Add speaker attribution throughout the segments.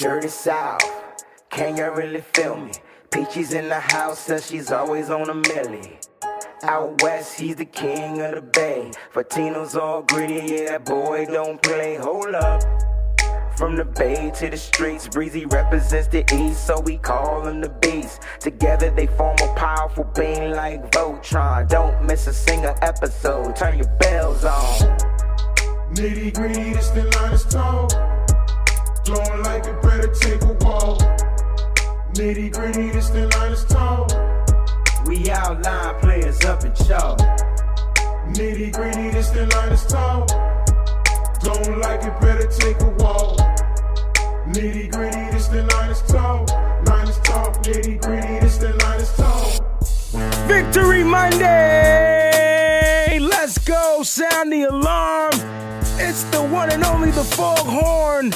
Speaker 1: Dirty South, can you really feel me? Peachy's in the house, says she's always on a millie. Out west, he's the king of the bay. Fatino's all gritty, yeah, that boy don't play. Hold up. From the bay to the streets, Breezy represents the east, so we call him the beast. Together they form a powerful being like Voltron. Don't miss a single episode, turn your bells on.
Speaker 2: Nitty gritty, this the line is tall. Blowing like it better take a walk. Nitty gritty, this the line is tall.
Speaker 1: We outline players up in chalk.
Speaker 2: Nitty gritty, this the line is tall. Don't like it, better take a walk. Nitty gritty, this the line is tall. Line is tall. Nitty gritty, this the line is tall.
Speaker 3: Victory Monday! Let's go! Sound the alarm! It's the one and only the foghorn!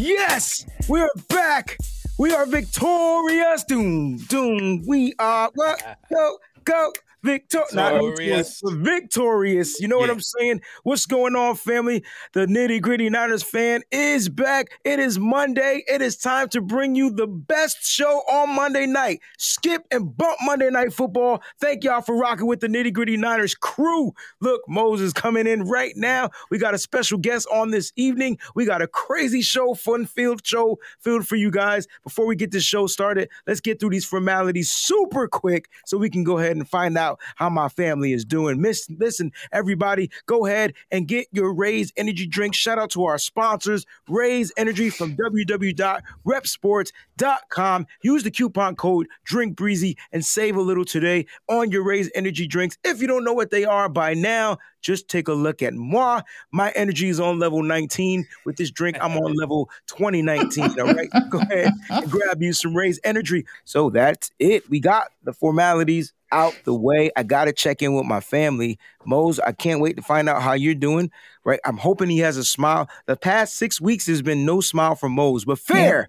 Speaker 3: Yes! We're back! We are victorious! Doom, doom, we are what? Go, go! Victor-
Speaker 4: Victorious.
Speaker 3: Victorious. You know what I'm saying? What's going on, family? The nitty gritty Niners fan is back. It is Monday. It is time to bring you the best show on Monday night. Skip and bump Monday Night Football. Thank y'all for rocking with the nitty gritty Niners crew. Look, Moses coming in right now. We got a special guest on this evening. We got a crazy show, fun field show filled for you guys. Before we get this show started, let's get through these formalities super quick so we can go ahead and find out how my family is doing. Miss, listen, everybody, go ahead and get your Raise Energy drink. Shout out to our sponsors, Raise Energy from www.repsports.com. Use the coupon code DrinkBreezy and save a little today on your Raise Energy drinks. If you don't know what they are by now, just take a look at moi. My energy is on level 19. With this drink, I'm on level 2019. All right. Go ahead and grab you some Raise Energy. So that's it. We got the formalities out the way. I got to check in with my family. Mose, I can't wait to find out how you're doing. Right. I'm hoping he has a smile. The past six weeks has been no smile from Mose, but fair.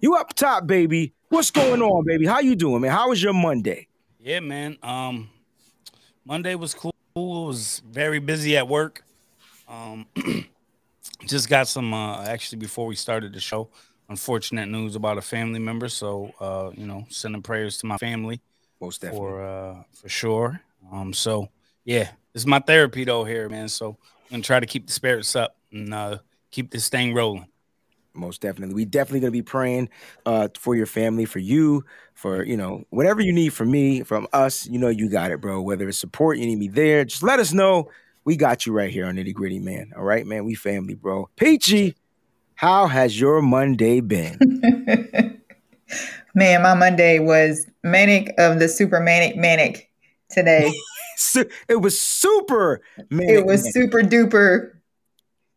Speaker 3: You up top, baby. What's going on, baby? How you doing, man? How was your Monday?
Speaker 4: Yeah, man. Um, Monday was cool. It was very busy at work. Um, just got some uh, actually before we started the show. Unfortunate news about a family member. So uh, you know, sending prayers to my family
Speaker 3: Most definitely.
Speaker 4: for uh for sure. Um, so yeah, it's my therapy though here, man. So I'm gonna try to keep the spirits up and uh keep this thing rolling.
Speaker 3: Most definitely. We definitely gonna be praying uh for your family, for you, for you know, whatever you need from me, from us, you know you got it, bro. Whether it's support, you need me there, just let us know. We got you right here on Nitty Gritty, man. All right, man. We family, bro. Peachy, how has your Monday been?
Speaker 5: Man, my Monday was manic of the super manic manic today.
Speaker 3: It was super man.
Speaker 5: it was super duper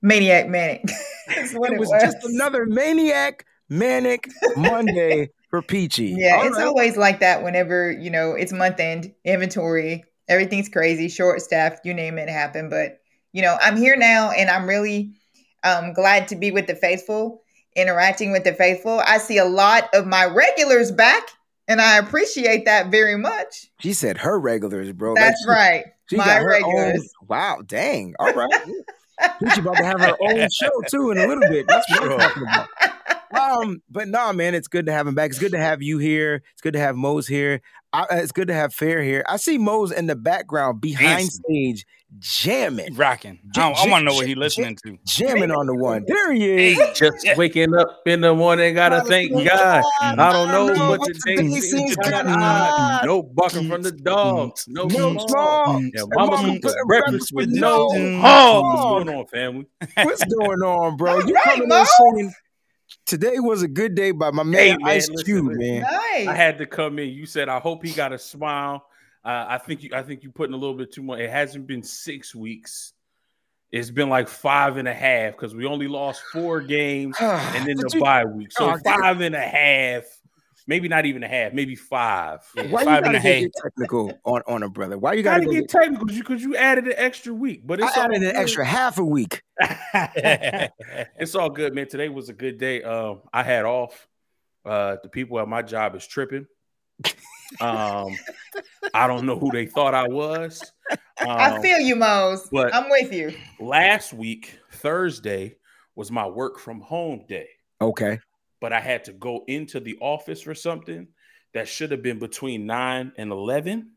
Speaker 5: maniac manic. What
Speaker 3: it was just another maniac, manic Monday for Peachy.
Speaker 5: Yeah,
Speaker 3: All
Speaker 5: it's
Speaker 3: right.
Speaker 5: always like that whenever, you know, it's month end, inventory, everything's crazy, short staff, you name it happen. But, you know, I'm here now and I'm really um, glad to be with the faithful, interacting with the faithful. I see a lot of my regulars back and I appreciate that very much.
Speaker 3: She said her regulars, bro. Like,
Speaker 5: That's
Speaker 3: she-
Speaker 5: right.
Speaker 3: She
Speaker 5: my
Speaker 3: got her own. Wow, dang. All right. She's about to have her own show too in a little bit. That's what I'm talking about. Um, but no, man, it's good to have him back. It's good to have you here. It's good to have Mose here. I, uh, it's good to have Fair here. I see Mose in the background behind
Speaker 4: Dancing.
Speaker 3: stage jamming,
Speaker 4: Rocking.
Speaker 3: J-
Speaker 4: I,
Speaker 3: j-
Speaker 4: want to know what
Speaker 3: he's
Speaker 4: he listening to.
Speaker 3: jamming on the one. There he is.
Speaker 6: Just waking up in the morning, gotta thank God. I don't know what today seems kind of odd. No barking from the dogs. No,
Speaker 3: No
Speaker 6: small.
Speaker 3: small.
Speaker 6: Yeah, mama
Speaker 3: mama
Speaker 6: cooked
Speaker 3: put
Speaker 6: breakfast with no
Speaker 3: no
Speaker 6: hog.
Speaker 3: hog.
Speaker 6: What's going on, family?
Speaker 3: What's going on, bro? You
Speaker 5: right,
Speaker 3: coming in
Speaker 5: Mo.
Speaker 3: singing. Today was a good day by my man,
Speaker 6: Hey, man,
Speaker 3: Ice Cube, man.
Speaker 5: Nice.
Speaker 6: I had to come in. You said I hope he got a smile. Uh, I think you. I think you putting a little bit too much. It hasn't been six weeks. It's been like five and a half because we only lost four games and then the
Speaker 3: you-
Speaker 6: bye week. So
Speaker 3: Oh, God.
Speaker 6: five and a half, maybe not even a half, maybe five.
Speaker 4: Yeah,
Speaker 3: Why you gotta
Speaker 4: and a half.
Speaker 3: get technical on, on a brother? Why you
Speaker 6: Got
Speaker 3: gotta
Speaker 6: to
Speaker 3: go
Speaker 6: get technical because you added an extra week, but
Speaker 3: I
Speaker 6: it's all
Speaker 3: added an
Speaker 6: good.
Speaker 3: extra half a week.
Speaker 6: it's all good, man. Today was a good day. Um, I had off. Uh, the people at my job is tripping. Um, I don't know who they thought I was. Um,
Speaker 5: I feel you, Mose.
Speaker 6: but-
Speaker 5: I'm with you.
Speaker 6: last week, Thursday, was my work from home day.
Speaker 3: Okay.
Speaker 6: But I had to go into the office for something that should have been between 9 and 11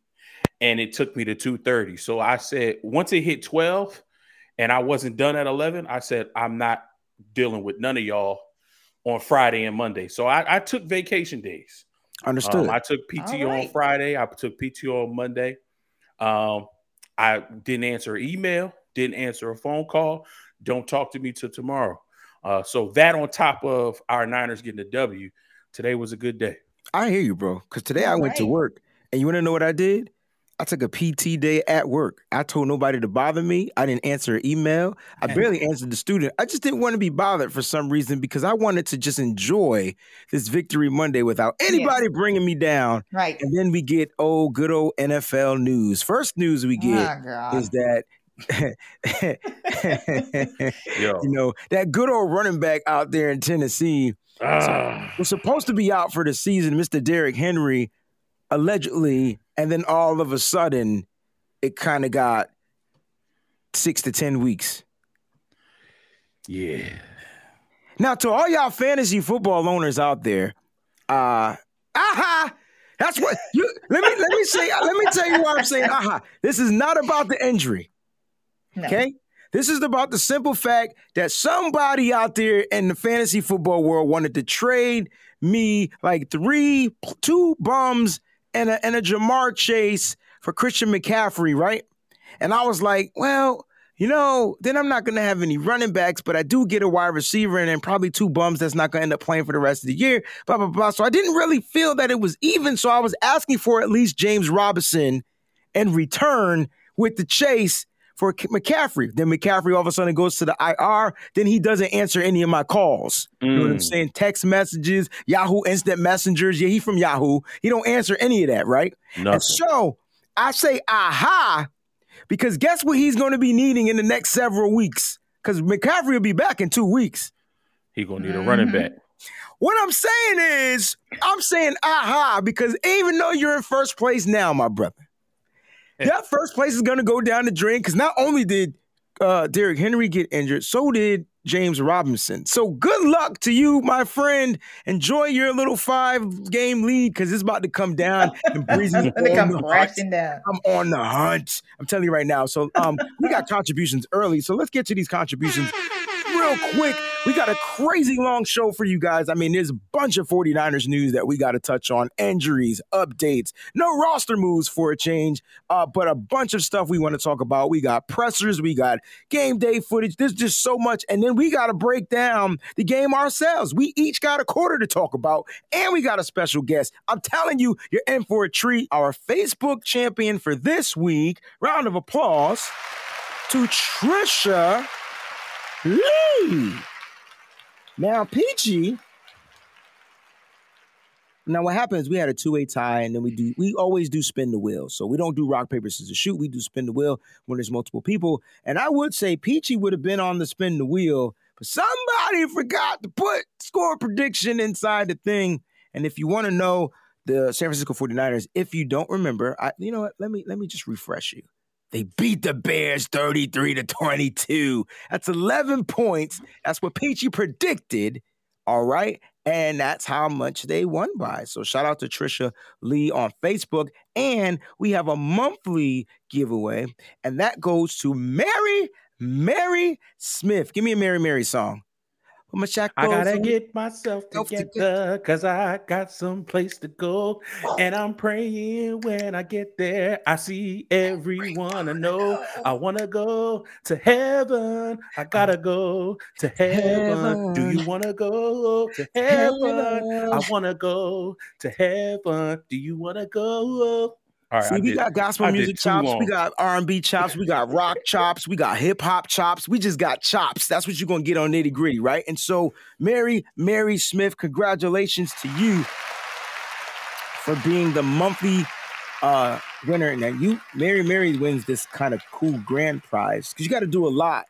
Speaker 6: and it took me to 2:30. So I said once it hit 12 and I wasn't done at 11, I said I'm not dealing with none of y'all on Friday and Monday. So I, I took vacation days.
Speaker 3: Understood.
Speaker 6: Um, I took PTO
Speaker 5: All right.
Speaker 6: on Friday. I took PTO on Monday. Um, I didn't answer email, didn't answer a phone call. Don't talk to me till tomorrow. Uh, so that on top of our Niners getting a W, today was a good day.
Speaker 3: I hear you, bro. Because today I went to work, and you want to know what I did? I took a PT day at work. I told nobody to bother me. I didn't answer an email. I barely answered the student. I just didn't want to be bothered for some reason because I wanted to just enjoy this Victory Monday without anybody bringing me down.
Speaker 5: Right.
Speaker 3: And then we get oh, good old NFL news. First news we get
Speaker 5: Oh,
Speaker 3: is that.
Speaker 6: Yo.
Speaker 3: you know that good old running back out there in Tennessee
Speaker 6: Ah.
Speaker 3: was supposed to be out for the season, Mr. Derrick Henry, allegedly, and then all of a sudden, it kind of got six to ten weeks.
Speaker 6: yeah.
Speaker 3: Now, to all y'all fantasy football owners out there, uh, aha, that's what you let me let me say. Let me tell you why I'm saying aha. This is not about the injury.
Speaker 5: No.
Speaker 3: Okay. This is about the simple fact that somebody out there in the fantasy football world wanted to trade me like three, two bums and a, and a Ja'Marr Chase for Christian McCaffrey, right? And I was like, well, you know, then I'm not going to have any running backs, but I do get a wide receiver and then probably two bums that's not going to end up playing for the rest of the year, blah, blah, blah. So I didn't really feel that it was even. So I was asking for at least James Robinson in return with the chase for McCaffrey. Then McCaffrey all of a sudden goes to the IR. Then he doesn't answer any of my calls. You know what I'm
Speaker 6: Mm.
Speaker 3: saying? Text messages, Yahoo Instant Messengers. Yeah, he from Yahoo. He don't answer any of that, right?
Speaker 6: Nothing.
Speaker 3: And so I say, aha, because guess what he's going to be needing in the next several weeks? Because McCaffrey will be back in two weeks.
Speaker 6: He gonna need a running
Speaker 5: Mhm.
Speaker 6: back.
Speaker 3: What I'm saying is, I'm saying aha, because even though you're in first place now, my brother, that first place is going to go down the drain because not only did uh, Derrick Henry get injured, so did James Robinson. So good luck to you, my friend. Enjoy your little five game lead because it's about to come down and
Speaker 5: it come crashing down.
Speaker 3: I'm on the hunt. I'm telling you right now. So um, we got contributions early. So let's get to these contributions real quick. We got a crazy long show for you guys. I mean, there's a bunch of 49ers news that we got to touch on. Injuries, updates, no roster moves for a change, uh, but a bunch of stuff we want to talk about. We got pressers, we got game day footage. There's just so much. And then we got to break down the game ourselves. We each got a quarter to talk about, and we got a special guest. I'm telling you, you're in for a treat. Our Facebook champion for this week, round of applause to Trisha Lee. Now, Peachy. Now, what happens? We had a two-way tie, and then we do. We always do spin the wheel. So we don't do rock paper scissors shoot. We do spin the wheel when there's multiple people. And I would say Peachy would have been on the spin the wheel, but somebody forgot to put score prediction inside the thing. And if you want to know the San Francisco 49ers, if you don't remember, I, you know what? Let me let me just refresh you. They beat the Bears 33 to 22. That's 11 points. That's what Peachy predicted. All right. And that's how much they won by. So shout out to Trisha Lee on Facebook. And we have a monthly giveaway, and that goes to Mary, Mary Smith. Give me a Mary Mary song. Put my shackles
Speaker 6: I gotta get myself
Speaker 3: Self
Speaker 6: together because I got some place to go. And I'm praying when I get there. I see everyone I know. I wanna go to heaven. I gotta go to heaven. Do you wanna go to heaven? I wanna go to heaven. Do you wanna go? All right,
Speaker 3: See,
Speaker 6: I
Speaker 3: we
Speaker 6: did-
Speaker 3: got gospel
Speaker 6: I
Speaker 3: music chops, we got R and B chops, we got rock chops, we got hip hop chops. We just got chops. That's what you're gonna get on nitty gritty, right? And so, Mary, Mary Smith, congratulations to you for being the monthly uh winner. Now, you, Mary, Mary wins this kind of cool grand prize because you got to do a lot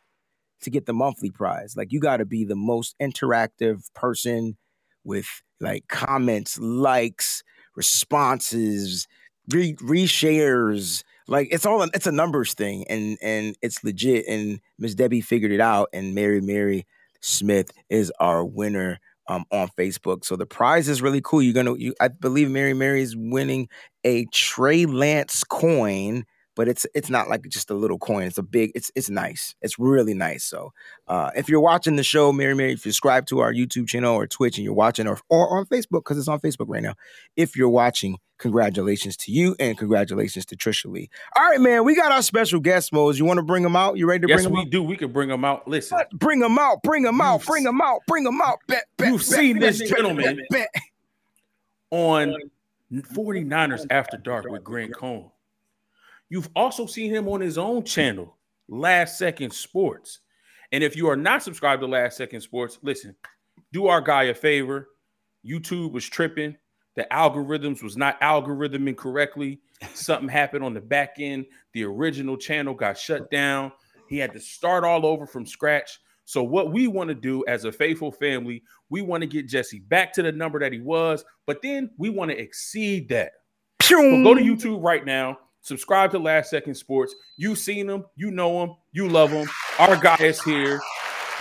Speaker 3: to get the monthly prize. Like, you got to be the most interactive person with like comments, likes, responses, re- reshares. Like it's all it's a numbers thing, and and it's legit. And Miss Debbie figured it out, and Mary Mary Smith is our winner um, on Facebook. So the prize is really cool. You're gonna, you, I believe Mary Mary is winning a Trey Lance coin but it's it's not like just a little coin. It's a big. It's it's nice. It's really nice. So uh, if you're watching the show, Mary Mary, if you subscribe to our YouTube channel or Twitch, and you're watching or or on Facebook because it's on Facebook right now. If you're watching, congratulations to you and congratulations to Trisha Lee. All right, man, we got our special guest modes. You want to bring them out? You ready to
Speaker 6: yes,
Speaker 3: bring them out?
Speaker 6: Yes, we do. We can bring them out. Listen,
Speaker 3: Bring them out. Bring them out. Bring them out. Bring them out. Bet, bet,
Speaker 6: You've
Speaker 3: bet,
Speaker 6: seen this gentleman. on 49ers After Dark with Grant Cohn. You've also seen him on his own channel, Last Second Sports. And if you are not subscribed to Last Second Sports, listen, do our guy a favor. YouTube was tripping. The algorithms was not algorithming correctly. Something happened on the back end. The original channel got shut down. He had to start all over from scratch. So, what we want to do as a faithful family, we want to get Jesse back to the number that he was, but then we want to exceed that. So go to YouTube right now. Subscribe to Last Second Sports. You've seen him, you know him, you love him. Our guy is here.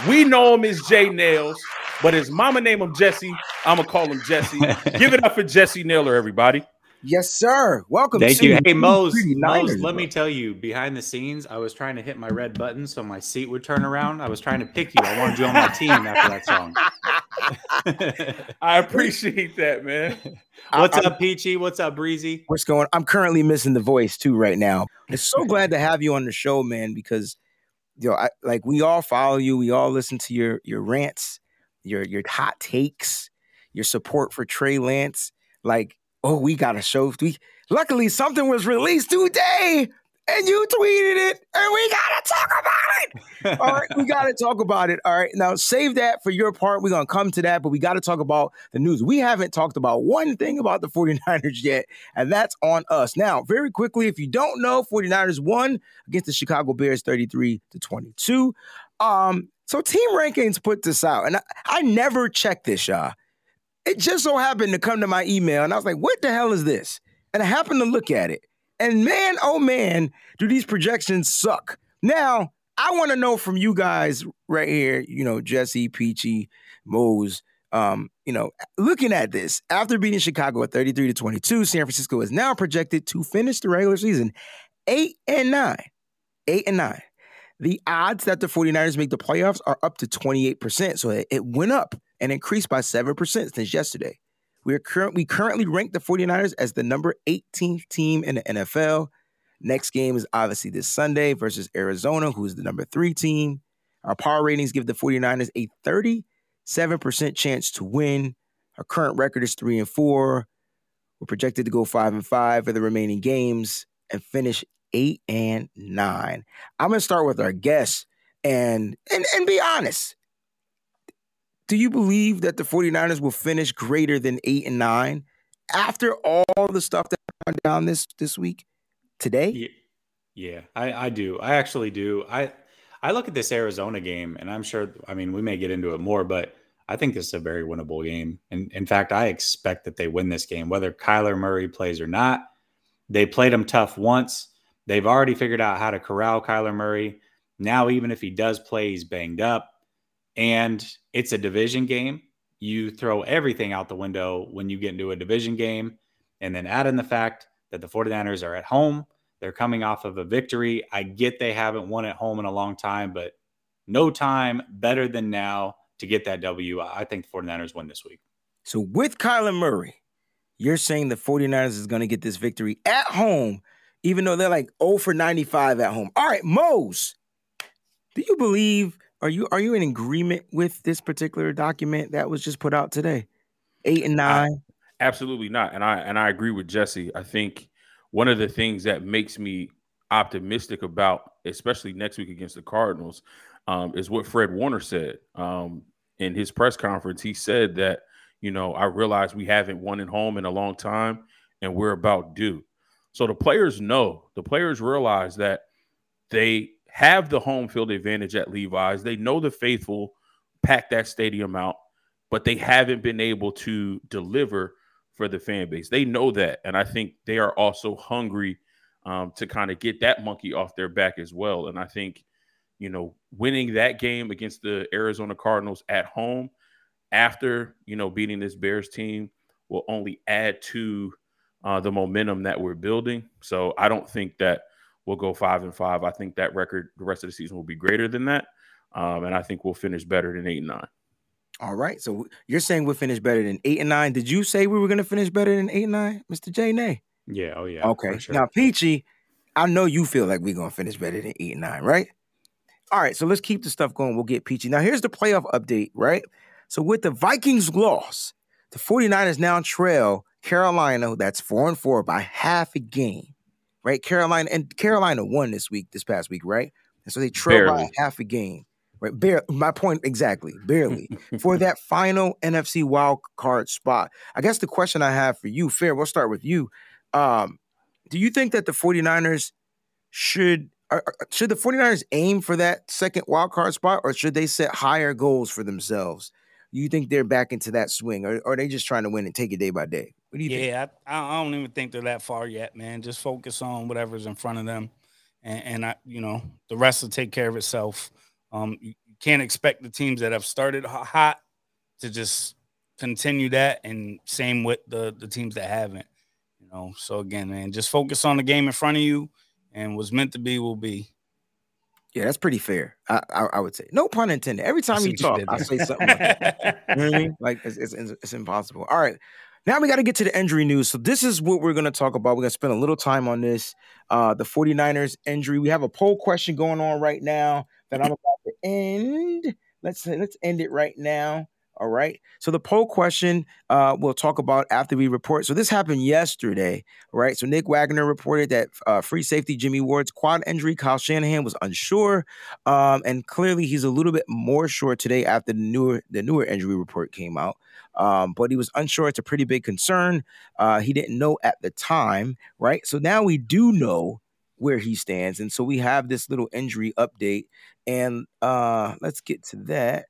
Speaker 6: We know him as Jay Nails, but his mama named him Jesse. I'm gonna call him Jesse. Give it up for Jesse Naylor, everybody.
Speaker 3: Yes, sir. Welcome.
Speaker 7: Thank
Speaker 3: to
Speaker 7: you. Hey, Mose,
Speaker 3: Pretty
Speaker 7: Mose, let
Speaker 3: bro.
Speaker 7: me tell you, behind the scenes, I was trying to hit my red button so my seat would turn around. I was trying to pick you. I wanted you on my team after that song.
Speaker 6: I appreciate that, man.
Speaker 7: What's
Speaker 3: I-
Speaker 7: up, Peachy? What's up, Breezy?
Speaker 3: What's going? I'm currently missing the voice too right now. It's so glad to have you on the show, man. Because yo, I, like we all follow you. We all listen to your your rants, your your hot takes, your support for Trey Lance. Like, oh, we got a show. We luckily something was released today, and you tweeted it, and we gotta talk about it. All right, we got to talk about it. All right, now save that for your part. We're going to come to that, but we got to talk about the news. We haven't talked about one thing about the 49ers yet, and that's on us. Now, very quickly, if you don't know, 49ers won against the Chicago Bears 33 to 22. Um, so Team Rankings put this out, and I, I never checked this, y'all. It just so happened to come to my email, and I was like, what the hell is this? And I happened to look at it. And man, oh man, do these projections suck. Now, I want to know from you guys right here, you know, Jesse, Peachy, Mose, um, you know, looking at this, after beating Chicago at 33 to 22, San Francisco is now projected to finish the regular season 8 and 9. 8 and 9. The odds that the 49ers make the playoffs are up to 28%. So it, it went up and increased by 7% since yesterday. We are current, we currently rank the 49ers as the number 18th team in the NFL. Next game is obviously this Sunday versus Arizona, who is the number three team. Our power ratings give the 49ers a 37% chance to win. Our current record is three and four. We're projected to go five and five for the remaining games and finish eight and nine. I'm gonna start with our guests and and, and be honest. Do you believe that the 49ers will finish greater than eight and nine after all the stuff that went down this this week? Today?
Speaker 7: Yeah, yeah, I, I do. I actually do. I I look at this Arizona game, and I'm sure. I mean, we may get into it more, but I think this is a very winnable game. And in fact, I expect that they win this game, whether Kyler Murray plays or not. They played him tough once. They've already figured out how to corral Kyler Murray. Now, even if he does play, he's banged up, and it's a division game. You throw everything out the window when you get into a division game, and then add in the fact that the 49ers are at home. They're coming off of a victory. I get they haven't won at home in a long time, but no time better than now to get that W. I think the 49ers win this week.
Speaker 3: So with Kyler Murray, you're saying the 49ers is going to get this victory at home, even though they're like 0 for 95 at home. All right, Mose, do you believe, are you are you in agreement with this particular document that was just put out today? Eight and nine.
Speaker 6: Absolutely not. And I and I agree with Jesse. I think one of the things that makes me optimistic about, especially next week against the Cardinals, um, is what Fred Warner said um, in his press conference. He said that, you know, I realize we haven't won at home in a long time and we're about due. So the players know, the players realize that they have the home field advantage at Levi's. They know the faithful pack that stadium out, but they haven't been able to deliver for the fan base. They know that. And I think they are also hungry um, to kind of get that monkey off their back as well. And I think, you know, winning that game against the Arizona Cardinals at home after you know beating this Bears team will only add to uh, the momentum that we're building. So I don't think that we'll go five and five. I think that record the rest of the season will be greater than that, um, and I think we'll finish better than eight and nine.
Speaker 3: All right. So you're saying we'll finish better than eight and nine. Did you say we were going to finish better than eight and nine, Mr. J? Nay.
Speaker 7: Yeah. Oh yeah.
Speaker 3: Okay.
Speaker 7: Sure.
Speaker 3: Now, Peachy, I know you feel like we're going to finish better than eight and nine, right? All right. So let's keep the stuff going. We'll get Peachy. Now, here's the playoff update, right? So with the Vikings loss, the 49ers now trail Carolina, that's four and four by half a game, right? Carolina and Carolina won this week, this past week, right? And so they trail by half a game. Right, bare, my point exactly, barely for that final NFC wild card spot. I guess the question I have for you, Fair, we'll start with you. Um, do you think that the 49ers should are- should the 49ers aim for that second wild card spot or should they set higher goals for themselves? You think they're back into that swing or, or are they just trying to win and take it day by day? What do you think?
Speaker 4: Yeah, I, I don't even think they're that far yet, man. Just focus on whatever's in front of them, and, and I, you know, the rest will take care of itself. Um, you, you can't expect the teams that have started hot to just continue that, and same with the the teams that haven't. You know, so again, man, just focus on the game in front of you, and what's meant to be will be.
Speaker 3: Yeah, that's pretty fair. I, I, I would say. No pun intended. Every time you
Speaker 4: what you
Speaker 3: talk, I say something like that. You know what I mean? Like it's, it's, it's impossible. All right. Now we got to get to the injury news. So this is what we're going to talk about. We're going to spend a little time on this. Uh, the 49ers injury. We have a poll question going on right now that I'm about to end. Let's let's end it right now. All right. So the poll question uh, we'll talk about after we report. So this happened yesterday, right? So Nick Wagoner reported that uh, free safety Jimmy Ward's quad injury. Kyle Shanahan was unsure, um, and clearly he's a little bit more sure today after the newer the newer injury report came out. Um, but he was unsure. It's a pretty big concern. Uh, he didn't know at the time, right? So now we do know where he stands, and so we have this little injury update. And uh, let's get to that.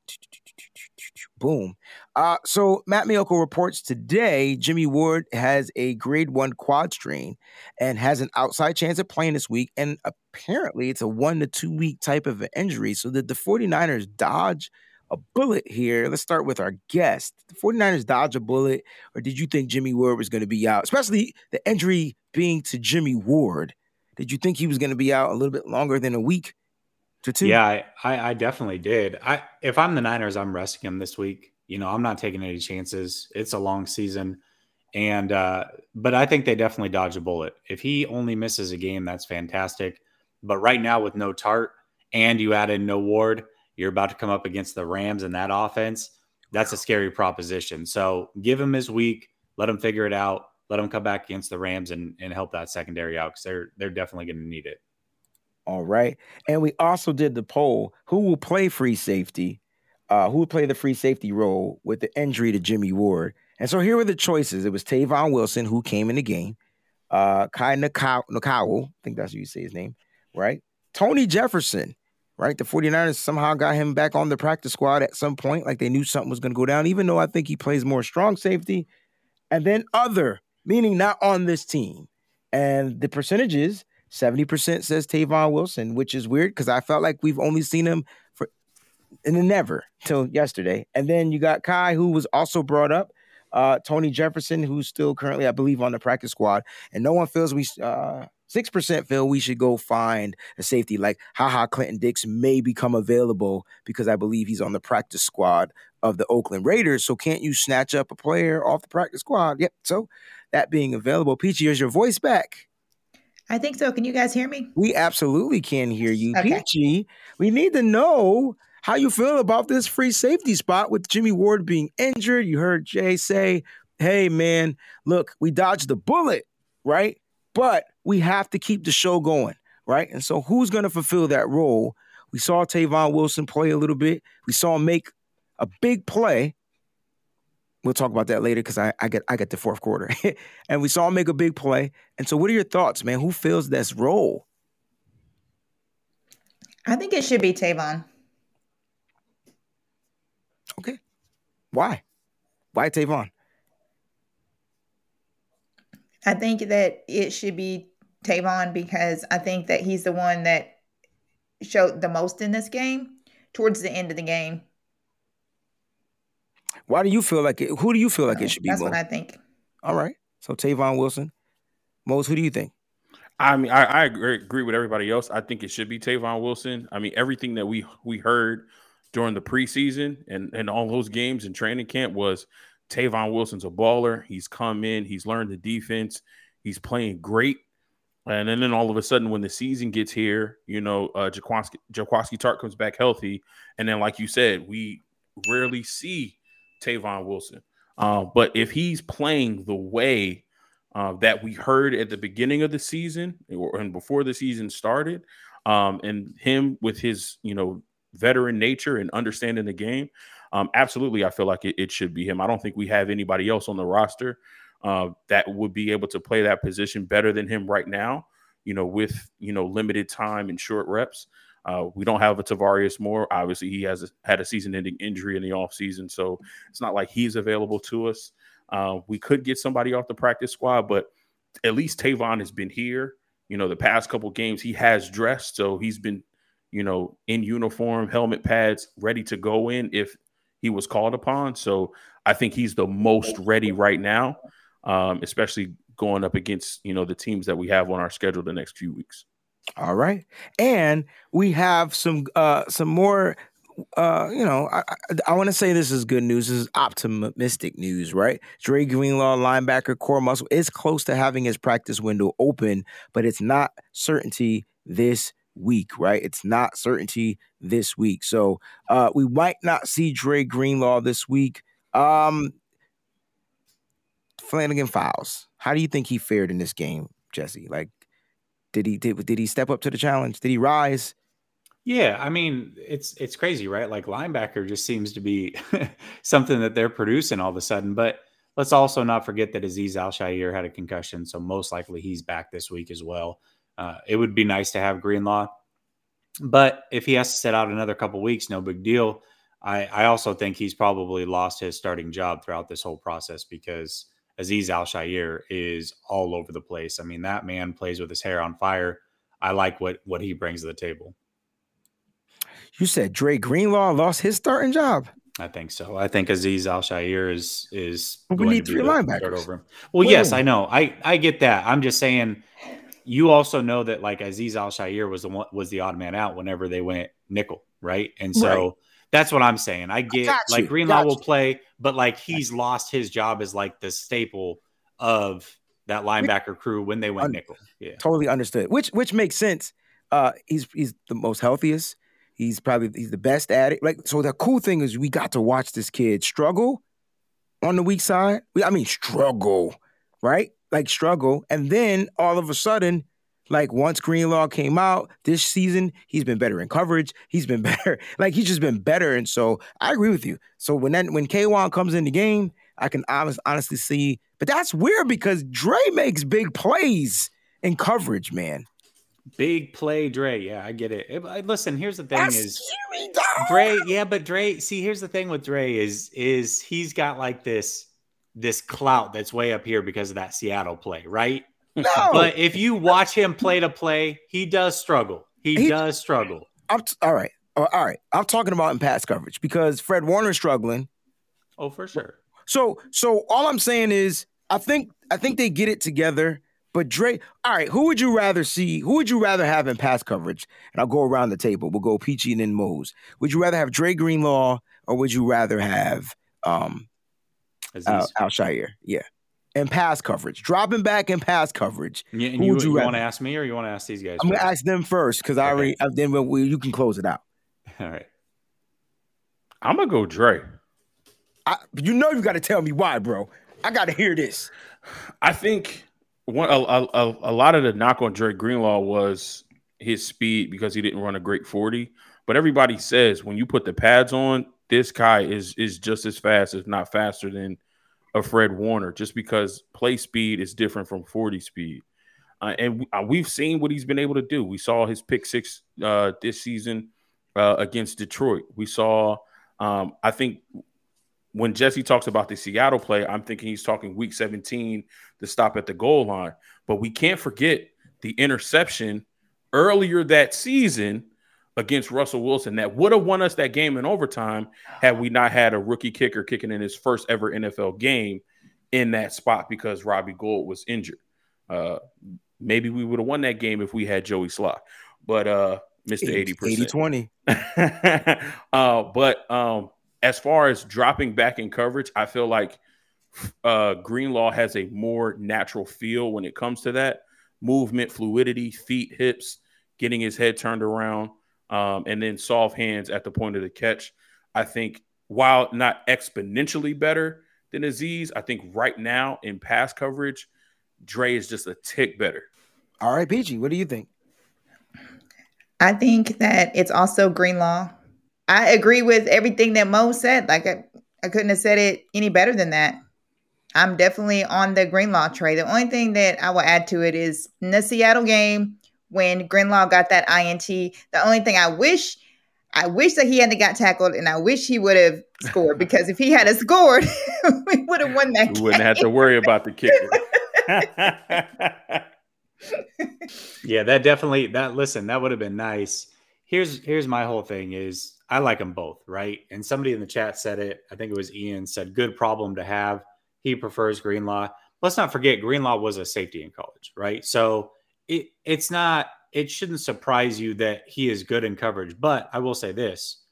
Speaker 3: Boom. Uh, so Matt Maiocco reports today Jimmy Ward has a grade one quad strain and has an outside chance of playing this week. And apparently it's a one to two week type of injury. So did the 49ers dodge a bullet here? Let's start with our guest. The 49ers dodge a bullet, or did you think Jimmy Ward was going to be out? Especially the injury being to Jimmy Ward. Did you think he was going to be out a little bit longer than a week to two?
Speaker 7: Yeah, I, I, I definitely did. I if I'm the Niners, I'm resting him this week. You know, I'm not taking any chances. It's a long season, and uh, but I think they definitely dodge a bullet. If he only misses a game, that's fantastic. But right now, with no Tartt and you add in no Ward, you're about to come up against the Rams and that offense. That's a scary proposition. So give him his week, let him figure it out, let him come back against the Rams and, and help that secondary out because they're they're definitely going to need it.
Speaker 3: All right. And we also did the poll who will play free safety, uh, who will play the free safety role with the injury to Jimmy Ward. And so here were the choices. It was Tavon Wilson, who came in the game, uh, Kai Nakau, I think that's how you say his name, right? Tony Jefferson, right? The 49ers somehow got him back on the practice squad at some point, like they knew something was going to go down, even though I think he plays more strong safety. And then other, meaning not on this team. And the percentages 70% says Tavon Wilson, which is weird because I felt like we've only seen him for the never till yesterday. And then you got Kai, who was also brought up, uh, Tony Jefferson, who's still currently, I believe, on the practice squad. And no one feels we, uh, 6% feel we should go find a safety like Ha Ha Clinton-Dix may become available because I believe he's on the practice squad of the Oakland Raiders. So can't you snatch up a player off the practice squad? Yep. So that being available, Peachy, is your voice back?
Speaker 5: I think so. Can you guys hear me?
Speaker 3: We absolutely can hear you,
Speaker 5: Okay.
Speaker 3: Peachy. We need to know how you feel about this free safety spot with Jimmy Ward being injured. You heard Jay say, "Hey, man, look, we dodged the bullet, right? But we have to keep the show going, right? And so, who's going to fulfill that role? We saw Tavon Wilson play a little bit. We saw him make a big play. We'll talk about that later because I, I get I get the fourth quarter, and we saw him make a big play. And so, what are your thoughts, man? Who fills this role?
Speaker 5: I think it should be Tavon.
Speaker 3: Okay. Why? Why Tavon?
Speaker 5: I think that it should be Tavon because I think that he's the one that showed the most in this game towards the end of the game.
Speaker 3: Why do you feel like it? Who do you feel like it should be?
Speaker 5: That's
Speaker 3: Mo?
Speaker 5: what I think.
Speaker 3: All right. So Tavon Wilson. Mose, who do you think?
Speaker 6: I mean, I, I agree, agree with everybody else. I think it should be Tavon Wilson. I mean, everything that we we heard during the preseason and, and all those games and training camp was Tavon Wilson's a baller. He's come in, he's learned the defense, he's playing great. And then, then all of a sudden, when the season gets here, you know, uh, Jaquiski, Jaquiski Tartt comes back healthy. And then, like you said, we rarely see Tavon Wilson. Uh, but if he's playing the way uh, that we heard at the beginning of the season or, and before the season started, um, and him with his, you know, veteran nature and understanding the game, um, absolutely, I feel like it, it, should be him. I don't think we have anybody else on the roster uh, that would be able to play that position better than him right now. You know, with you know limited time and short reps. Uh, we don't have a Tarvarius Moore. Obviously, he has a, had a season-ending injury in the offseason, so it's not like he's available to us. Uh, we could get somebody off the practice squad, but at least Tavon has been here. You know, the past couple games he has dressed, so he's been, you know, in uniform, helmet pads, ready to go in if he was called upon. So I think he's the most ready right now, um, especially going up against you know the teams that we have on our schedule the next few weeks.
Speaker 3: All right, and we have some uh, some more. Uh, you know, I, I, I want to say this is good news. This is optimistic news, right? Dre Greenlaw, linebacker, core muscle, is close to having his practice window open, but it's not certainty this week, right? It's not certainty this week. So uh, we might not see Dre Greenlaw this week. Um, Flannigan-Fowles. How do you think he fared in this game, Jesse? Like, did he did, did he step up to the challenge? Did he rise?
Speaker 7: Yeah, I mean, it's it's crazy, right? Like linebacker just seems to be something that they're producing all of a sudden. But let's also not forget that Azeez Al-Shaair had a concussion, so most likely he's back this week as well. Uh, it would be nice to have Greenlaw, but if he has to sit out another couple weeks, no big deal. I, I also think he's probably lost his starting job throughout this whole process because Azeez Al-Shaair is all over the place. I mean, that man plays with his hair on fire. I like what what he brings to the table.
Speaker 3: You said Dre Greenlaw lost his starting job.
Speaker 7: I think so. I think Azeez Al-Shaair is is.
Speaker 3: But we need three linebackers
Speaker 7: over him. Well, yes, I know. I I get that. I'm just saying. You also know that like Azeez Al-Shaair was the one was the odd man out whenever they went nickel, right? And so. Right that's what I'm saying. I get I like Greenlaw will play, but like he's lost his job as like the staple of that linebacker crew when they went nickel. Yeah.
Speaker 3: Totally understood. Which which makes sense. Uh he's he's the most healthiest. He's probably he's the best at it. Like so the cool thing is we got to watch this kid struggle on the weak side. I mean struggle, right? Like struggle and then all of a sudden like once Greenlaw came out this season, he's been better in coverage. He's been better. Like he's just been better. And so I agree with you. So when that when K1 comes in the game, I can honest, honestly see. But that's weird because Dre makes big plays in coverage, man.
Speaker 7: Big play, Dre. Yeah, I get it. Listen, here's the thing: that's is Dre? Yeah, but Dre. See, here's the thing with Dre is is he's got like this this clout that's way up here because of that Seattle play, right?
Speaker 3: No.
Speaker 7: But if you watch him play to play, he does struggle. He, he does struggle.
Speaker 3: I'm t- all right. All right. I'm talking about in pass coverage because Fred Warner's struggling.
Speaker 7: Oh, for sure.
Speaker 3: So so all I'm saying is I think I think they get it together. But Dre, all right, who would you rather see? Who would you rather have in pass coverage? And I'll go around the table. We'll go Peachy and then Mose. Would you rather have Dre Greenlaw or would you rather have um Al, Al-Shaair? Yeah and pass coverage, dropping back in pass coverage.
Speaker 7: Yeah, and you, you, you want to ask me or you want to ask these guys?
Speaker 3: I'm going to ask them first because okay. I already uh, then we, you can close it out.
Speaker 7: All right,
Speaker 6: I'm gonna go Dre.
Speaker 3: I, you know you got to tell me why, bro. I got to hear this.
Speaker 6: I think one a, a, a lot of the knock on Dre Greenlaw was his speed because he didn't run a great 40. But everybody says when you put the pads on, this guy is is just as fast, if not faster than of Fred Warner just because play speed is different from 40 speed. Uh, and uh, seen what he's been able to do. We saw his pick six uh, this season uh, against Detroit. We saw, um, I think, when Jesse talks about the Seattle play, I'm thinking he's talking week 17 to stop at the goal line. But we can't forget the interception earlier that season against Russell Wilson that would have won us that game in overtime had we not had a rookie kicker kicking in his first ever NFL game in that spot because Robbie Gould was injured. Uh, maybe we would have won that game if we had Joey Slye, but uh, Mr. 80
Speaker 3: 80 20.
Speaker 6: uh, but um, as far as dropping back in coverage, I feel like uh, Greenlaw has a more natural feel when it comes to that movement, fluidity, feet, hips, getting his head turned around, um, and then soft hands at the point of the catch. I think while not exponentially better than Azeez, I think right now in pass coverage, Dre is just a tick better.
Speaker 3: All right, PG, what do you think?
Speaker 5: I think that it's also Greenlaw. I agree with everything that Mo said. Like I, I couldn't have said it any better than that. I'm definitely on the Greenlaw trade. The only thing that I will add to it is in the Seattle game when Greenlaw got that INT. The only thing I wish, I wish that he hadn't got tackled, and I wish he would have scored because if he had scored, we would have won that.
Speaker 6: We wouldn't have to worry about the kicker.
Speaker 7: yeah, that definitely that listen, that would have been nice. Here's here's my whole thing is I like them both, right? And somebody in the chat said it. I think it was Ian said good problem to have. He prefers Greenlaw. Let's not forget Greenlaw was a safety in college, right? So it it's not it shouldn't surprise you that he is good in coverage. But I will say this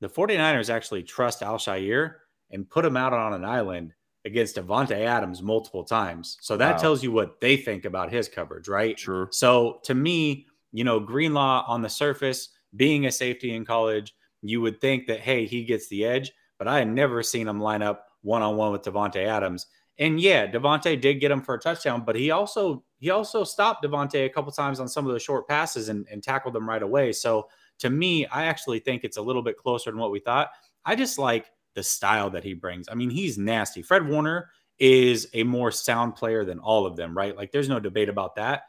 Speaker 7: the 49ers actually trust Al-Shaair and put him out on an island against Davante Adams multiple times. So that wow. tells you what they think about his coverage, right?
Speaker 6: Sure.
Speaker 7: So to me, you know, Greenlaw on the surface, being a safety in college, you would think that hey, he gets the edge, but I had never seen him line up one on one with Davante Adams. And yeah, Davante did get him for a touchdown, but he also he also stopped Davante a couple times on some of the short passes and, and tackled them right away. So to me, I actually think it's a little bit closer than what we thought. I just like the style that he brings. I mean, he's nasty. Fred Warner is a more sound player than all of them, right? Like, there's no debate about that.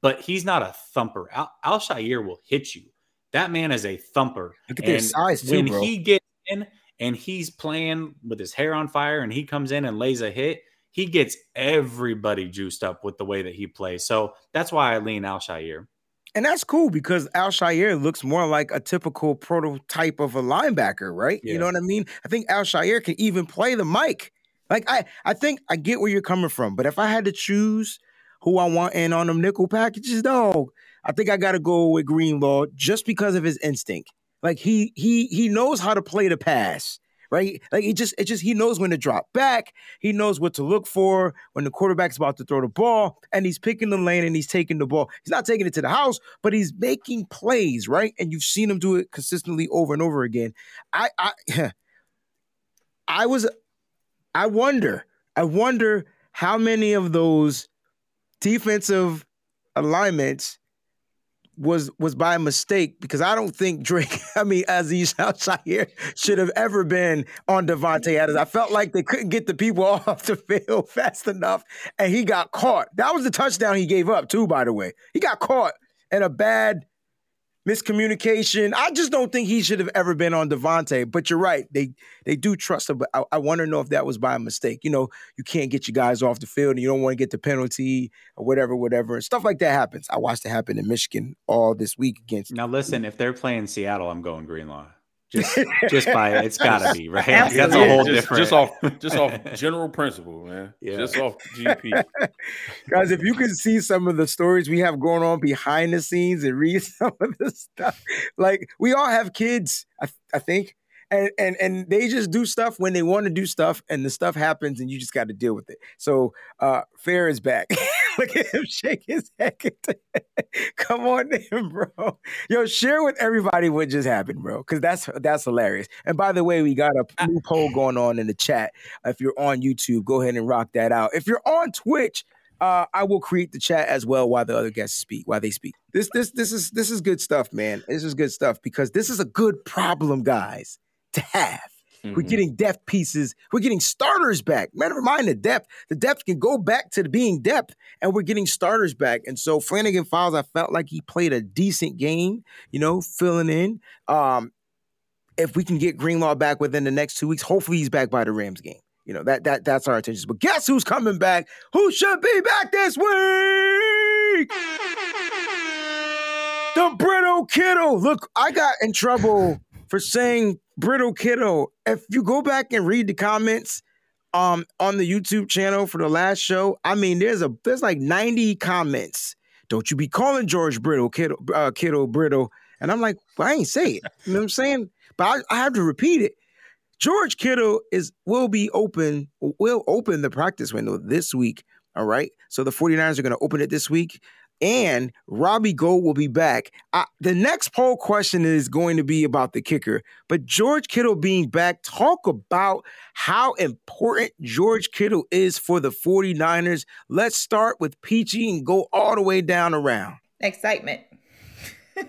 Speaker 7: But he's not a thumper. Al, Al-Shaair will hit you. That man is a thumper.
Speaker 3: Look at his size too,
Speaker 7: when
Speaker 3: bro.
Speaker 7: he gets in and he's playing with his hair on fire and he comes in and lays a hit, he gets everybody juiced up with the way that he plays. So that's why I lean Al-Shaair.
Speaker 3: And that's cool because Al-Shaair looks more like a typical prototype of a linebacker, right? Yeah. You know what I mean? I think Al-Shaair can even play the mic. Like I, I think I get where you're coming from, but if I had to choose who I want in on them nickel packages, dog, I think I got to go with Greenlaw just because of his instinct. Like he he he knows how to play the pass right? Like he just it just he knows when to drop back. He knows what to look for when the quarterback's about to throw the ball, and he's picking the lane and he's taking the ball. He's not taking it to the house, but he's making plays, right? And you've seen him do it consistently over and over again. I I I was I wonder, I wonder how many of those defensive alignments was was by mistake because I don't think Drake, I mean Azeez Al-Shaair should have ever been on Davante Adams. I felt like they couldn't get the people off the field fast enough, and he got caught. That was the touchdown he gave up too, by the way. He got caught in a bad miscommunication. I just don't think he should have ever been on Davante. But you're right; they they do trust him. But I, I want to know if that was by mistake. You know, you can't get your guys off the field, and you don't want to get the penalty or whatever, whatever. Stuff like that happens. I watched it happen in Michigan all this week against.
Speaker 7: Now listen, if they're playing Seattle, I'm going Greenlaw. Just, just by it's got to be right. That's a whole
Speaker 6: just,
Speaker 7: different.
Speaker 6: Just off, just off general principle, man. Yeah. Just off GP.
Speaker 3: Guys, if you can see some of the stories we have going on behind the scenes and read some of the stuff, like we all have kids, I, I think, and and and they just do stuff when they want to do stuff, and the stuff happens, and you just got to deal with it. So, uh, Fair is back. Look at him shake his head. Come on, in, bro. Yo, share with everybody what just happened, bro, because that's that's hilarious. And by the way, we got a new poll going on in the chat. If you're on YouTube, go ahead and rock that out. If you're on Twitch. Uh, I will create the chat as well while the other guests speak, while they speak. This this this is this is good stuff, man. This is good stuff because this is a good problem, guys to have. Mm-hmm. We're getting depth pieces. We're getting starters back. Never mind the depth. The depth can go back to being depth, and we're getting starters back. And so Flannigan-Fowles, I felt like he played a decent game, you know, filling in. Um, if we can get Greenlaw back within the next two weeks, hopefully he's back by the Rams game. You know, that that that's our intentions. But guess who's coming back? Who should be back this week? The brittle kiddo. Look, I got in trouble for saying brittle kiddo. If you go back and read the comments um on the YouTube channel for the last show, I mean, there's a there's like 90 comments. Don't you be calling George Brittle kiddo uh, kiddo brittle? And I'm like, well, I ain't say it. You know what I'm saying? But I, I have to repeat it. George Kittle is will be open, will open the practice window this week. All right. So the 49ers are going to open it this week. And Robbie Gould will be back. I, the next poll question is going to be about the kicker. But George Kittle being back, talk about how important George Kittle is for the 49ers. Let's start with Peachy and go all the way down around.
Speaker 5: Excitement.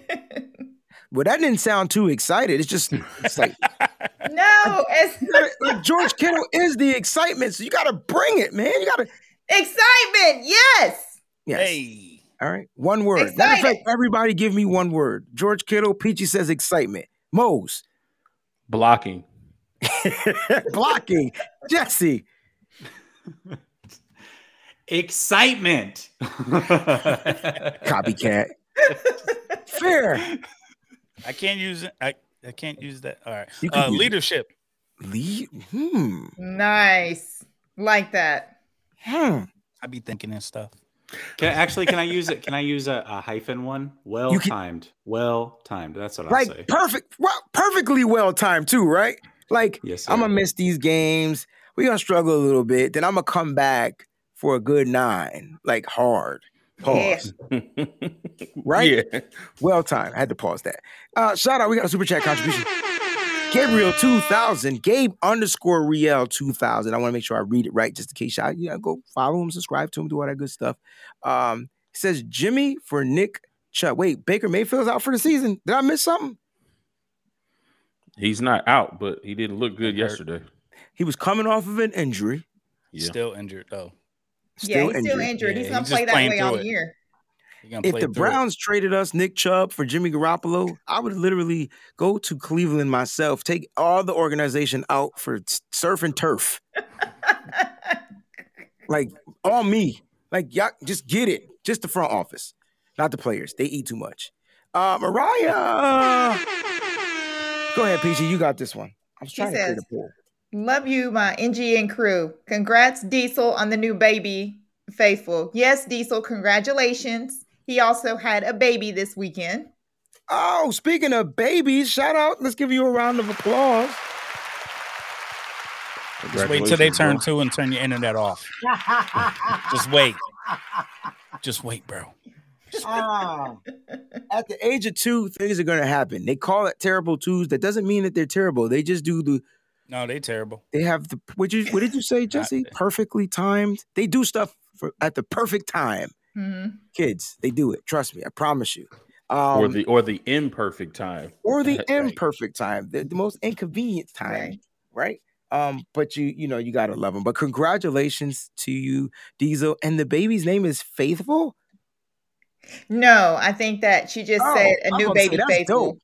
Speaker 3: Well, that didn't sound too excited. It's just it's like
Speaker 5: no, it's
Speaker 3: like George Kittle is the excitement. So you got to bring it, man. You got to
Speaker 5: excitement. Yes.
Speaker 3: Yes.
Speaker 4: Hey.
Speaker 3: All right. One word. Matter of fact, everybody give me one word. George Kittle. Peachy says excitement. Mose.
Speaker 6: Blocking.
Speaker 3: Blocking. Jesse.
Speaker 7: Excitement.
Speaker 3: Copycat. Fair.
Speaker 4: I can't use it. I, I can't use that. All right. Uh, leadership.
Speaker 3: Lead. Hmm.
Speaker 5: Nice. Like that.
Speaker 3: Hmm.
Speaker 4: I be thinking and stuff.
Speaker 7: Can I, actually can I use it? Can I use a, a hyphen one? Well timed. Well timed. That's what
Speaker 3: like
Speaker 7: I say.
Speaker 3: Perfect. Well, perfectly well timed too, right? Like
Speaker 7: yes,
Speaker 3: I'm gonna miss these games. We're gonna struggle a little bit. Then I'm gonna come back for a good nine, like hard. Pause. Yeah. right? Yeah. Well timed. I had to pause that. Uh, shout out. We got a super chat contribution. Gabriel 2000, Gabe underscore Riel 2000. I want to make sure I read it right just in case I you know, go follow him, subscribe to him, do all that good stuff. Um, he says Jimmy for Nick Chubb. Wait, Baker Mayfield's out for the season. Did I miss something?
Speaker 6: He's not out, but he didn't look good yesterday.
Speaker 3: He was coming off of an injury.
Speaker 4: Yeah. Still injured though.
Speaker 5: Still yeah, he's injured. still injured. Yeah, he's gonna play that way all it. year.
Speaker 3: If the Browns it. traded us Nick Chubb for Jimmy Garoppolo, I would literally go to Cleveland myself, take all the organization out for surf and turf. like all me. Like y'all just get it. Just the front office, not the players. They eat too much. Uh, Mariah, go ahead, PG. You got this one. I was trying she to says, create a pool.
Speaker 5: Love you, my NGN crew. Congrats, Diesel, on the new baby, Faithful. Yes, Diesel, congratulations. He also had a baby this weekend.
Speaker 3: Oh, speaking of babies, shout out. Let's give you a round of applause.
Speaker 4: Just wait till they turn bro. two and turn your internet off. Just wait. Just wait, bro.
Speaker 3: Uh, at the age of two, things are going to happen. They call it terrible twos. That doesn't mean that they're terrible. They just do the
Speaker 4: no, they terrible.
Speaker 3: They have the what you what did you say, Jesse? Perfectly timed. They do stuff for at the perfect time. Mm-hmm. Kids, they do it. Trust me, I promise you.
Speaker 6: Um, or the or the imperfect time.
Speaker 3: Or the imperfect time. The, the most inconvenient time, right. right? Um, but you you know you gotta love them. But congratulations to you, Diesel. And the baby's name is Faithful.
Speaker 5: No, I think that she just oh, said a new baby Faithful.
Speaker 3: Dope.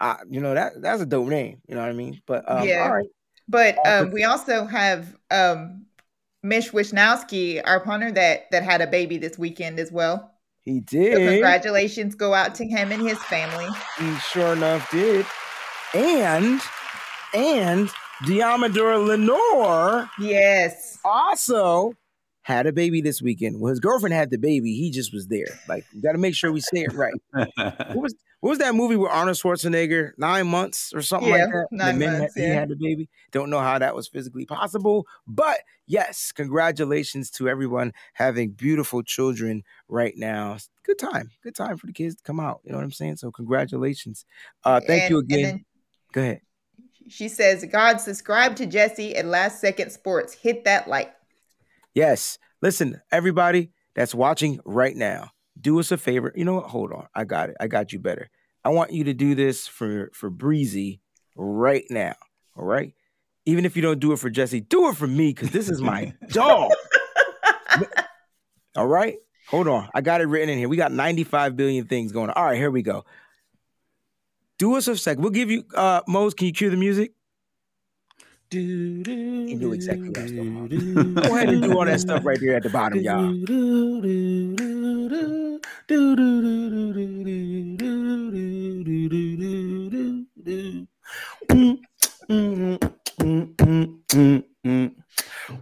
Speaker 3: Uh, you know that that's a dope name. You know what I mean? But um, yeah. all right.
Speaker 5: But um, we also have um, Mitch Wishnowsky, our punter, that that had a baby this weekend as well.
Speaker 3: He did.
Speaker 5: So congratulations go out to him and his family.
Speaker 3: He sure enough did. And and Deommodore Lenoir.
Speaker 5: Yes.
Speaker 3: Also had a baby this weekend. Well, his girlfriend had the baby. He just was there. Like, got to make sure we say it right. what was what was that movie with Arnold Schwarzenegger? Nine months or something
Speaker 5: yeah,
Speaker 3: like that.
Speaker 5: Nine months.
Speaker 3: Had,
Speaker 5: yeah.
Speaker 3: He had a baby. Don't know how that was physically possible, but yes, congratulations to everyone having beautiful children right now. Good time. Good time for the kids to come out. You know what I'm saying? So congratulations. Uh, thank and, you again. Go ahead.
Speaker 5: She says, God, subscribe to Jesse at Last Second Sports. Hit that like.
Speaker 3: Yes. Listen, everybody that's watching right now do us a favor. You know what? Hold on. I got it. I got you better. I want you to do this for for Breezy right now. All right. Even if you don't do it for Jesse, do it for me because this is my dog. all right. Hold on. I got it written in here. We got 95 billion things going on. All right, here we go. Do us a sec. We'll give you uh Mose, can you cue the music? You knew exactly what I was talking about. Go ahead and do all that stuff right there at the bottom, y'all. The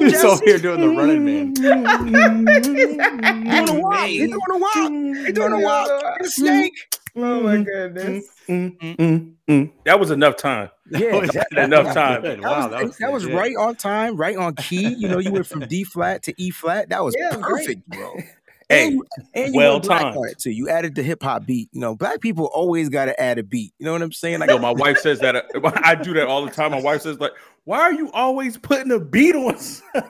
Speaker 7: He's all here doing the running man.
Speaker 3: He's doing a walk. He's doing a walk. He's doing a walk. He's a snake.
Speaker 5: Oh my goodness.
Speaker 6: That was enough time.
Speaker 3: Yeah,
Speaker 6: that- enough time.
Speaker 7: Good.
Speaker 3: That
Speaker 7: Wow,
Speaker 3: was, that was
Speaker 7: legit.
Speaker 3: right on time, right on key. You know, you went from D flat to E flat. That was
Speaker 5: Yeah, great.
Speaker 3: perfect, bro.
Speaker 6: Hey,
Speaker 3: and you, and you
Speaker 6: well
Speaker 3: went black
Speaker 6: timed.
Speaker 3: on it too. You added the hip hop beat. You know, black people always got to add a beat. You know what I'm saying? Like,
Speaker 6: Yo, my wife says that uh, I do that all the time. My wife says like, "Why are you always putting a beat on?"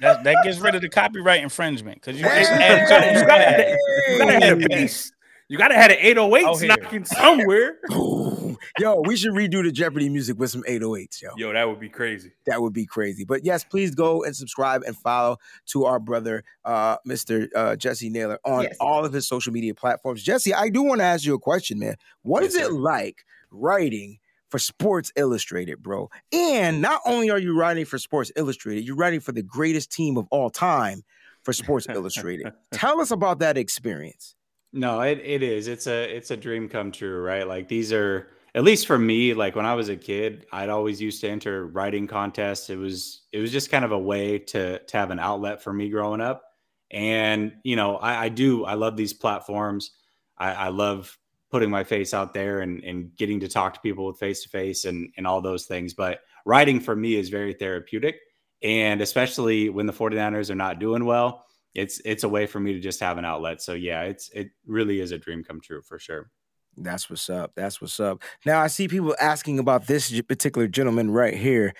Speaker 4: That, that gets rid of the copyright infringement because you just
Speaker 3: Hey!
Speaker 4: added. You gotta add.
Speaker 6: You gotta have a bass. You gotta have an 808
Speaker 4: Oh,
Speaker 6: knocking somewhere.
Speaker 3: yo, we should redo the Jeopardy music with some 808s, yo.
Speaker 6: Yo, that would be crazy.
Speaker 3: That would be crazy. But yes, please go and subscribe and follow to our brother, uh, Mr. Uh, Jesse Naylor, on
Speaker 5: Yes.
Speaker 3: all of his social media platforms. Jesse, I do want to ask you a question, man. What is
Speaker 6: Yes,
Speaker 3: it
Speaker 6: sir.
Speaker 3: like writing for Sports Illustrated, bro? And not only are you writing for Sports Illustrated, you're writing for the greatest team of all time for Sports Illustrated. Tell us about that experience.
Speaker 7: No, it, it is. It's a it's a dream come true, right? Like these are at least for me, like when I was a kid, I'd always used to enter writing contests. It was it was just kind of a way to to have an outlet for me growing up. And you know, I, I do I love these platforms. I, I love putting my face out there and, and getting to talk to people with face to face and and all those things. But writing for me is very therapeutic. And especially when the 49ers are not doing well, it's it's a way for me to just have an outlet. So yeah, it's it really is a dream come true for sure.
Speaker 3: That's what's up. That's what's up. Now I see people asking about this particular gentleman right here.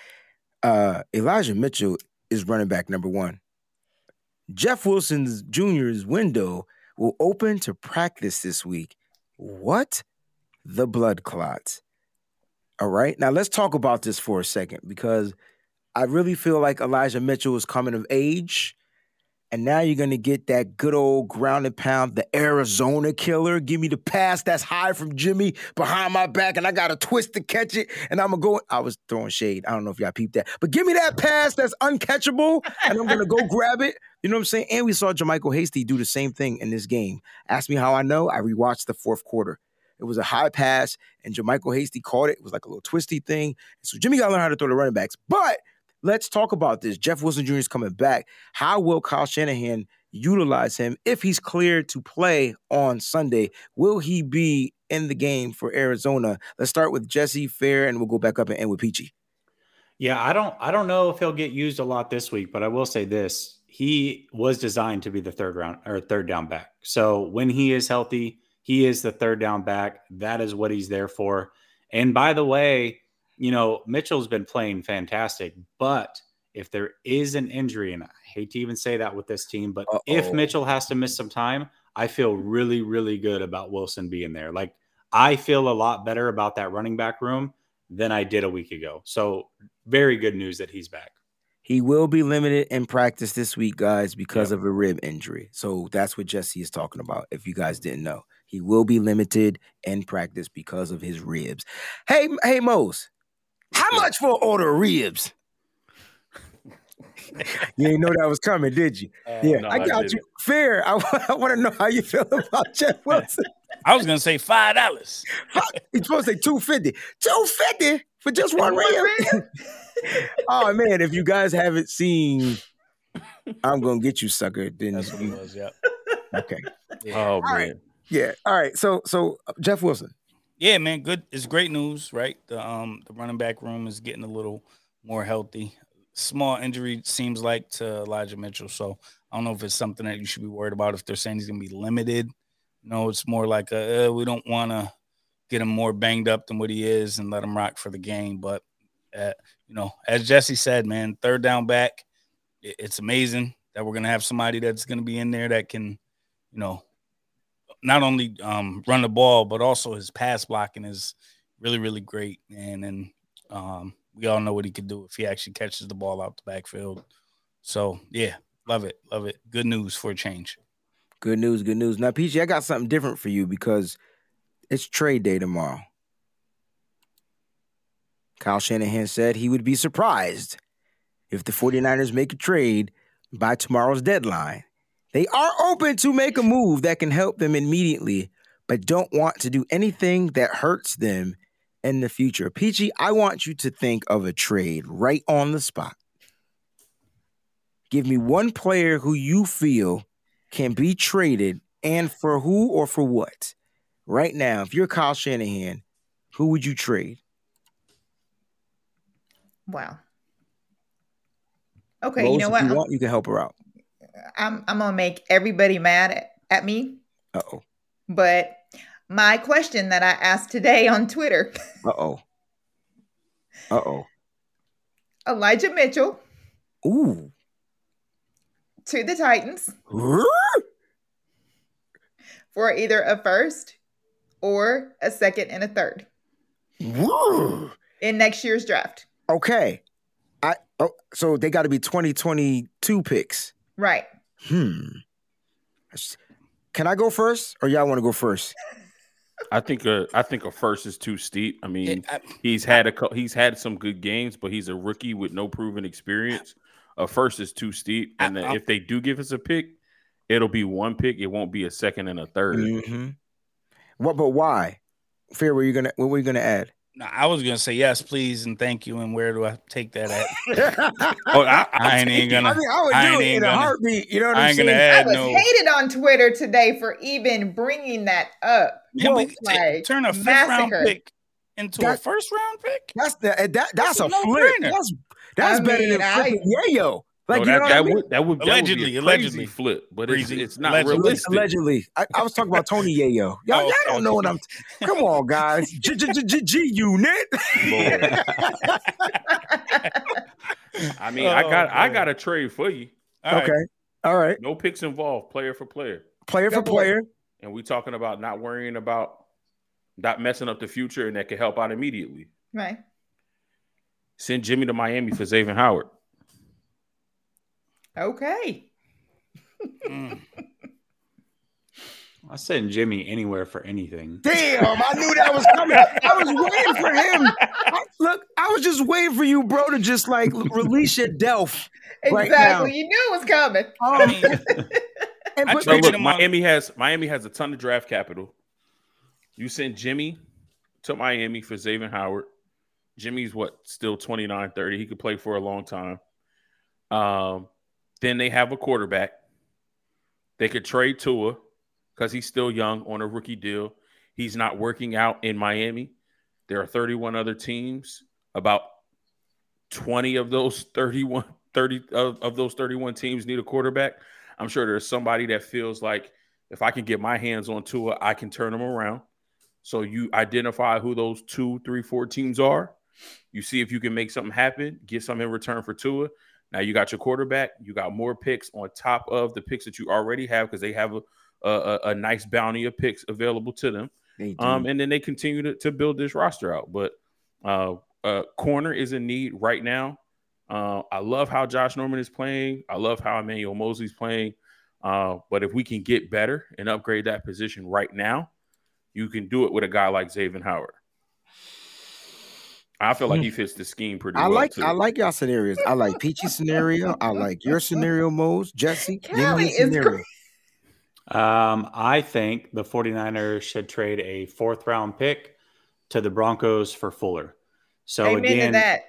Speaker 3: Uh, Elijah Mitchell is running back number one. Jeff Wilson's Jr.'s window will open to practice this week. What? The blood clots. All right. Now let's talk about this for a second because I really feel like Elijah Mitchell is coming of age. And now you're gonna get that good old ground and pound, the Arizona killer. Give me the pass that's high from Jimmy behind my back, and I got to twist to catch it. And I'm gonna go. I was throwing shade. I don't know if y'all peeped that, but give me that pass that's uncatchable, and I'm gonna go grab it. You know what I'm saying? And we saw JaMycal Hasty do the same thing in this game. Ask me how I know. I rewatched the fourth quarter. It was a high pass, and JaMycal Hasty caught it. It was like a little twisty thing. So Jimmy got to learn how to throw the running backs. But let's talk about this. Jeff Wilson Jr. is coming back. How will Kyle Shanahan utilize him if he's cleared to play on Sunday? Will he be in the game for Arizona? Let's start with Jesse Fair, and we'll go back up and end with Peachy.
Speaker 7: Yeah, I don't I don't know if he'll get used a lot this week, but I will say this. He was designed to be the third round or third down back. So when he is healthy, he is the third down back. That is what he's there for. And by the way, you know, Mitchell's been playing fantastic, but if there is an injury, and I hate to even say that with this team, but if
Speaker 3: Uh-oh.
Speaker 7: Mitchell has to miss some time, I feel really, really good about Wilson being there. Like I feel a lot better about that running back room than I did a week ago. So very good news that he's back.
Speaker 3: He will be limited in practice this week, guys, because of a rib injury. So that's what Jesse is talking about. If you guys didn't know, he will be limited in practice because of his ribs. Hey, hey, Mose, how much for an order of ribs? you didn't know that was coming, did you? yeah,
Speaker 6: no,
Speaker 3: I
Speaker 6: I
Speaker 3: got
Speaker 6: didn't.
Speaker 3: you. Fair. I, want to know how you feel about Jeff Wilson.
Speaker 4: I was gonna say five dollars.
Speaker 3: He's supposed to say 250. 250 for just one rib. oh man, if you guys haven't seen I'm gonna get you, sucker. Then
Speaker 4: That's what it was. Yep.
Speaker 3: okay.
Speaker 6: Oh man.
Speaker 3: right. Yeah. All right. So so uh, Jeff Wilson.
Speaker 4: Yeah, man, good. It's great news, right? The um the running back room is getting a little more healthy. Small injury seems like to Elijah Mitchell, so I don't know if it's something that you should be worried about. If they're saying he's gonna be limited, no, it's more like a, uh, we don't want to get him more banged up than what he is and let him rock for the game. But uh, you know, as Jesse said, man, third down back, it- it's amazing that we're gonna have somebody that's gonna be in there that can, you know, not only um, run the ball, but also his pass blocking is really, really great. And and um, we all know what he could do if he actually catches the ball out the backfield. So yeah, love it, love it. Good news for a change.
Speaker 3: Good news, good news. Now, PG, I got something different for you because it's trade day tomorrow. Kyle Shanahan said he would be surprised if the 49ers make a trade by tomorrow's deadline. They are open to make a move that can help them immediately, but don't want to do anything that hurts them in the future. Peachy, I want you to think of a trade right on the spot. Give me one player who you feel can be traded and for who or for what. Right now, if you're Kyle Shanahan, who would you trade?
Speaker 5: Wow. Okay,
Speaker 3: Rose,
Speaker 5: you know what?
Speaker 3: You, want, you can help her out.
Speaker 5: I'm I'm gonna make everybody mad at, at me,
Speaker 3: Uh oh.
Speaker 5: but my question that I asked today on Twitter,
Speaker 3: Uh oh. Uh oh.
Speaker 5: Elijah Mitchell
Speaker 3: Ooh.
Speaker 5: to the Titans for either a first or a second and a third in next year's draft.
Speaker 3: Okay. I oh, so they got to be 2022 picks.
Speaker 5: Right.
Speaker 3: Hmm. Can I go first or y'all want to go first?
Speaker 6: I think a I think a first is too steep. I mean,
Speaker 4: It- I-
Speaker 6: he's had a cou- he's had some good games, but he's a rookie with no proven experience. A first is too steep, and
Speaker 4: I-
Speaker 6: then if they do give us a pick, it'll be one pick. It won't be a second and a 3rd
Speaker 3: hmm What? But why? Fear, were you gonna? What were you gonna add?
Speaker 4: No, I was gonna say yes, please, and thank you. And where do I take that at?
Speaker 6: Oh, I,
Speaker 4: I ain't even gonna.
Speaker 3: I, mean, I would
Speaker 4: I
Speaker 3: do
Speaker 4: ain't
Speaker 3: it in a
Speaker 4: gonna-
Speaker 3: heartbeat. You know what
Speaker 4: I
Speaker 3: I'm
Speaker 4: ain't gonna
Speaker 3: saying?
Speaker 5: I was
Speaker 4: no.
Speaker 5: hated on Twitter today for even bringing that up.
Speaker 4: Yeah, we
Speaker 5: Well, like,
Speaker 4: turn a fifth round pick into a first round pick.
Speaker 3: That's the eh, that. That's
Speaker 4: That's
Speaker 3: a
Speaker 4: a
Speaker 3: flip.
Speaker 4: no-brainer.
Speaker 3: That's that's
Speaker 5: I
Speaker 3: better
Speaker 5: mean,
Speaker 3: than
Speaker 5: I-
Speaker 3: flipping yayo. Like
Speaker 6: no,
Speaker 3: you know
Speaker 6: that,
Speaker 3: what
Speaker 6: that
Speaker 3: I mean?
Speaker 6: would that would that would
Speaker 4: Allegedly,
Speaker 6: be a
Speaker 4: allegedly.
Speaker 6: crazy flip, but it's, it's not
Speaker 4: Allegedly.
Speaker 6: realistic.
Speaker 3: Allegedly, I, I was talking about Tony Yayo. Y'all,
Speaker 4: Oh,
Speaker 3: y'all don't know what I'm. Come on, guys. G G G G unit.
Speaker 6: Lord. I mean, I
Speaker 4: Oh,
Speaker 6: got I got a trade for you.
Speaker 4: All right.
Speaker 3: okay. All right.
Speaker 6: No picks involved, player for player.
Speaker 3: Player for
Speaker 5: for
Speaker 3: player.
Speaker 6: And we talking about not worrying about not messing up the future and that can help out immediately.
Speaker 5: right.
Speaker 6: Send Jimmy to Miami for Xavier Howard.
Speaker 5: Okay.
Speaker 4: Mm.
Speaker 7: I send Jimmy anywhere for anything.
Speaker 3: Damn, I knew that was coming. I was waiting for him. I- look, I was just waiting for you, bro, to just like release your Delph. Right
Speaker 5: Exactly.
Speaker 3: now.
Speaker 5: you knew it was coming.
Speaker 4: I mean,
Speaker 3: And
Speaker 4: I
Speaker 3: put-
Speaker 6: So look,
Speaker 4: him on-
Speaker 6: Miami has Miami has a ton of draft capital. You send Jimmy to Miami for Xavier Howard. Jimmy's what still 29, 30. He could play for a long time. Um, then they have a quarterback. They could trade Tua because he's still young on a rookie deal. He's not working out in Miami. There are 31 other teams. About 20 of those 31, 30 of, of those 31 teams need a quarterback. I'm sure there's somebody that feels like if I can get my hands on Tua, I can turn them around. So you identify who those two, three, four teams are. You see if you can make something happen, get something in return for Tua. Now you got your quarterback. You got more picks on top of the picks that you already have because they have a, a, a nice bounty of picks available to them. Um, and then they continue to, to build this roster out. But uh, uh, corner is in need right now. Uh, I love how Josh Norman is playing. I love how Emmanuel Moseley's playing. Uh, but if we can get better and upgrade that position right now, you can do it with a guy like Xavier Howard. I feel like he fits the scheme pretty
Speaker 3: I
Speaker 6: well.
Speaker 3: like
Speaker 6: too.
Speaker 3: I like y'all scenarios. I like Peachy's scenario. I like your scenario, Mose. Jesse, give
Speaker 5: Callie is
Speaker 3: scenario.
Speaker 7: Um, I think the 49ers should trade a fourth round pick to the Broncos for Fuller. So
Speaker 5: Amen
Speaker 7: again,
Speaker 5: to that.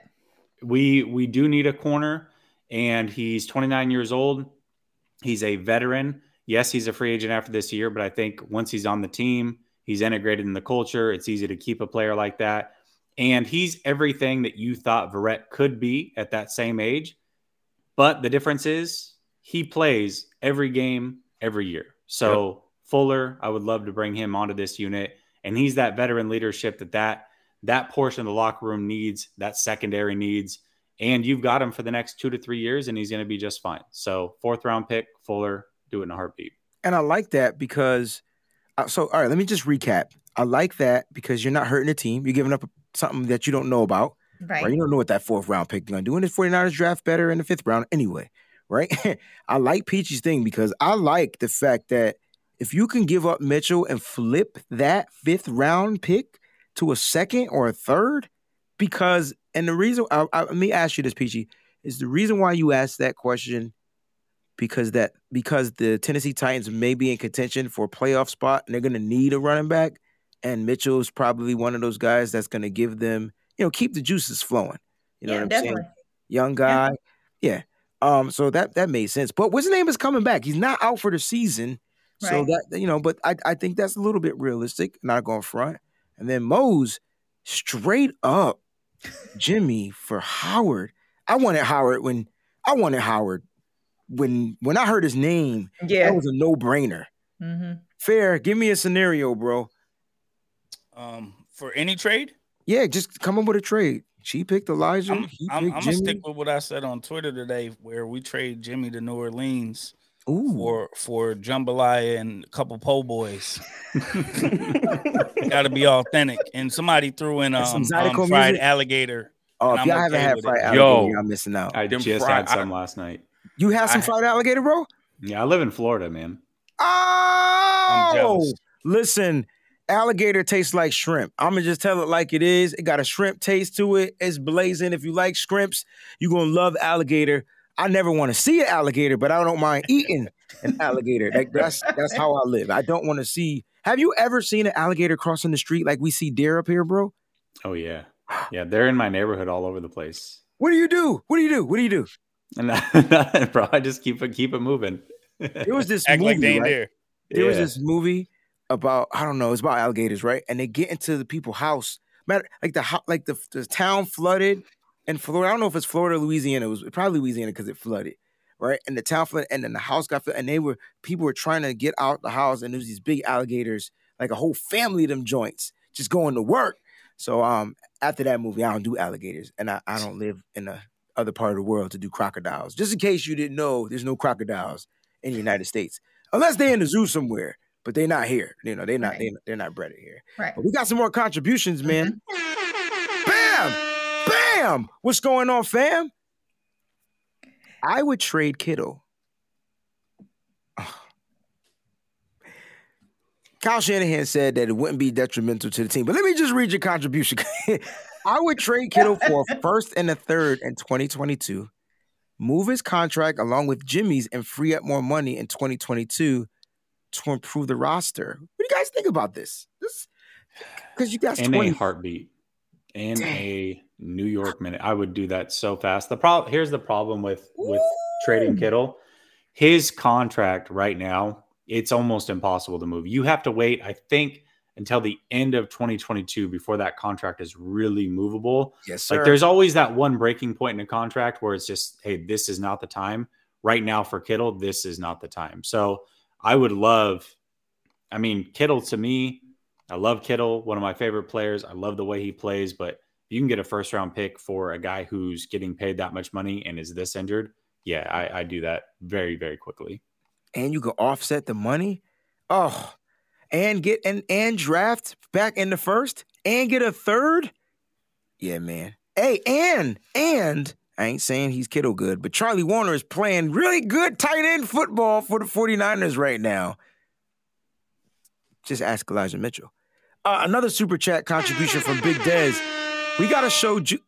Speaker 7: we we do need a corner, and he's 29 years old. He's a veteran. Yes, he's a free agent after this year, but I think once he's on the team, he's integrated in the culture. It's easy to keep a player like that. And he's everything that you thought Verrett could be at that same age. But the difference is he plays every game, every year. So Fuller, I would love to bring him onto this unit. And he's that veteran leadership that that that portion of the locker room needs, that secondary needs. And you've got him for the next two to three years, and he's going to be just fine. So fourth round pick, Fuller, do it in a heartbeat.
Speaker 3: And I like that because uh, so all right, let me just recap. I like that because you're not hurting the team. You're giving up something that you don't know about.
Speaker 5: Right.
Speaker 3: right? You don't know what that fourth round pick is going to do. And the 49ers draft better in the fifth round anyway, right? I like Peachy's thing because I like the fact that if you can give up Mitchell and flip that fifth round pick to a second or a third, because and the reason I, I, let me ask you this, Peachy, is the reason why you asked that question because that because the Tennessee Titans may be in contention for a playoff spot and they're going to need a running back, and Mitchell's probably one of those guys that's going to give them, you know, keep the juices flowing. You know
Speaker 5: Yeah,
Speaker 3: what I'm
Speaker 5: definitely.
Speaker 3: saying? Young guy, yeah. Um, so that that made sense. But what's his name is coming back. He's not out for the season. So
Speaker 5: Right.
Speaker 3: that you know, but I, I think that's a little bit realistic, not going front. And then Mose straight up Jimmy for Howard. I wanted Howard when I wanted Howard when when I heard his name,
Speaker 5: Yeah.
Speaker 3: that was a no-brainer.
Speaker 5: hmm
Speaker 3: Fair, give me a scenario, bro.
Speaker 4: Um, for any trade,
Speaker 3: Yeah, just come up with a trade. She picked Elijah.
Speaker 4: I'm,
Speaker 3: he
Speaker 4: I'm,
Speaker 3: picked
Speaker 4: I'm gonna stick with what I said on Twitter today, where we trade Jimmy to New Orleans
Speaker 3: Ooh,
Speaker 4: for for jambalaya and a couple po' boys. Got to be authentic. And somebody threw in
Speaker 3: And some
Speaker 4: um,
Speaker 3: Zydeco
Speaker 4: um fried
Speaker 3: music?
Speaker 4: alligator.
Speaker 3: oh, if
Speaker 4: I'm
Speaker 3: y'all haven't
Speaker 4: okay
Speaker 3: had fried
Speaker 4: it.
Speaker 3: alligator,
Speaker 6: Yo.
Speaker 3: y'all missing out.
Speaker 7: I
Speaker 6: Them
Speaker 7: just
Speaker 6: fried-
Speaker 7: had some last night.
Speaker 3: You had some
Speaker 6: I-
Speaker 3: fried alligator, bro?
Speaker 7: Yeah, I live in Florida, man.
Speaker 3: Oh,
Speaker 4: jealous.
Speaker 3: listen, alligator tastes like shrimp. I'm gonna just tell it like it is. It got a shrimp taste to it. It's blazing. If you like shrimps, you're gonna love alligator. I never want to see an alligator, but I don't mind eating an alligator. Like that's that's how I live. I don't want to see. Have you ever seen an alligator crossing the street like we see deer up here, bro?
Speaker 7: Oh yeah, yeah. They're in my neighborhood all over the place.
Speaker 3: What do you do? What do you do? What do you do?
Speaker 7: And bro, I just keep it keep it moving.
Speaker 3: There was this
Speaker 4: Act
Speaker 3: movie,
Speaker 4: they ain't
Speaker 3: right?
Speaker 4: there.
Speaker 3: There was this movie about I don't know, it's about alligators, right? And they get into the people's house. Matter like the like the the town flooded in Florida. I don't know if it's Florida or Louisiana. It was probably Louisiana because it flooded, right? And the town flooded, and then the house got flooded, and they were people were trying to get out the house, and there's these big alligators, like a whole family of them joints, just going to work. So um, after that movie, I don't do alligators, and I, I don't live in the other part of the world to do crocodiles. Just in case you didn't know, there's no crocodiles in the United States unless they're in the zoo somewhere, but they're not here. You know, they're not
Speaker 5: Right.
Speaker 3: they're, they're not bred here.
Speaker 5: Right.
Speaker 3: But we got some more contributions, man.
Speaker 5: Mm-hmm.
Speaker 3: Bam, bam. What's going on, fam? I would trade Kittle. Kyle Shanahan said that it wouldn't be detrimental to the team. But let me just read your contribution. I would trade Kittle for a first and a third in 2022, move his contract along with Jimmy's, and free up more money in 2022 to improve the roster. What do you guys think about this? This because you guys
Speaker 7: in
Speaker 3: 20
Speaker 7: a heartbeat in
Speaker 3: Dang.
Speaker 7: a New York minute. I would do that so fast. The problem here's the problem with with trading Kittle. His contract right now, it's almost impossible to move. You have to wait, I think, until the end of 2022 before that contract is really movable.
Speaker 3: Yes,
Speaker 7: Like there's always that one breaking point in a contract where it's just, hey, this is not the time. Right now for Kittle, this is not the time. So I would love, I mean, Kittle to me, I love Kittle, one of my favorite players. I love the way he plays, but you can get a first round pick for a guy who's getting paid that much money and is this injured, yeah, I, I do that very, very quickly.
Speaker 3: and you can offset the money. Oh, and get and and draft back in the first and get a third. Yeah, man. Hey, and and I ain't saying he's Kittle good, but Charlie Woerner is playing really good tight end football for the 49ers right now. Just ask Elijah Mitchell. Uh, another super chat contribution from Big Dez. We gotta show Ju-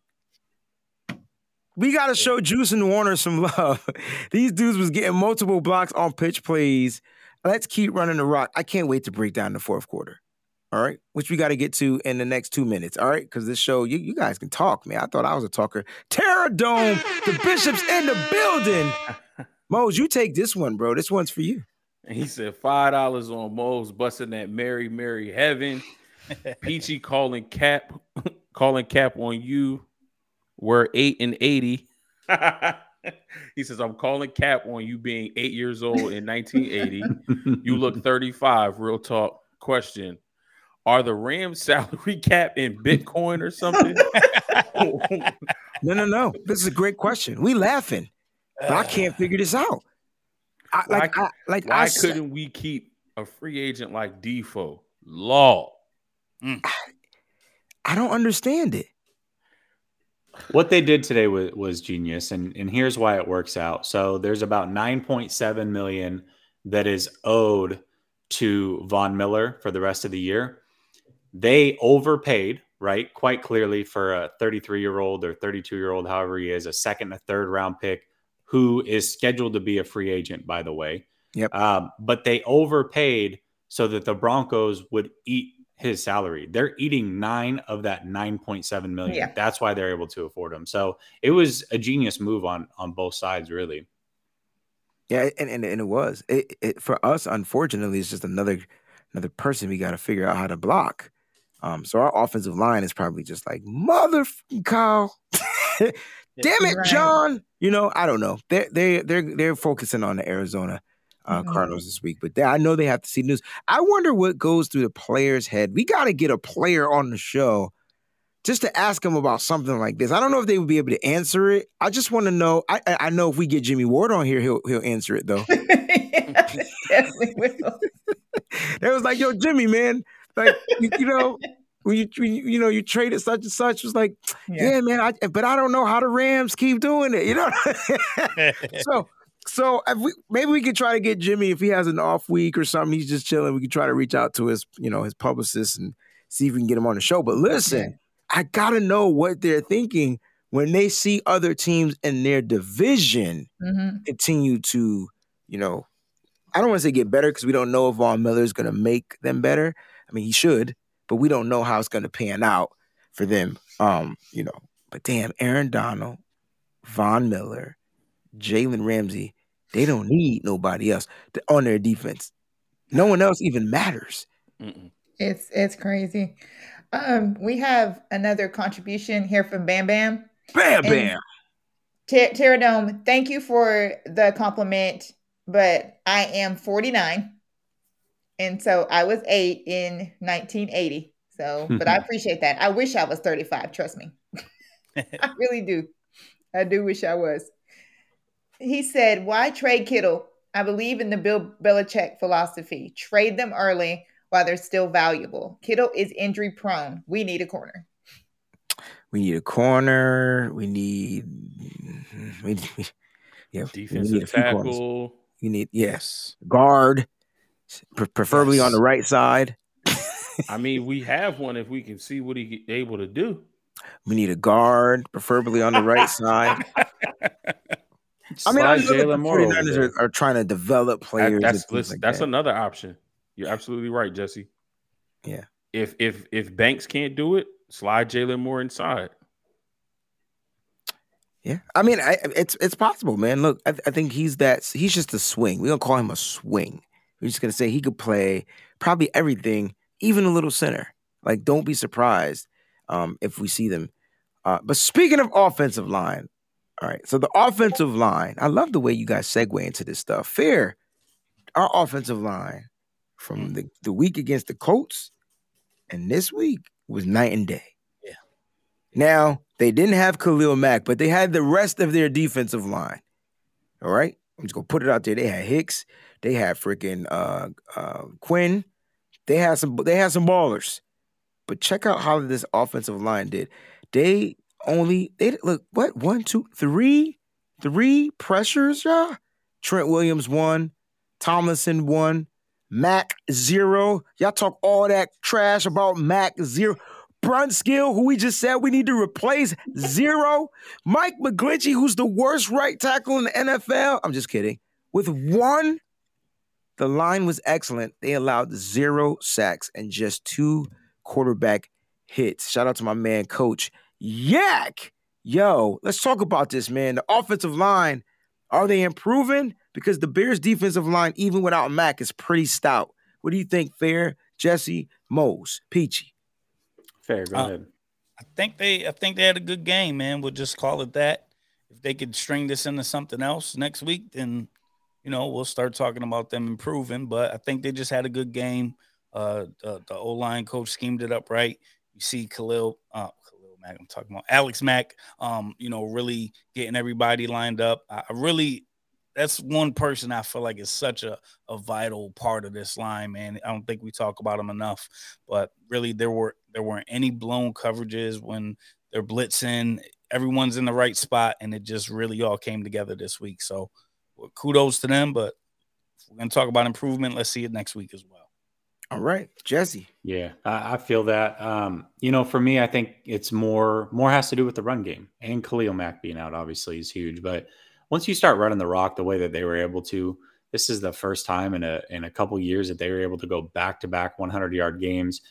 Speaker 3: we gotta show Juice and Woerner some love. These dudes was getting multiple blocks on pitch plays. Let's keep running the rock. I can't wait to break down the fourth quarter. All right, which we got to get to in the next two minutes. All right, because this show, you, you guys can talk, man. I thought I was a talker. Terror Dome, the bishops in the building. Mose, you take this one, bro. This one's for you.
Speaker 6: And he said five dollars on Mo's busting that Mary Mary Heaven. Peachy calling cap, calling cap on you. We're eight and eighty. he says I'm calling cap on you being eight years old in 1980. You look 35. Real talk. Question: Are the Rams salary cap in Bitcoin or something?
Speaker 3: No, no, no. This is a great question. We laughing, but I can't figure this out. I, like,
Speaker 6: Why-
Speaker 3: I, like,
Speaker 6: Why
Speaker 3: I said-
Speaker 6: couldn't we keep a free agent like Defoe? Law. Mm.
Speaker 3: I don't understand it.
Speaker 7: what they did today was, was genius and, and here's why it works out so there's about 9.7 million that is owed to Von Miller for the rest of the year. They overpaid, right? Quite clearly for a 33 year old or 32 year old, however he is, a second, a third round pick who is scheduled to be a free agent, by the way.
Speaker 3: Yep.
Speaker 7: Um, but they overpaid so that the Broncos would eat his salary. They're eating nine of that 9.7 million.
Speaker 5: Yeah.
Speaker 7: That's why they're able to afford him. So it was a genius move on on both sides, really.
Speaker 3: Yeah, and, and, and it was. It, it for us, unfortunately, it's just another another person we got to figure out how to block. Um, so our offensive line is probably just like mother Kyle. Damn it,
Speaker 5: Right.
Speaker 3: John. You know, I don't know. They they they're they're focusing on the Arizona uh,
Speaker 5: Mhm.
Speaker 3: Cardinals this week, but they, I know they have to see news. I wonder what goes through the player's head. We got to get a player on the show just to ask them about something like this. I don't know if they would be able to answer it. I just want to know. I I I know if we get Jimmy Ward on here, he'll he'll answer it though. They was like, "Yo, Jimmy, man, like you, you know." When you, when you you know you traded such and such was like
Speaker 5: Yeah.
Speaker 3: yeah, man I, but I don't know how the Rams keep doing it you know so so if we, maybe we could try to get Jimmy if he has an off week or something he's just chilling we could try to reach out to his you know his publicist and see if we can get him on the show but listen I gotta know what they're thinking when they see other teams in their division
Speaker 5: Mhm.
Speaker 3: continue to, you know, I don't want to say get better because we don't know if Von Miller is going to make them better. I mean, he should, but we don't know how it's going to pan out for them. Um, you know, but damn, Aaron Donald, Von Miller, Jalen Ramsey, they don't need nobody else to, on their defense. No one else even matters.
Speaker 6: Mm-mm.
Speaker 5: It's it's crazy. Um, we have another contribution here from Bam Bam.
Speaker 3: Bam,
Speaker 5: And-
Speaker 3: bam.
Speaker 5: Ter- Terradome, thank you for the compliment, but I am 49. And so I was eight in 1980. So, but I appreciate that. I wish I was 35, trust me. I really do. I do wish I was. He said, Why trade Kittle? I believe in the Bill Belichick philosophy. Trade them early while they're still valuable. Kittle is injury prone. We need a corner.
Speaker 3: We need a corner. We need, we, we- yeah, we need a
Speaker 6: Defensive
Speaker 3: few corners.
Speaker 6: tackle.
Speaker 3: You need, yes, guard, pre- preferably on the right side.
Speaker 6: I mean, we have one if we can see what he's able to do.
Speaker 3: We need a guard, preferably on the right side. I mean, I
Speaker 7: Slide
Speaker 3: know that the
Speaker 7: Jaylon Moore
Speaker 3: 49ers are, are trying to develop
Speaker 6: That-
Speaker 3: players.
Speaker 6: that's listen,
Speaker 3: like
Speaker 6: that's
Speaker 3: that.
Speaker 6: another option. You're absolutely right, Jesse.
Speaker 3: Yeah.
Speaker 6: If if if Banks can't do it, slide Jaylon Moore inside.
Speaker 3: Yeah, I mean, I, it's it's possible, man. Look, I, I think he's that. He's just a swing. We're gonna call him a swing. We're just gonna say he could play probably everything, even a little center. Like, don't be surprised um, if we see them. Uh, but speaking of offensive line, all right. So the offensive line, I love the way you guys segue into this stuff. Fair, our offensive line from the the week against the Colts and this week was night and day.
Speaker 4: Yeah.
Speaker 3: Now they didn't have Khalil Mack, but they had the rest of their defensive line. All right, I'm just gonna put it out there. They had Hicks, they had freaking uh, uh, Quinn, they had some they had some ballers. But check out how this offensive line did. They only they look what one two three three pressures, y'all. Trent Williams one, Tomlinson one, Mack zero. Y'all talk all that trash about Mack zero. Brunskill, who we just said we need to replace, zero. Mike McGlinchey, who's the worst right tackle in the NFL. I'm just kidding. With one, the line was excellent. They allowed zero sacks and just two quarterback hits. Shout out to my man, Coach Yak. Yo, let's talk about this, man. The offensive line, are they improving? Because the Bears' defensive line, even without Mack, is pretty stout. What do you think, Fair, Jesse, Mose, Peachy?
Speaker 7: Fair, go
Speaker 4: Uh,
Speaker 7: ahead.
Speaker 4: I think they I think they had a good game, man. We'll just call it that. If they could string this into something else next week, then you know we'll start talking about them improving. But I think they just had a good game. Uh, the, the O line coach schemed it up right. You see Khalil, uh, Khalil Mack. I'm talking about Alex Mack. Um, you know, really getting everybody lined up. I, really. That's one person I feel like is such a, a vital part of this line, man. I don't think we talk about him enough but really there were there weren't any blown coverages when they're blitzing. Everyone's in the right spot, and it just really all came together this week. So well, kudos to them, but If we're gonna talk about improvement, let's see it next week as well.
Speaker 3: All right, Jesse.
Speaker 7: Yeah, I, I feel that. Um, you know, for me, I think it's more more has to do with the run game and Khalil Mack being out. Obviously, is huge, but once you start running the rock the way that they were able to, this is the first time in a in a couple years that they were able to go back to back 100 yard games,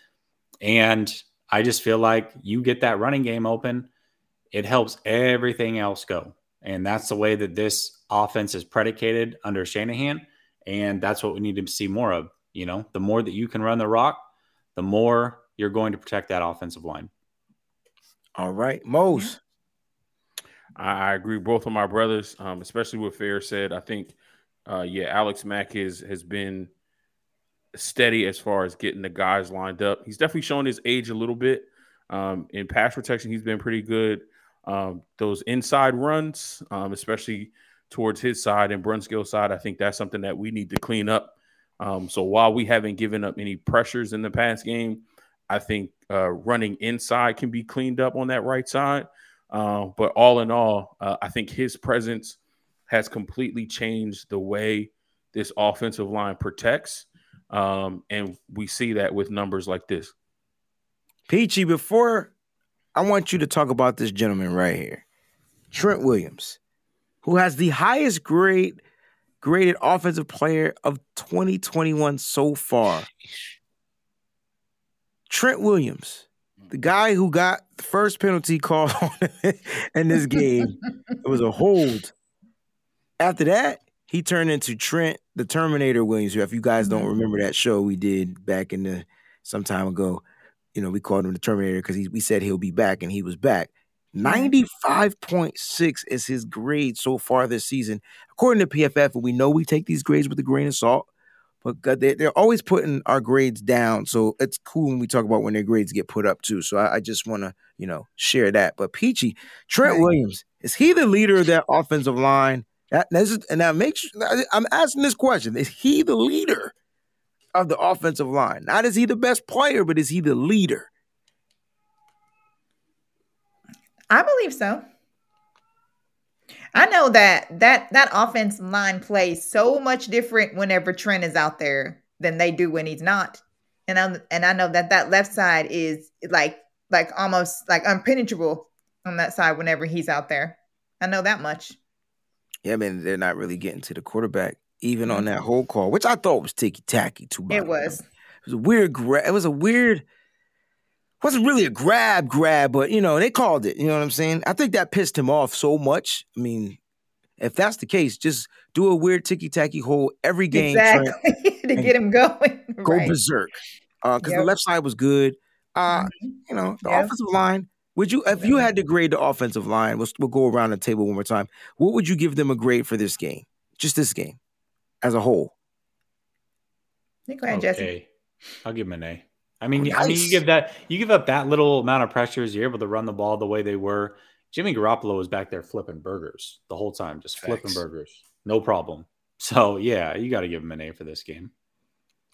Speaker 7: and I just feel like you get that running game open, it helps everything else go, and that's the way that this offense is predicated under Shanahan, and that's what we need to see more of you know, the more that you can run the rock, the more you're going to protect that offensive line.
Speaker 3: All right, Mose.
Speaker 6: I, I agree. Both of my brothers, um, especially what Fair said. I think, uh, yeah, Alex Mack is, has been steady as far as getting the guys lined up. He's definitely shown his age a little bit. Um, in pass protection, he's been pretty good. Um, those inside runs, um, especially towards his side and Brunskill side, I think that's something that we need to clean up. Um, so while we haven't given up any pressures in the past game, I think uh, running inside can be cleaned up on that right side. Uh, but all in all, uh, I think his presence has completely changed the way this offensive line protects. Um, and we see that with numbers like this.
Speaker 3: Peachy, before I want you to talk about this gentleman right here, Trent Williams, who has the highest grade graded offensive player of 2021 so far. Trent Williams, the guy who got the first penalty call in this game, it was a hold. After that, he turned into Trent the Terminator Williams. If you guys don't mm-hmm. remember that show we did back in the some time ago, you know, we called him the Terminator because we said he'll be back and he was back. 95.6 is his grade so far this season, according to PFF. And we know we take these grades with a grain of salt, but they're always putting our grades down. So it's cool when we talk about when their grades get put up too. So I, I just want to, you know, share that. But Peachy, Trent Williams, is he the leader of that offensive line? That, is, and that makes I'm asking this question: Is he the leader of the offensive line? Not is he the best player, but is he the leader?
Speaker 5: I believe so. I know that that that offense line plays so much different whenever Trent is out there than they do when he's not. And I and I know that that left side is like like almost like impenetrable on that side whenever he's out there. I know that much.
Speaker 3: Yeah, I mean they're not really getting to the quarterback even on that whole call, which I thought was ticky tacky too.
Speaker 5: It was.
Speaker 3: It was a weird. Gra- it was a weird wasn't really a grab grab, but you know, they called it. You know what I'm saying? I think that pissed him off so much. I mean, if that's the case, just do a weird ticky tacky hole every game
Speaker 5: exactly to get him going.
Speaker 3: Go right. berserk. Because uh, yep. the left side was good. Uh, mm-hmm. You know, the yep. offensive line. Would you, if you had to grade the offensive line, we'll, we'll go around the table one more time. What would you give them a grade for this game? Just this game, as a whole.
Speaker 5: Go ahead, okay. Jesse.
Speaker 7: I'll give him an A. I mean, nice. I mean, you give that you give up that little amount of pressures, you're able to run the ball the way they were. Jimmy Garoppolo was back there flipping burgers the whole time, just Thanks. flipping burgers, no problem. So yeah, you got to give him an A for this game.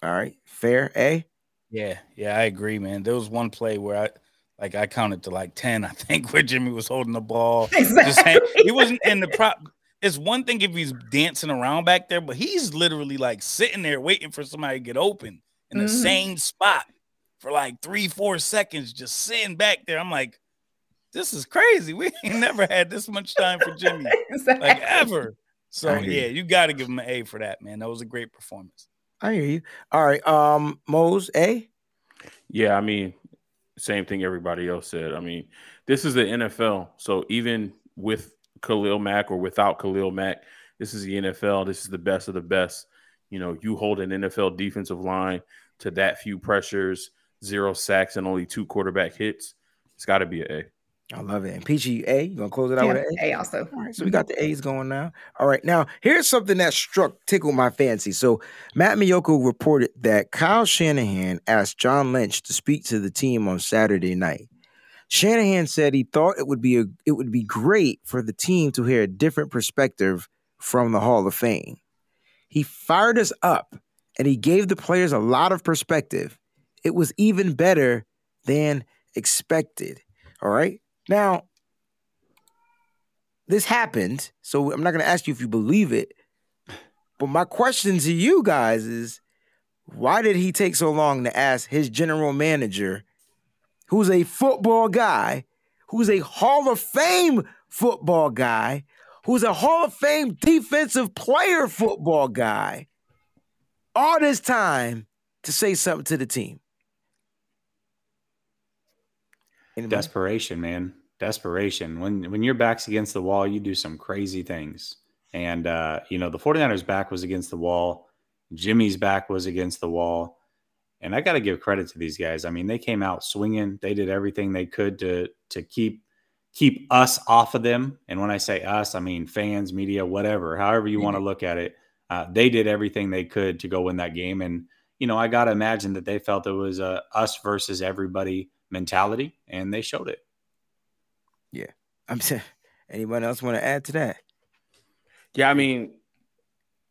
Speaker 3: All right, fair A.
Speaker 4: Yeah, yeah, I agree, man. There was one play where I like I counted to like ten, I think, where Jimmy was holding the ball. Exactly. Just he wasn't in the prop. It's one thing if he's dancing around back there, but he's literally like sitting there waiting for somebody to get open in the mm-hmm. same spot for like three, four seconds, just sitting back there. I'm like, this is crazy. We ain't never had this much time for Jimmy, exactly. like ever. So yeah, you got to give him an A for that, man. That was a great performance.
Speaker 3: I hear you. All right, um, Mose, A.
Speaker 6: Yeah, I mean, same thing everybody else said. I mean, this is the NFL, so even with Khalil Mack or without Khalil Mack, this is the NFL. This is the best of the best. You know, you hold an NFL defensive line to that few pressures zero sacks and only two quarterback hits. It's got to be an A.
Speaker 3: I love it. And Peachy A, you gonna close it out
Speaker 5: yeah,
Speaker 3: with an
Speaker 5: A? A also.
Speaker 3: All right, so we got the A's going now. All right, now here's something that struck tickled my fancy. So Matt Maiocco reported that Kyle Shanahan asked John Lynch to speak to the team on Saturday night. Shanahan said he thought it would be a it would be great for the team to hear a different perspective from the Hall of Fame. He fired us up and he gave the players a lot of perspective it was even better than expected. All right. Now, this happened. So I'm not going to ask you if you believe it, But my question to you guys is why did he take so long to ask his general manager, who's a football guy, who's a Hall of Fame football guy, who's a Hall of Fame defensive player football guy, all this time to say something to the team?
Speaker 7: Anybody? Desperation, man. Desperation. When when your back's against the wall, you do some crazy things. And uh, you know, the 49ers back was against the wall. Jimmy's back was against the wall. And I got to give credit to these guys. I mean, they came out swinging. They did everything they could to to keep keep us off of them. And when I say us, I mean fans, media, whatever, however you mm-hmm. want to look at it. Uh, they did everything they could to go win that game. And you know, I got to imagine that they felt it was a us versus everybody mentality, and they showed it.
Speaker 3: Yeah, I'm saying. Anyone else want to add to that?
Speaker 6: Yeah, I mean,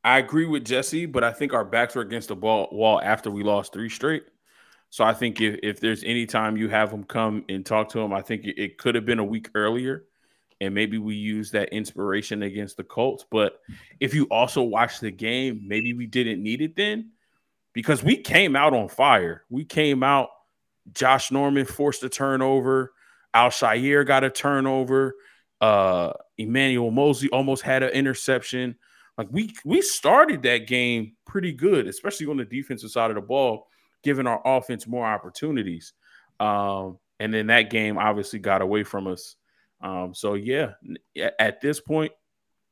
Speaker 6: I agree with Jesse, but I think our backs were against the ball, wall after we lost three straight. So I think if, if there's any time you have them come and talk to him, I think it, could have been a week earlier. And maybe we use that inspiration against the Colts. But if you also watch the game, maybe we didn't need it then because we came out on fire. We came out, Josh Norman forced a turnover, Al-Shaair got a turnover, uh, Emmanuel Moseley almost had an interception. Like we we started that game pretty good, especially on the defensive side of the ball, giving our offense more opportunities. Um, and then that game obviously got away from us. Um, so yeah, at this point,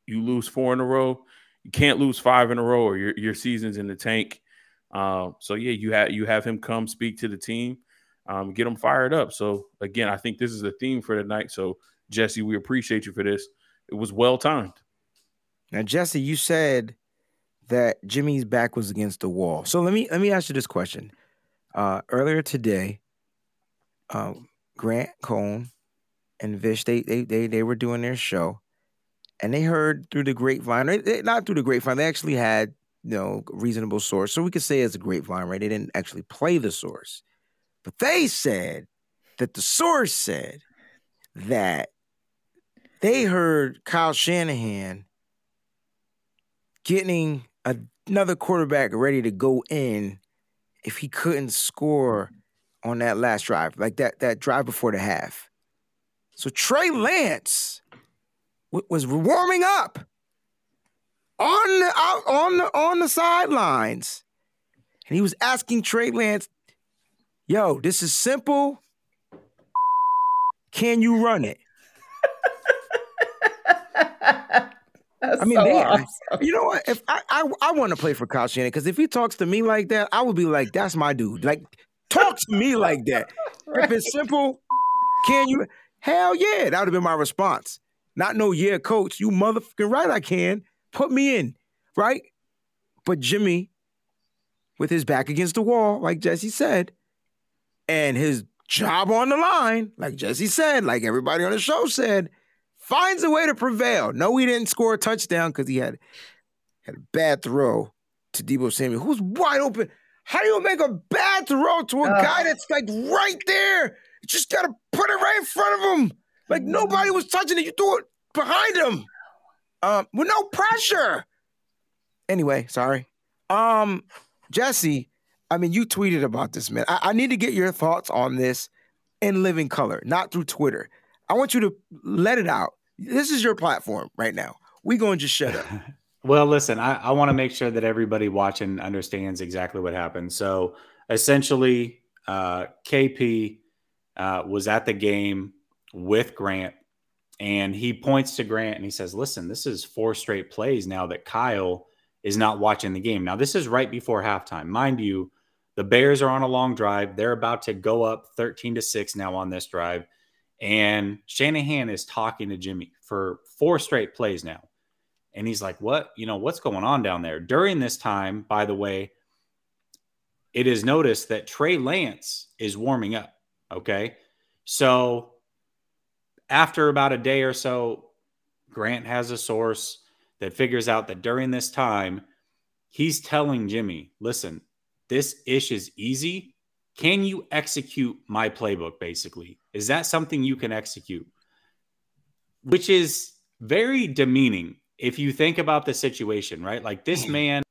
Speaker 6: you lose four in a row. You can't lose five in a row, or your your season's in the tank. Um, so yeah, you have you have him come speak to the team, um, get them fired up. So again, I think this is the theme for tonight. So Jesse, we appreciate you for this. It was well timed.
Speaker 3: Now, Jesse, you said that Jimmy's back was against the wall. So let me let me ask you this question. Uh, earlier today, um, Grant Cohn and Vish they, they they they were doing their show, and they heard through the grapevine, not through the grapevine. They actually had you know reasonable source, so we could say it's a grapevine, right? They didn't actually play the source, but they said that the source said that they heard Kyle Shanahan getting another quarterback ready to go in if he couldn't score on that last drive, like that that drive before the half. So Trey Lance w- was warming up on the out on the on the sidelines, and he was asking Trey Lance, "Yo, this is simple. Can you run it?"
Speaker 5: That's I mean, so they, awesome.
Speaker 3: you know what? If I I, I want to play for Kyle Shanahan because if he talks to me like that, I would be like, "That's my dude." Like, talk to me like that. right. If it's simple, can you? Hell yeah, that would have been my response. Not no, yeah, coach, you motherfucking right, I can put me in, right? But Jimmy, with his back against the wall, like Jesse said, and his job on the line, like Jesse said, like everybody on the show said finds a way to prevail. No, he didn't score a touchdown because he had had a bad throw to Deebo Samuel, who's wide open. How do you make a bad throw to a uh, guy that's like right there? You just gotta put it right in front of him. Like nobody was touching it. You threw it behind him. Um, with no pressure. Anyway, sorry. Um, Jesse, I mean, you tweeted about this, man. I, I need to get your thoughts on this in living color, not through Twitter. I want you to let it out. This is your platform right now. We going to just shut up.
Speaker 7: well, listen, I, I want to make sure that everybody watching understands exactly what happened. So essentially, uh, KP uh, was at the game with Grant, and he points to Grant and he says, "Listen, this is four straight plays now that Kyle is not watching the game. Now this is right before halftime, mind you." The Bears are on a long drive. They're about to go up 13 to 6 now on this drive. And Shanahan is talking to Jimmy for four straight plays now. And he's like, What? You know, what's going on down there? During this time, by the way, it is noticed that Trey Lance is warming up. Okay. So after about a day or so, Grant has a source that figures out that during this time, he's telling Jimmy, listen, this ish is easy. Can you execute my playbook, basically? Is that something you can execute? Which is very demeaning if you think about the situation, right? Like this hmm. man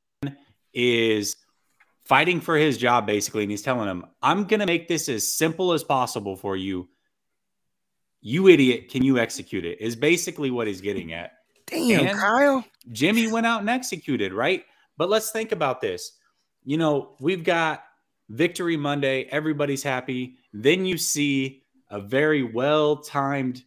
Speaker 7: is fighting for his job basically, and he's telling him, I'm going to make this as simple as possible for you. You idiot, can you execute it? Is basically what he's getting at.
Speaker 3: Damn,
Speaker 7: And-
Speaker 3: Kyle.
Speaker 7: Jimmy went out and executed, right? But let's think about this. You know, we've got Victory Monday, everybody's happy. Then you see a very well timed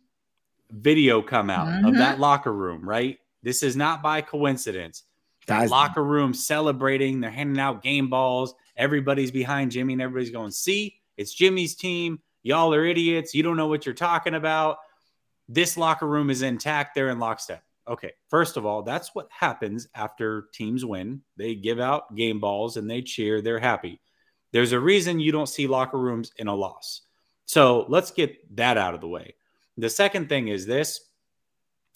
Speaker 7: video come out of
Speaker 5: Mhm.
Speaker 7: that locker room, right? This is not by coincidence. That
Speaker 3: Guys-
Speaker 7: locker room celebrating, they're handing out game balls. Everybody's behind Jimmy, and everybody's going, See, it's Jimmy's team. Y'all are idiots. You don't know what you're talking about. This locker room is intact. They're in lockstep. Okay, first of all, that's what happens after teams win. They give out game balls and they cheer. They're happy. There's a reason you don't see locker rooms in a loss. So let's get that out of the way. The second thing is this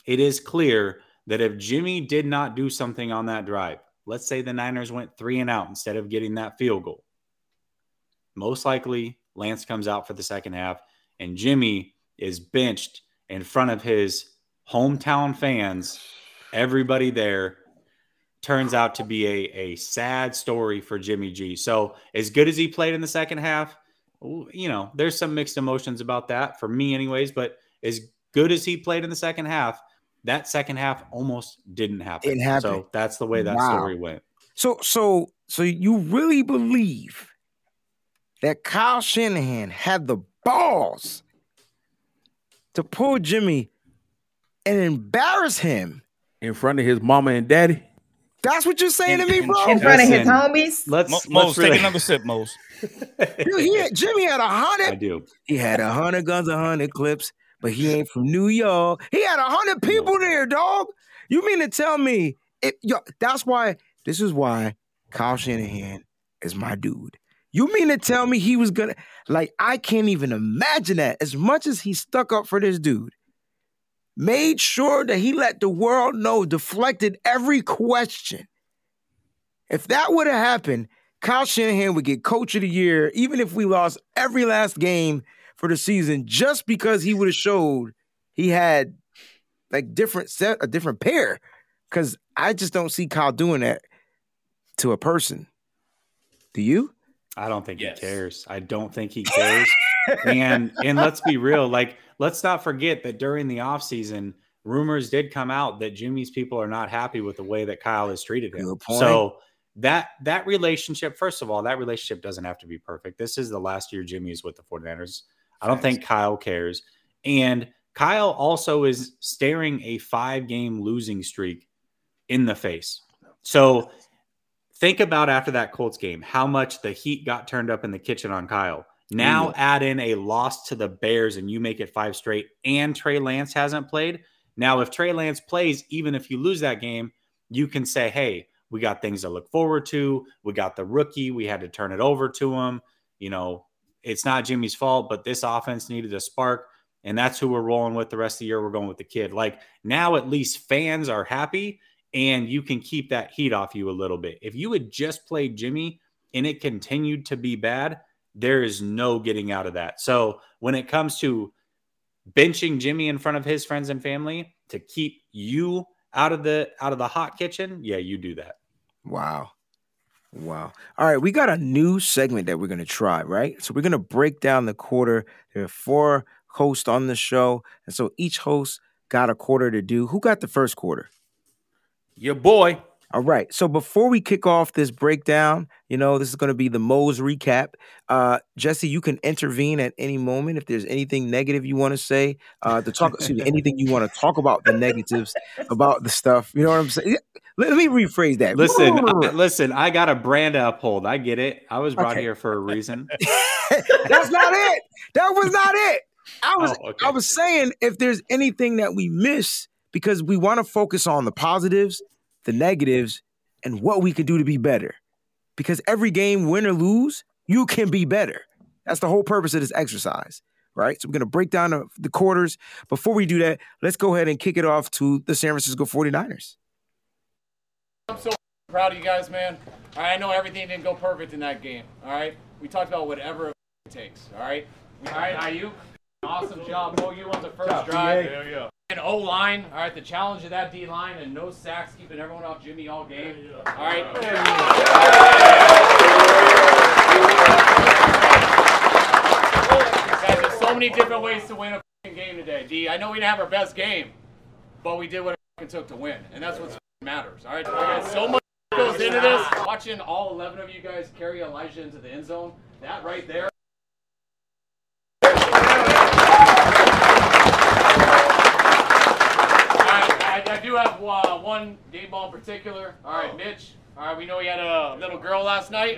Speaker 7: it is clear that if Jimmy did not do something on that drive, let's say the Niners went three and out instead of getting that field goal, most likely Lance comes out for the second half and Jimmy is benched in front of his hometown fans, everybody there. Turns out to be a, a sad story for Jimmy G. So, as good as he played in the second half, you know, there's some mixed emotions about that for me, anyways. But as good as he played in the second half, that second half almost didn't happen.
Speaker 3: Didn't happen.
Speaker 7: So that's the way that
Speaker 3: Wow.
Speaker 7: story went.
Speaker 3: So so so you really believe that Kyle Shanahan had the balls to pull Jimmy and embarrass him?
Speaker 6: In front of his mama and daddy.
Speaker 3: That's what you're saying to me, bro.
Speaker 5: In front of his homies.
Speaker 7: Let's,
Speaker 4: Mo-
Speaker 7: let's
Speaker 4: Mose,
Speaker 7: really,
Speaker 4: take another sip, Mose.
Speaker 3: Dude, he had, Jimmy had a
Speaker 7: I
Speaker 3: hundred.
Speaker 7: I do.
Speaker 3: He had a hundred guns, a hundred clips, but he ain't from New York. He had a hundred people there, dog. You mean to tell me? It, yo, that's why. This is why Kyle Shanahan is my dude. You mean to tell me he was gonna like? I can't even imagine that. As much as he stuck up for this dude, made sure that he let the world know, deflected every question. If that would have happened, Kyle Shanahan would get coach of the year, even if we lost every last game for the season, just because he would have showed he had like different set, a different pair. Because I just don't see Kyle doing that to a person. Do you?
Speaker 7: I don't think
Speaker 6: Yes.
Speaker 7: he cares. I don't think he cares. and and let's be real, like let's not forget that during the offseason, rumors did come out that Jimmy's people are not happy with the way that Kyle has treated him. So that that relationship, first of all, that relationship doesn't have to be perfect. This is the last year Jimmy is with the 49ers. I don't think Kyle cares. And Kyle also is staring a five game losing streak in the face. So think about after that Colts game, how much the heat got turned up in the kitchen on Kyle. Now add in a loss to the Bears and you make it five straight, and Trey Lance hasn't played. Now, if Trey Lance plays, even if you lose that game, you can say, hey, we got things to look forward to. We got the rookie. We had to turn it over to him. You know, it's not Jimmy's fault, but this offense needed a spark. And that's who we're rolling with the rest of the year. We're going with the kid. Like now, at least fans are happy and you can keep that heat off you a little bit. If you had just played Jimmy and it continued to be bad, there is no getting out of that. So when it comes to benching Jimmy in front of his friends and family to keep you out of the out of the hot kitchen, yeah, you do that.
Speaker 3: Wow. Wow. All right, we got a new segment that we're going to try, right? So we're going to break down the quarter. There are four hosts on the show, and so each host got a quarter to do. Who got the first quarter?
Speaker 6: Your boy.
Speaker 3: All right. So before we kick off this breakdown, you know, this is going to be the Moe's recap. Uh, Jesse, you can intervene at any moment if there's anything negative you want to say. Uh, to talk, excuse me, anything you want to talk about the negatives about the stuff. You know what I'm saying? Let, let me rephrase that.
Speaker 7: Listen, I, listen, I got a brand to uphold. I get it. I was brought
Speaker 3: Okay.
Speaker 7: here for a reason.
Speaker 3: That's not it. That was not it. I was
Speaker 7: Oh, okay.
Speaker 3: I was saying if there's anything that we miss because we want to focus on the positives, the negatives, and what we can do to be better. Because every game, win or lose, you can be better. That's the whole purpose of this exercise, right? So we're gonna break down the, quarters. Before we do that, let's go ahead and kick it off to the San Francisco 49ers.
Speaker 8: I'm so proud of you guys, man. I know everything didn't go perfect in that game. All right, we talked about whatever it takes. All right, all right, Aiyuk. Awesome job, Mo. You on the first drive. There you go. And O line, all right. The challenge of that D line and no sacks, keeping everyone off Jimmy all game. All right. Guys, there's so many different ways to win a game today. D, I know we didn't have our best game, but we did what it took to win, and that's what matters. All right, guys, so much goes into this. Watching all 11 of you guys carry Elijah into the end zone, that right there. Do have uh, one game ball in particular. All right, Mitch. All right, we know he had a little girl last night.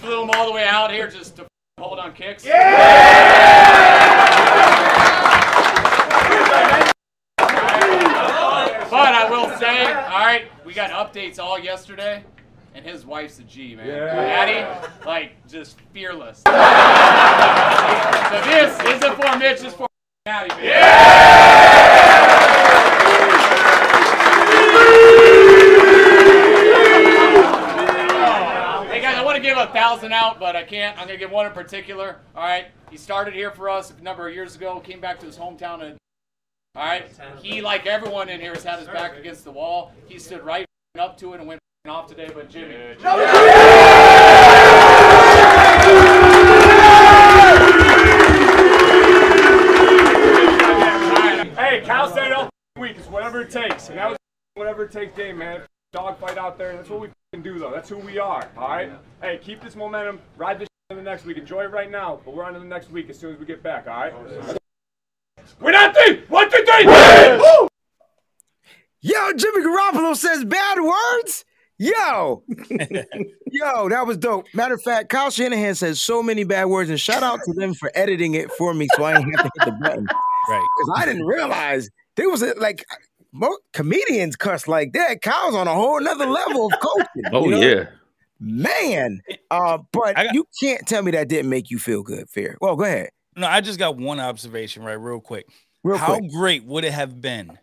Speaker 8: Flew him all the way out here just to hold on kicks. Yeah. But I will say, all right, we got updates all yesterday, and his wife's a G, man. Yeah. Maddie, like, just fearless. so this isn't for Mitch, this is for Maddie, man. Hey guys, I want to give a thousand out, but I can't. I'm gonna give one in particular. All right, he started here for us a number of years ago. Came back to his hometown, and all right, he like everyone in here has had his back against the wall. He stood right up to it and went off today. But Jimmy,
Speaker 9: Hey, Cal said all week. It's whatever it takes. And that was whatever it takes game, man. Dog fight out there. That's what we can do, though. That's who we are. All right. Hey, keep this momentum. Ride this in the next week. Enjoy it right now, but we're on to the next week as soon as we get back. All right. Oh, we're not three. One, two, three. Woo!
Speaker 3: Yo, Jimmy Garoppolo says bad words. Yo, yo, that was dope. Matter of fact, Kyle Shanahan says so many bad words, and shout out to them for editing it for me, so I didn't have to hit the button.
Speaker 4: Right.
Speaker 3: Because I didn't realize there was a, like mo- comedians cuss like that. Kyle's on a whole nother level of coaching.
Speaker 6: Oh
Speaker 3: you know?
Speaker 6: yeah.
Speaker 3: man. Uh, but
Speaker 4: got-
Speaker 3: you can't tell me that didn't make you feel good. Fair. Well, go ahead,
Speaker 4: No, I just got one observation, right, real quick.
Speaker 3: real
Speaker 4: How
Speaker 3: quick.
Speaker 4: great would it have been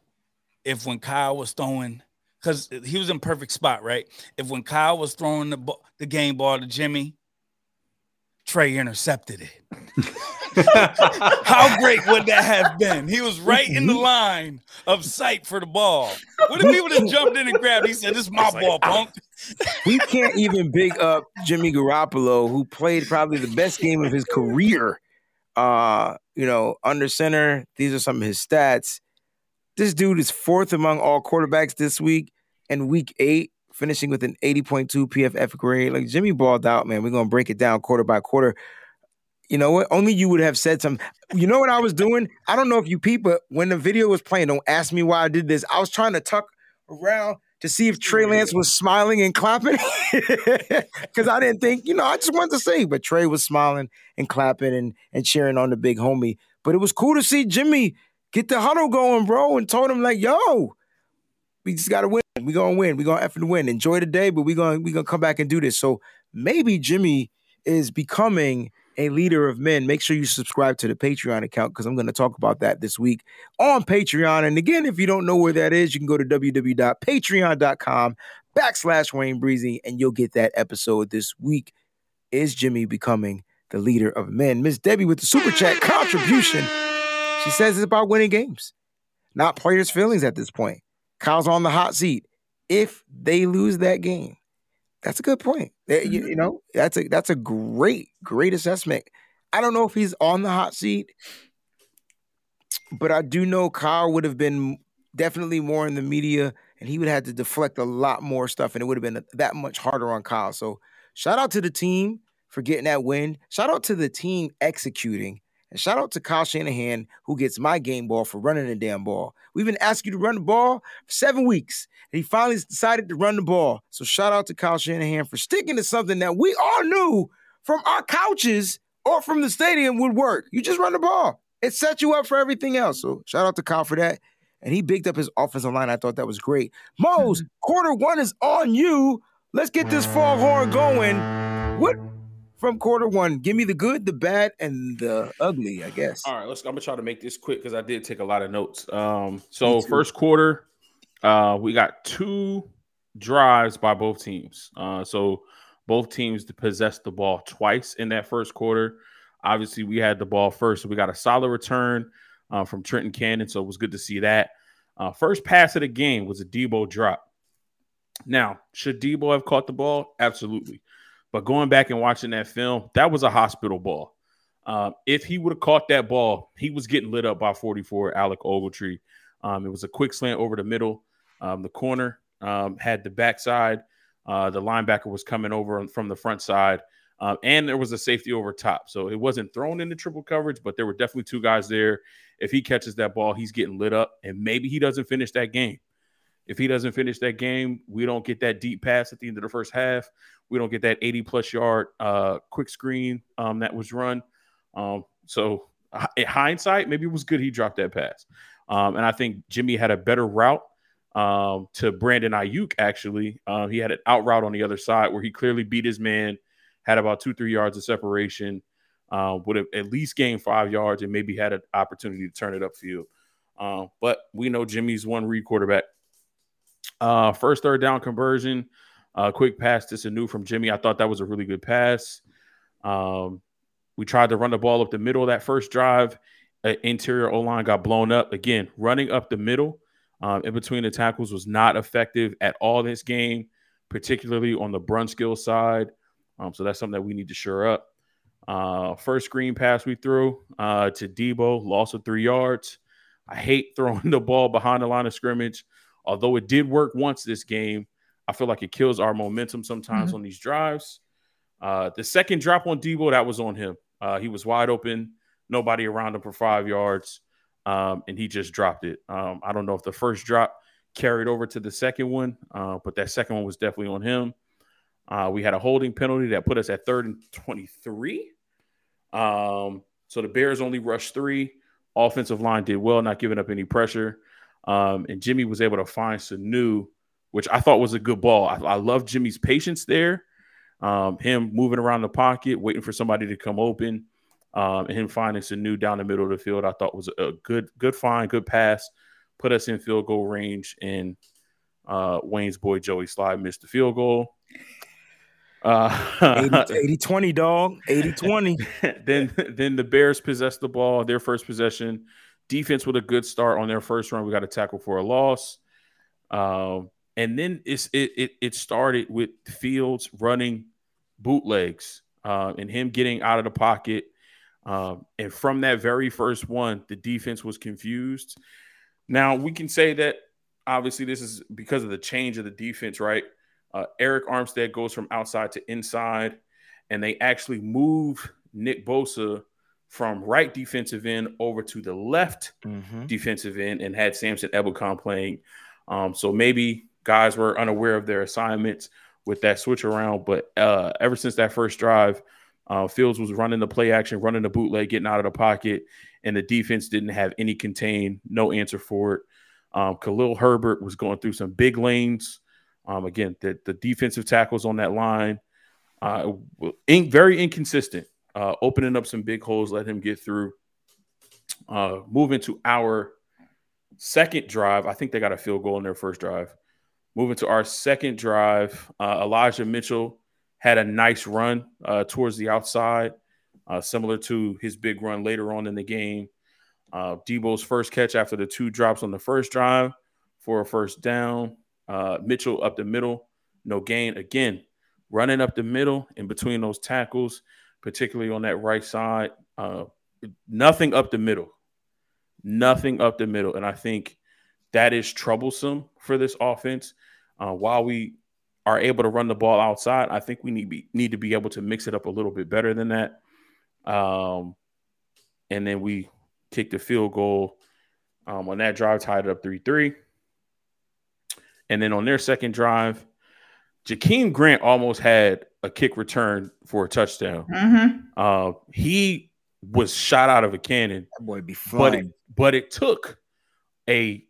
Speaker 4: if when Kyle was throwing, because he was in perfect spot, right? If when Kyle was throwing the ball, the game ball to Jimmy, Trey intercepted it. How great would that have been? He was right in the line of sight for the ball. What if he would have jumped in and grabbed? He said, "This is my ball, punk."
Speaker 3: we can't even big up Jimmy Garoppolo, who played probably the best game of his career. Uh, you know, under center. These are some of his stats. This dude is fourth among all quarterbacks this week and week eight, finishing with an 80.2 PFF grade. Like Jimmy balled out, man. We're gonna break it down quarter by quarter. You know what? Only you would have said something. You know what I was doing? I don't know if you peep, but when the video was playing, don't ask me why I did this. I was trying to tuck around to see if Trey Lance was smiling and clapping. Because I didn't think, you know, I just wanted to see. But Trey was smiling and clapping and, and cheering on the big homie. But it was cool to see Jimmy get the huddle going, bro, and told him, like, yo, we just gotta win. We gonna win. We gonna effing win. Enjoy the day, but we gonna we gonna come back and do this. So maybe Jimmy is becoming a leader of men. Make sure you subscribe to the Patreon account because I'm gonna talk about that this week on Patreon. And again, if you don't know where that is, you can go to www.patreon.com backslash Wayne Breezy and you'll get that episode this week. Is Jimmy becoming the leader of men? Miss Debbie with the super chat contribution. She says it's about winning games, not players' feelings at this point. Kyle's on the hot seat. If they lose that game, that's a good point. Eh, You, you know, that's a that's a great, great assessment. I don't know if he's on the hot seat, but I do know Kyle would have been definitely more in the media, and he would have had to deflect a lot more stuff, and it would have been that much harder on Kyle. So shout out to the team for getting that win. Shout out to the team executing. And shout out to Kyle Shanahan, who gets my game ball for running the damn ball. We've been asking you to run the ball for seven weeks, and he finally decided to run the ball. So shout out to Kyle Shanahan for sticking to something that we all knew from our couches or from the stadium would work. You just run the ball. It set you up for everything else. So shout out to Kyle for that. And he bigged up his offensive line. I thought that was great. Mose, mm-hmm. quarter one is on you. Let's get this foghorn going. What from quarter one? Give me the good, the bad, and the ugly, I guess.
Speaker 6: All right, let's. I'm gonna try to make this quick because I did take a lot of notes. Um, so first quarter, uh, we got two drives by both teams. Uh, so both teams possessed the ball twice in that first quarter. Obviously, we had the ball first, so we got a solid return uh, from Trenton Cannon. So it was good to see that. Uh, first pass of the game was a Deebo drop. Now, should Deebo have caught the ball? Absolutely. But going back and watching that film, that was a hospital ball. Uh, if he would have caught that ball, he was getting lit up by 44 Alec Ogletree. Um, it was a quick slant over the middle. Um, the corner um, had the backside. Uh, the linebacker was coming over from the front side. Um, and there was a safety over top. So it wasn't thrown into triple coverage, but there were definitely two guys there. If he catches that ball, he's getting lit up, and maybe he doesn't finish that game. If he doesn't finish that game, we don't get that deep pass at the end of the first half. We don't get that 80 plus yard uh, quick screen um, that was run. Um, so, in hindsight, maybe it was good he dropped that pass. Um, and I think Jimmy had a better route um, to Brandon Aiyuk, actually. Uh, he had an out route on the other side where he clearly beat his man, had about two, three yards of separation, uh, would have at least gained five yards and maybe had an opportunity to turn it upfield. Uh, but we know Jimmy's one read quarterback. Uh, first third down conversion, uh, quick pass to Sanu from Jimmy. I thought that was a really good pass. Um, we tried to run the ball up the middle that first drive. Uh, interior O line got blown up. Again, running up the middle um, in between the tackles was not effective at all this game, particularly on the Brunskill side. Um, so that's something that we need to shore up. Uh, first screen pass we threw uh, to Deebo, loss of three yards. I hate throwing the ball behind the line of scrimmage. Although it did work once this game, I feel like it kills our momentum sometimes mm-hmm. on these drives. Uh, the second drop on Deebo, that was on him. Uh, he was wide open, nobody around him for five yards, um, and he just dropped it. Um, I don't know if the first drop carried over to the second one, uh, but that second one was definitely on him. Uh, we had a holding penalty that put us at third and 23. Um, so the Bears only rushed three. Offensive line did well, not giving up any pressure. Um, and Jimmy was able to find Sanu, which I thought was a good ball. I, I love Jimmy's patience there. Um, him moving around the pocket, waiting for somebody to come open, um, and him finding Sanu down the middle of the field, I thought was a good, good find, good pass, put us in field goal range, and uh, Wayne's boy Joey Slye missed the field goal.
Speaker 3: Uh, 80, 20, dog. 80 20.
Speaker 6: then, then the Bears possessed the ball, their first possession. Defense with a good start on their first run. We got a tackle for a loss. Um, and then it's, it, it, it started with Fields running bootlegs uh, and him getting out of the pocket. Um, and from that very first one, the defense was confused. Now, we can say that obviously this is because of the change of the defense, right? Uh, Arik Armstead goes from outside to inside, and they actually move Nick Bosa from right defensive end over to the left mm-hmm. defensive end and had Samson Ebukam playing. Um, so maybe guys were unaware of their assignments with that switch around. But uh, ever since that first drive, uh, Fields was running the play action, running the bootleg, getting out of the pocket, and the defense didn't have any contain, no answer for it. Um, Khalil Herbert was going through some big lanes. Um, again, the, the defensive tackles on that line, uh, in, very inconsistent, uh, opening up some big holes, let him get through. Uh, moving to our second drive, I think they got a field goal in their first drive. Moving to our second drive, uh, Elijah Mitchell had a nice run uh, towards the outside, uh, similar to his big run later on in the game. Uh, Deebo's first catch after the two drops on the first drive for a first down. Uh, Mitchell up the middle, no gain. Again, running up the middle in between those tackles, particularly on that right side. Uh, nothing up the middle. Nothing up the middle. And I think that is troublesome for this offense. Uh, while we are able to run the ball outside, I think we need be, need to be able to mix it up a little bit better than that. Um, and then we kicked the field goal um, on that drive, tied it up three three. And then on their second drive, Jakeem Grant almost had a kick return for a touchdown.
Speaker 5: Mm-hmm.
Speaker 6: Uh, he was shot out of a cannon.
Speaker 3: That boy be flying.
Speaker 6: But it, but it took a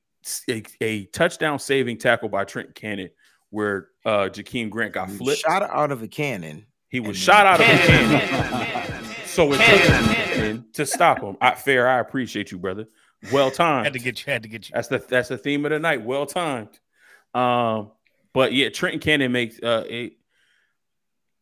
Speaker 6: a, a touchdown saving tackle by Trent Cannon where uh Jakeem Grant got flipped.
Speaker 3: Shot out of a cannon.
Speaker 6: He was shot out of a cannon. so it took to stop him. I, fair, I appreciate you, brother. Well timed.
Speaker 4: Had to get you. Had to get you.
Speaker 6: That's the that's the theme of the night. Well timed. Um, but yeah, Trenton Cannon makes uh, it.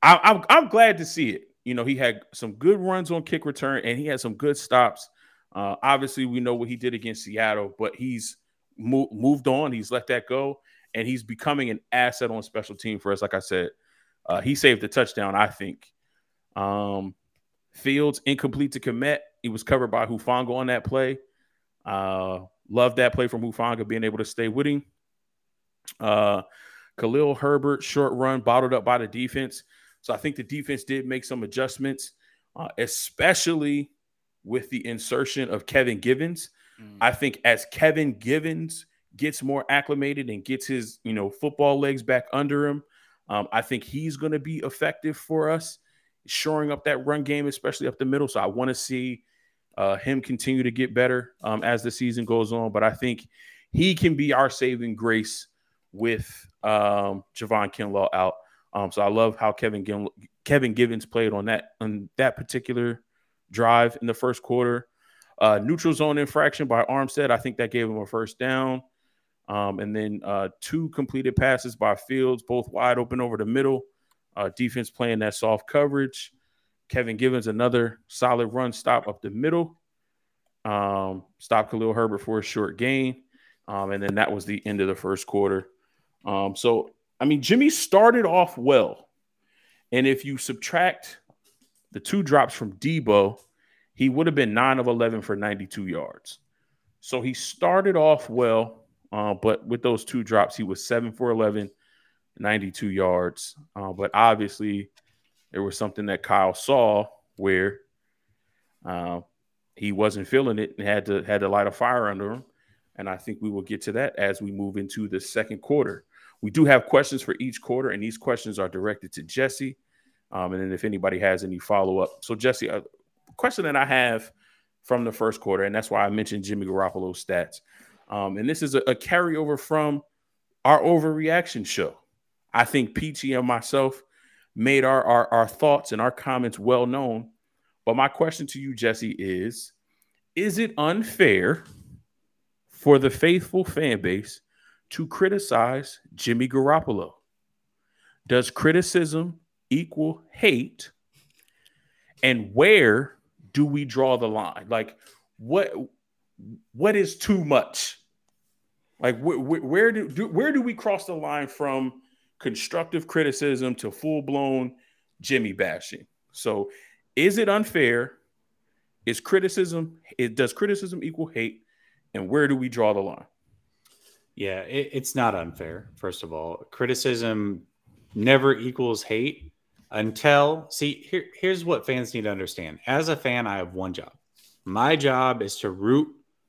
Speaker 6: I, I'm I'm glad to see it. You know, he had some good runs on kick return, and he had some good stops. Uh, obviously, we know what he did against Seattle, but he's mo- moved on. He's let that go, and he's becoming an asset on special team for us. Like I said, uh, he saved the touchdown. I think. Um, Fields incomplete to Kmet. He was covered by Hufanga on that play. Uh, love that play from Hufanga being able to stay with him. Uh, Khalil Herbert, short run, bottled up by the defense. So I think the defense did make some adjustments, uh, especially with the insertion of Kevin Givens. Mm. I think as Kevin Givens gets more acclimated and gets his, you know, football legs back under him, um, I think he's going to be effective for us, shoring up that run game, especially up the middle. So I want to see uh, him continue to get better um, as the season goes on. But I think he can be our saving grace with um, Javon Kinlaw out. Um, so I love how Kevin Gim- Kevin Givens played on that on that particular drive in the first quarter. Uh, neutral zone infraction by Armstead. I think that gave him a first down. Um, and then uh, two completed passes by Fields, both wide open over the middle. Uh, defense playing that soft coverage. Kevin Givens, another solid run stop up the middle. Um, stop Khalil Herbert for a short gain. Um, and then that was the end of the first quarter. Um, so, I mean, Jimmy started off well. And if you subtract the two drops from Deebo, he would have been 9 of 11 for 92 yards. So he started off well, uh, but with those two drops, he was 7 for 11, 92 yards. Uh, but obviously, there was something that Kyle saw where uh, he wasn't feeling it and had to had to light a fire under him. And I think we will get to that as we move into the second quarter. We do have questions for each quarter, and these questions are directed to Jesse. Um, and then if anybody has any follow up, so Jesse, a question that I have from the first quarter, and that's why I mentioned Jimmy Garoppolo's stats. Um, and this is a, a carryover from our overreaction show. I think Peachy and myself made our, our, our thoughts and our comments well known. But my question to you, Jesse, is Is it unfair for the faithful fan base to criticize Jimmy Garoppolo? Does criticism equal hate? And where do we draw the line? Like, what what is too much? Like, wh- wh- where do, do where do we cross the line from constructive criticism to full blown Jimmy bashing? So, is it unfair? Is criticism? It does criticism equal hate? And where do we draw the line?
Speaker 7: Yeah, it, it's not unfair. First of all, criticism never equals hate until see here, here's what fans need to understand. As a fan i have one job. My job is to root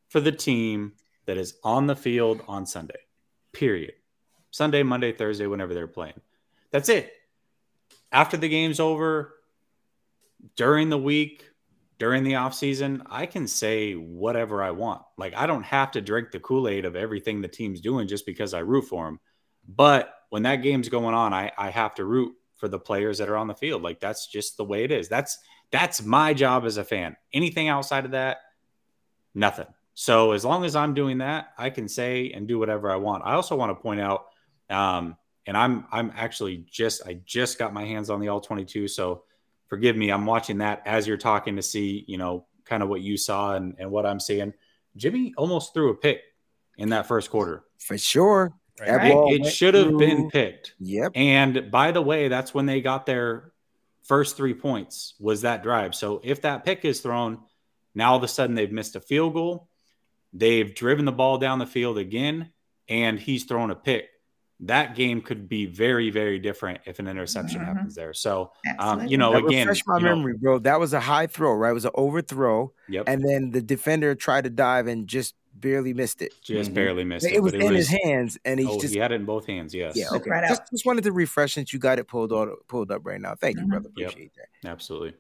Speaker 7: for the team that is on the field on sunday period. Sunday monday thursday whenever they're playing. That's it. After the game's over during the week during the off season i can say whatever i want like i don't have to drink the kool-aid of everything the team's doing just because i root for them but when that game's going on i, I have to root for the players that are on the field. Like that's just the way it is. That's that's my job as a fan. Anything outside of that, nothing. So as long as I'm doing that, I can say and do whatever I want. I also want to point out, um, and I'm I'm actually just I just got my hands on the all 22. So forgive me, I'm watching that as you're talking to see, you know, kind of what you saw and, and what I'm seeing. Jimmy almost threw a pick in that first quarter.
Speaker 3: For sure.
Speaker 7: Right. It, it should have been picked.
Speaker 3: Yep.
Speaker 7: And by the way, that's when they got their first three points was that drive. So if that pick is thrown, now all of a sudden they've missed a field goal. They've driven the ball down the field again, and he's thrown a pick. That game could be very, very different if an interception mm-hmm. happens there. So, um, you know,
Speaker 3: that
Speaker 7: again,
Speaker 3: refresh my memory, know, bro. That was a high throw, right? It was an overthrow.
Speaker 7: Yep.
Speaker 3: And then the defender tried to dive and just barely missed it.
Speaker 7: Just mm-hmm. barely missed it.
Speaker 3: It was in was, his hands, and he
Speaker 7: oh,
Speaker 3: just
Speaker 7: he had it in both hands. Yes.
Speaker 3: Yeah. Okay. Right just, just, wanted to refresh since you got it pulled out, pulled up right now. Thank you, mm-hmm. brother. Appreciate yep.
Speaker 7: that. Absolutely.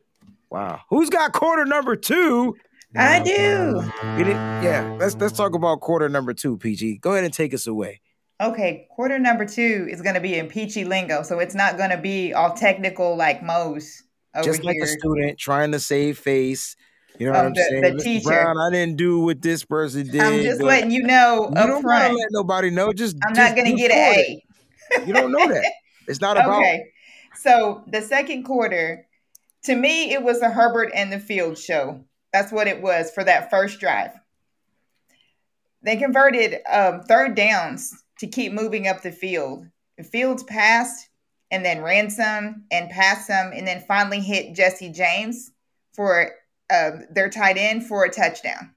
Speaker 3: Wow. Who's got quarter number two?
Speaker 5: I do.
Speaker 3: Yeah. Let's let's talk about quarter number two, PG. Go ahead and take us away.
Speaker 5: Okay, quarter number two is going to be in peachy lingo, so it's not going to be all technical like Mose.
Speaker 3: Just like
Speaker 5: here.
Speaker 3: a student trying to save face you know what I'm
Speaker 5: the,
Speaker 3: saying?
Speaker 5: The teacher.
Speaker 3: Brown, I didn't do what this person did.
Speaker 5: I'm just letting you know
Speaker 3: you
Speaker 5: up
Speaker 3: don't
Speaker 5: front.
Speaker 3: let nobody know. Just
Speaker 5: I'm
Speaker 3: just
Speaker 5: not going to get
Speaker 3: an
Speaker 5: A.
Speaker 3: You don't know that. It's not about.
Speaker 5: Okay. So the second quarter, to me, it was a Herbert and the Field show. That's what it was for that first drive. They converted um, third downs to keep moving up the field. Fields passed and then ran some and passed some and then finally hit Jesse James for uh, their tight end for a touchdown.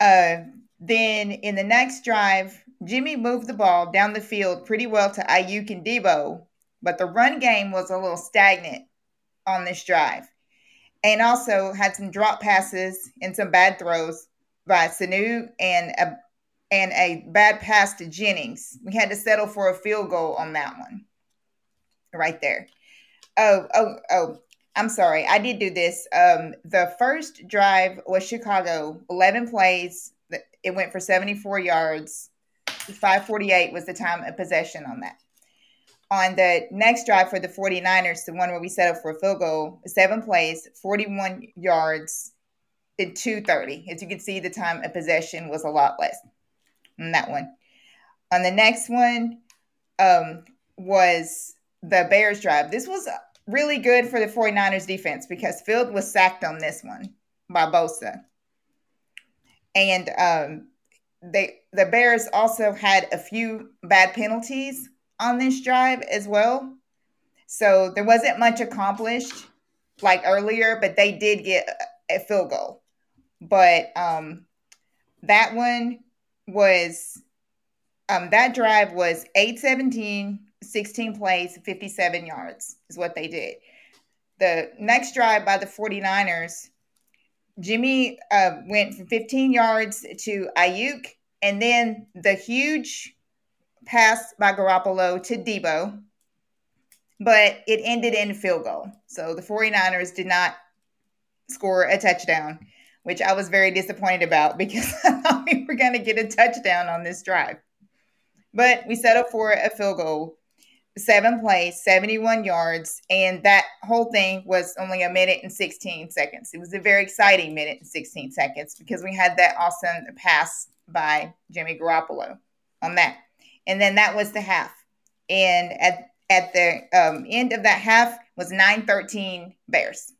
Speaker 5: Uh, then in the next drive, Jimmy moved the ball down the field pretty well to Aiyuk and Deebo, but the run game was a little stagnant on this drive. And also had some drop passes and some bad throws by Sanu and a and a bad pass to Jennings. We had to settle for a field goal on that one. Right there. Oh, oh, oh. I'm sorry. I did do this. Um, the first drive was Chicago, 11 plays. It went for 74 yards. 548 was the time of possession on that. On the next drive for the 49ers, the one where we set up for a field goal, seven plays, 41 yards, in 230. As you can see, the time of possession was a lot less on that one. On the next one um, was the Bears drive. This was really good for the 49ers defense because Field was sacked on this one by Bosa. And um, they the Bears also had a few bad penalties on this drive as well. So there wasn't much accomplished like earlier, but they did get a field goal. But um, that one was um, that drive was 817, 16 plays, 57 yards is what they did. The next drive by the 49ers, Jimmy uh, went from 15 yards to Aiyuk, and then the huge pass by Garoppolo to Deebo, but it ended in field goal. So the 49ers did not score a touchdown which I was very disappointed about because I thought we were going to get a touchdown on this drive. But we set up for a field goal, seven plays, 71 yards, and that whole thing was only a minute and 16 seconds. It was a very exciting minute and 16 seconds because we had that awesome pass by Jimmy Garoppolo on that. And then that was the half. And at at the um, end of that half was 9-13 Bears.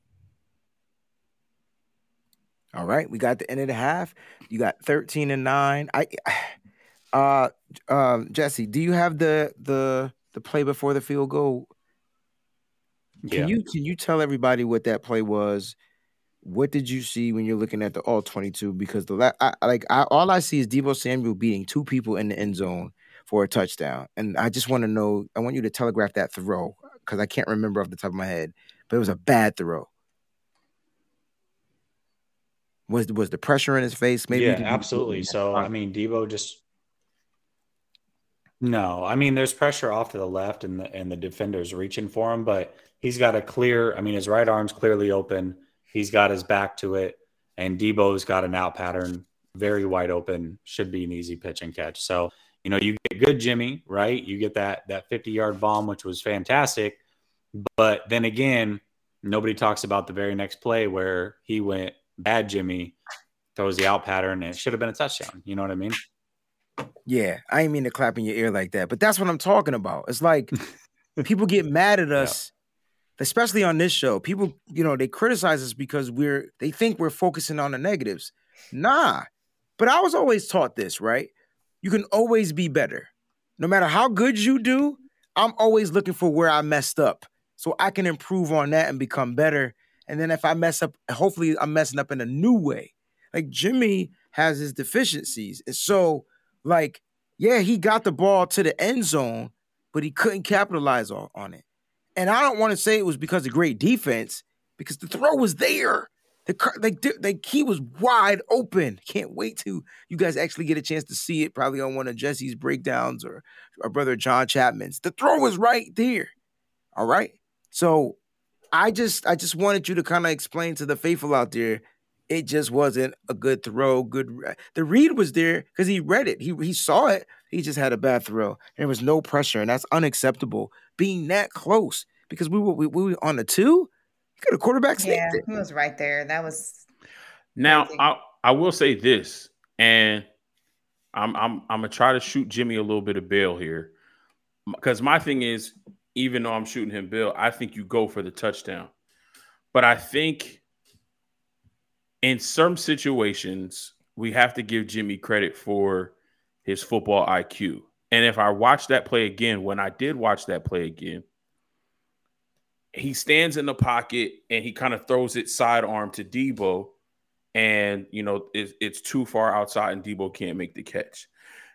Speaker 3: All right, we got the end of the half. You got 13 and 9. I uh um Jesse, do you have the the the play before the field goal? Can yeah. you can you tell everybody what that play was? What did you see when you're looking at the all 22 because the I, like I, all I see is Deebo Samuel beating two people in the end zone for a touchdown. And I just want to know, I want you to telegraph that throw because I can't remember off the top of my head, but it was a bad throw. Was was the pressure in his face? Maybe.
Speaker 7: Yeah, absolutely. So I mean, Deebo just no. I mean, there's pressure off to the left, and the and the defender's reaching for him, but he's got a clear. I mean, his right arm's clearly open. He's got his back to it, and Deebo's got an out pattern, very wide open. Should be an easy pitch and catch. So you know, you get good Jimmy, right? You get that that 50 yard bomb, which was fantastic. But then again, nobody talks about the very next play where he went bad Jimmy throws the out pattern it should have been a touchdown. You know what I mean?
Speaker 3: Yeah, I ain't mean to clap in your ear like that, but that's what I'm talking about. It's like when people get mad at us, yeah. especially on this show. People, you know, they criticize us because we're they think we're focusing on the negatives. Nah. But I was always taught this, right? You can always be better. No matter how good you do, I'm always looking for where I messed up so I can improve on that and become better and then if I mess up, hopefully I'm messing up in a new way. Like Jimmy has his deficiencies. And so, like, yeah, he got the ball to the end zone, but he couldn't capitalize on, it. And I don't want to say it was because of great defense, because the throw was there. The like, like he was wide open. Can't wait to you guys actually get a chance to see it, probably on one of Jesse's breakdowns or our brother John Chapman's. The throw was right there. All right. So I just I just wanted you to kind of explain to the faithful out there. It just wasn't a good throw. Good. The read was there because he read it. He he saw it. He just had a bad throw. There was no pressure, and that's unacceptable. Being that close because we were we, we were on the two. You could have quarterback
Speaker 5: Yeah, it. he was right there. That was.
Speaker 6: Now I I will say this, and I'm I'm I'm gonna try to shoot Jimmy a little bit of bail here. because my thing is, even though I'm shooting him Bill, I think you go for the touchdown. But I think in some situations, we have to give Jimmy credit for his football IQ. And if I watch that play again, when I did watch that play again, he stands in the pocket and he kind of throws it sidearm to Deebo. And you know, it's, it's too far outside, and Deebo can't make the catch.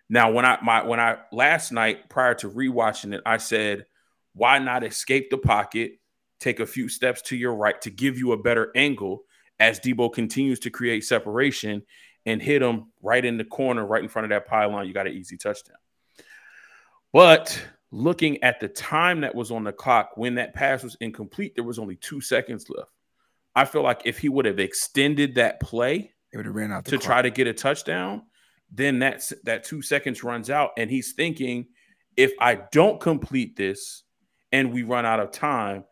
Speaker 6: Now, when I my when I last night prior to rewatching it, I said, why not escape the pocket, take a few steps to your right to give you a better angle as Deebo continues to create separation and hit him right in the corner, right in front of that pylon. You got an easy touchdown. But looking at the time that was on the clock when that pass was incomplete, there was only two seconds left. I feel like if he would have extended that play,
Speaker 3: It would have ran out
Speaker 6: to
Speaker 3: clock.
Speaker 6: try to get a touchdown, then that's that two seconds runs out, and he's thinking, if I don't complete this and we run out of time,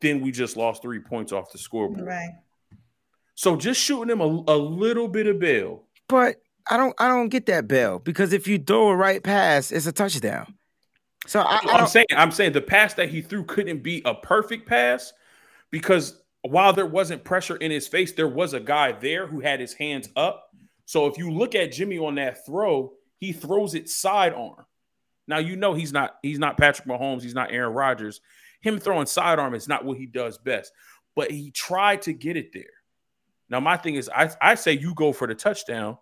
Speaker 6: then we just lost three points off the scoreboard.
Speaker 5: Right.
Speaker 6: So just shooting him a, a little bit of bail.
Speaker 3: But I don't I don't get that bell because if you throw a right pass, it's a touchdown. So I, I
Speaker 6: I'm saying, I'm saying the pass that he threw couldn't be a perfect pass because while there wasn't pressure in his face, there was a guy there who had his hands up. So if you look at Jimmy on that throw, he throws it sidearm. Now you know he's not he's not Patrick Mahomes, he's not Aaron Rodgers. Him throwing sidearm is not what he does best, but he tried to get it there. Now my thing is, I I say you go for the touchdown,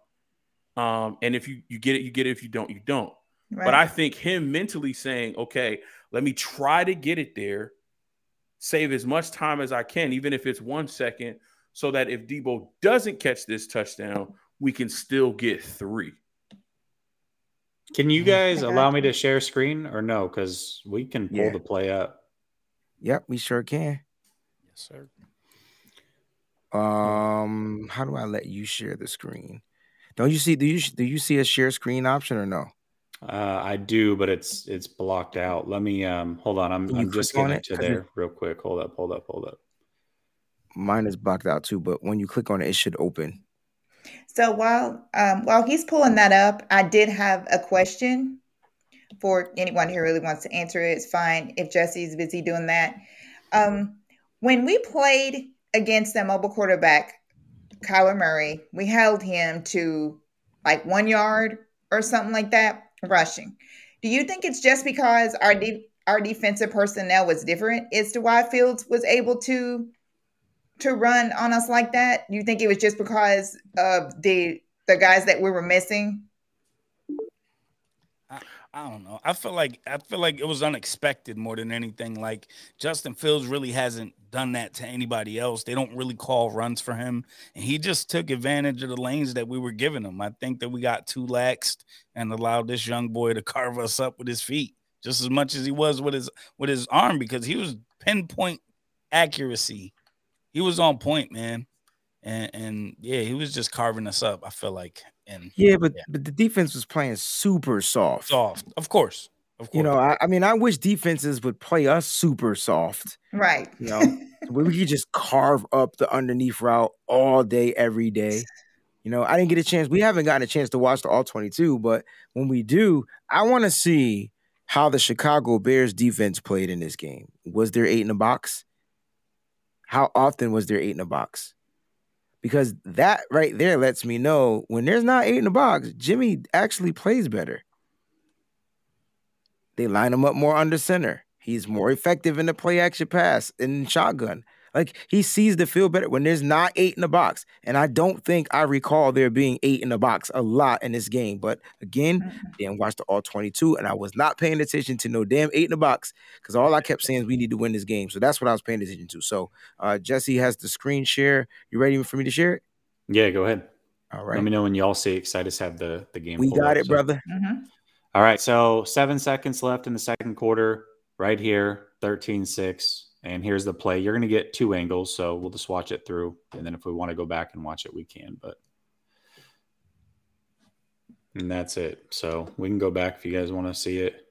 Speaker 6: um, and if you you get it, you get it. If you don't, you don't.
Speaker 5: Right.
Speaker 6: But I think him mentally saying, okay, let me try to get it there, save as much time as I can, even if it's one second, so that if Deebo doesn't catch this touchdown, we can still get three.
Speaker 7: Can you guys allow me to share screen or no? Because we can pull
Speaker 3: Yeah.
Speaker 7: the play up.
Speaker 3: Yep, we sure can.
Speaker 4: Yes, sir.
Speaker 3: Um, how do I let you share the screen? Don't you see? Do you do you see a share screen option or no?
Speaker 7: Uh, I do, but it's it's blocked out. Let me um hold on. I'm I'm just
Speaker 3: click on
Speaker 7: getting
Speaker 3: it?
Speaker 7: it to
Speaker 3: 'Cause it-
Speaker 7: there real quick. Hold up, hold up, hold up.
Speaker 3: Mine is blocked out too, but when you click on it, it should open.
Speaker 5: So while um, while he's pulling that up, I did have a question for anyone who really wants to answer it. It's fine if Jesse's busy doing that. Um, when we played against the mobile quarterback, Kyler Murray, we held him to like one yard or something like that rushing. Do you think it's just because our de- our defensive personnel was different as to why Fields was able to to run on us like that? You think it was just because of the the guys that we were missing?
Speaker 4: I don't know. I feel like I feel like it was unexpected more than anything. Like Justin Fields really hasn't done that to anybody else. They don't really call runs for him, and he just took advantage of the lanes that we were giving him. I think that we got too laxed and allowed this young boy to carve us up with his feet just as much as he was with his with his arm because he was pinpoint accuracy. He was on point, man. And and yeah, he was just carving us up. I feel like and
Speaker 3: Yeah, but
Speaker 4: Yeah.
Speaker 3: but the defense was playing super soft.
Speaker 4: soft, of course, of course.
Speaker 3: You know, I, I mean, I wish defenses would play us super soft.
Speaker 5: Right.
Speaker 3: You know, where we could just carve up the underneath route all day, every day. You know, I didn't get a chance. We haven't gotten a chance to watch the all 22, but when we do, I want to see how the Chicago Bears defense played in this game. Was there eight in the box? How often was there eight in a box? Because that right there lets me know when there's not eight in a box, Jimmy actually plays better. They line him up more under center. He's more effective in the play action pass in shotgun. Like he sees the field better when there's not eight in the box. And I don't think I recall there being eight in the box a lot in this game. But again, didn't watch the all 22, and I was not paying attention to no damn eight in the box because all I kept saying is we need to win this game. So that's what I was paying attention to. So uh Jesse has the screen share. You ready for me to share it?
Speaker 7: Yeah, go ahead.
Speaker 3: All right.
Speaker 7: Let me know when y'all see it because I just have the the game.
Speaker 3: We got
Speaker 7: up,
Speaker 3: it,
Speaker 7: so-
Speaker 3: brother.
Speaker 5: Mhm.
Speaker 7: All right, so seven seconds left in the second quarter, right here, 13 6. And here's the play. You're going to get two angles, so we'll just watch it through. And then if we want to go back and watch it, we can. But, and that's it. So we can go back if you guys want to see it.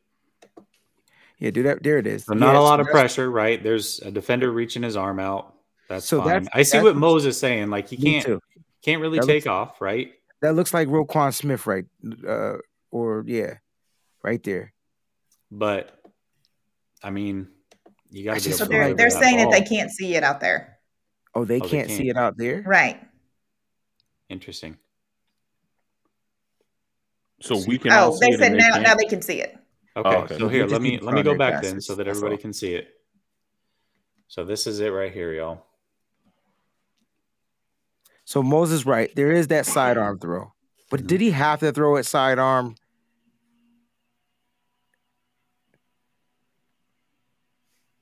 Speaker 3: Yeah, do that. There it is.
Speaker 7: So not
Speaker 3: Yeah,
Speaker 7: a lot of pressure, right? There's a defender reaching his arm out. That's
Speaker 3: So
Speaker 7: fine.
Speaker 3: that's-
Speaker 7: I see
Speaker 3: that's
Speaker 7: what
Speaker 3: what-
Speaker 7: Mose is saying. Like he can't
Speaker 3: too.
Speaker 7: can't really
Speaker 3: That
Speaker 7: take
Speaker 3: looks-
Speaker 7: off, right?
Speaker 3: That looks like Roquan Smith, right? Uh, or yeah, right there.
Speaker 7: But I mean, you got to be
Speaker 3: just
Speaker 5: So they're they're saying that they can't see it out there.
Speaker 3: Oh, they
Speaker 7: Oh,
Speaker 3: can't see
Speaker 7: can't.
Speaker 3: it out there.
Speaker 5: Right.
Speaker 7: Interesting.
Speaker 6: So we can. Oh, all
Speaker 5: Oh,
Speaker 6: see
Speaker 5: they said
Speaker 6: and
Speaker 5: now
Speaker 6: can't?
Speaker 5: now they can see it.
Speaker 7: Okay, oh,
Speaker 6: okay.
Speaker 7: so
Speaker 3: We
Speaker 7: here, let me let me go
Speaker 3: primary
Speaker 7: back then so that everybody can see it. So this is it right here, y'all.
Speaker 3: So Moses, right? There is that sidearm throw, but did mm-hmm. he have to throw it sidearm?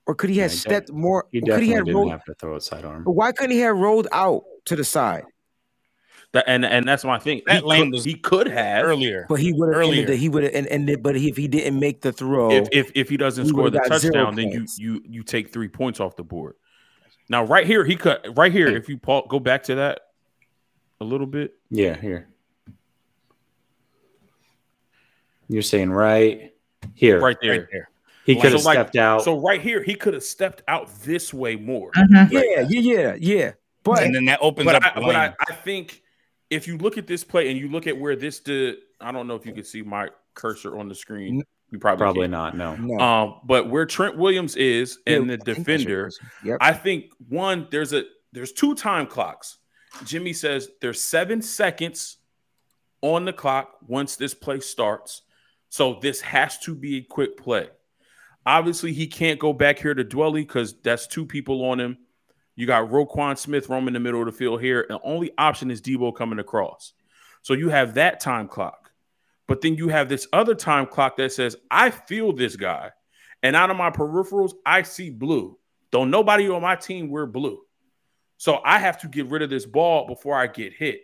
Speaker 3: Or could he have
Speaker 7: Yeah, he
Speaker 3: stepped more?
Speaker 7: He
Speaker 3: or could he have
Speaker 7: didn't
Speaker 3: rolled?
Speaker 7: have to throw it sidearm.
Speaker 3: But why couldn't he have rolled out to the side?
Speaker 6: That- and and that's my thing.
Speaker 4: That
Speaker 6: he,
Speaker 4: lane
Speaker 6: could,
Speaker 4: was
Speaker 6: he could have
Speaker 4: earlier.
Speaker 3: But he would have
Speaker 4: Earlier.
Speaker 3: ended. The, he would have and, and but if he didn't make the throw,
Speaker 6: if if if he doesn't
Speaker 3: we
Speaker 6: score the touchdown, then you you you take three points off the board. Now, right here, he cut right here. If you Paul, go back to that a little bit,
Speaker 7: Yeah, here. You're saying right here.
Speaker 6: right there.
Speaker 4: right there.
Speaker 7: He
Speaker 6: So,
Speaker 7: could have
Speaker 6: like-
Speaker 7: stepped out.
Speaker 6: So right here, he could have stepped out this way more.
Speaker 5: Mhm.
Speaker 3: yeah, yeah, yeah, yeah. But
Speaker 4: And then that opens
Speaker 6: But
Speaker 4: up
Speaker 6: I, but I. I think if you look at this play and you look at where this did, I don't know if you can see my cursor on the screen. You probably
Speaker 7: Probably
Speaker 6: can't.
Speaker 7: No.
Speaker 3: no,
Speaker 6: Um, but where Trent Williams is
Speaker 3: Yeah,
Speaker 6: and the
Speaker 3: I think
Speaker 6: defender,
Speaker 3: question. Yep.
Speaker 6: I think one there's a there's two time clocks. Jimmy says there's seven seconds on the clock once this play starts. So this has to be a quick play. Obviously, he can't go back here to Dwelley because that's two people on him. You got Roquan Smith roaming the middle of the field here. The only option is Deebo coming across. So you have that time clock. But then you have this other time clock that says, I feel this guy. And out of my peripherals, I see blue. Don't nobody on my team wear blue. So I have to get rid of this ball before I get hit.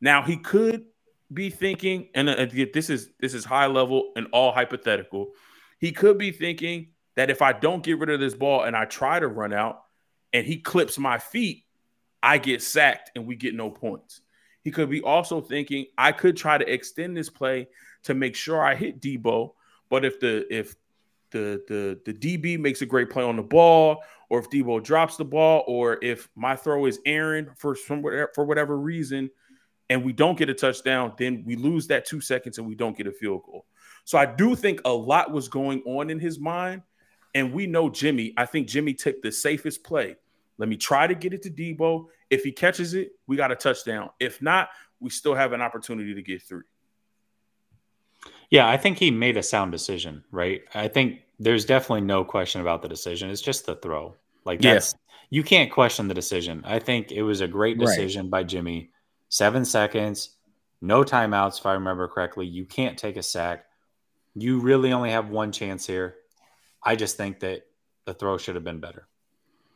Speaker 6: Now he could be thinking, and uh, this is this is high level and all hypothetical. He could be thinking that if I don't get rid of this ball and I try to run out and he clips my feet, I get sacked and we get no points. He could be also thinking I could try to extend this play to make sure I hit Deebo, but if the if the the the DB makes a great play on the ball, or if Deebo drops the ball, or if my throw is Aaron for some for whatever reason, and we don't get a touchdown, then we lose that two seconds and we don't get a field goal. So I do think a lot was going on in his mind, and we know Jimmy. I think Jimmy took the safest play. Let me try to get it to Deebo. If he catches it, we got a touchdown. If not, we still have an opportunity to get through.
Speaker 7: Yeah, I think he made a sound decision, right? I think there's definitely no question about the decision. It's just the throw. Like
Speaker 6: Yeah.
Speaker 7: you can't question the decision. I think it was a great
Speaker 3: Right.
Speaker 7: decision by Jimmy. Seven seconds, no timeouts, if I remember correctly. You can't take a sack. You really only have one chance here. I just think that the throw should have been better.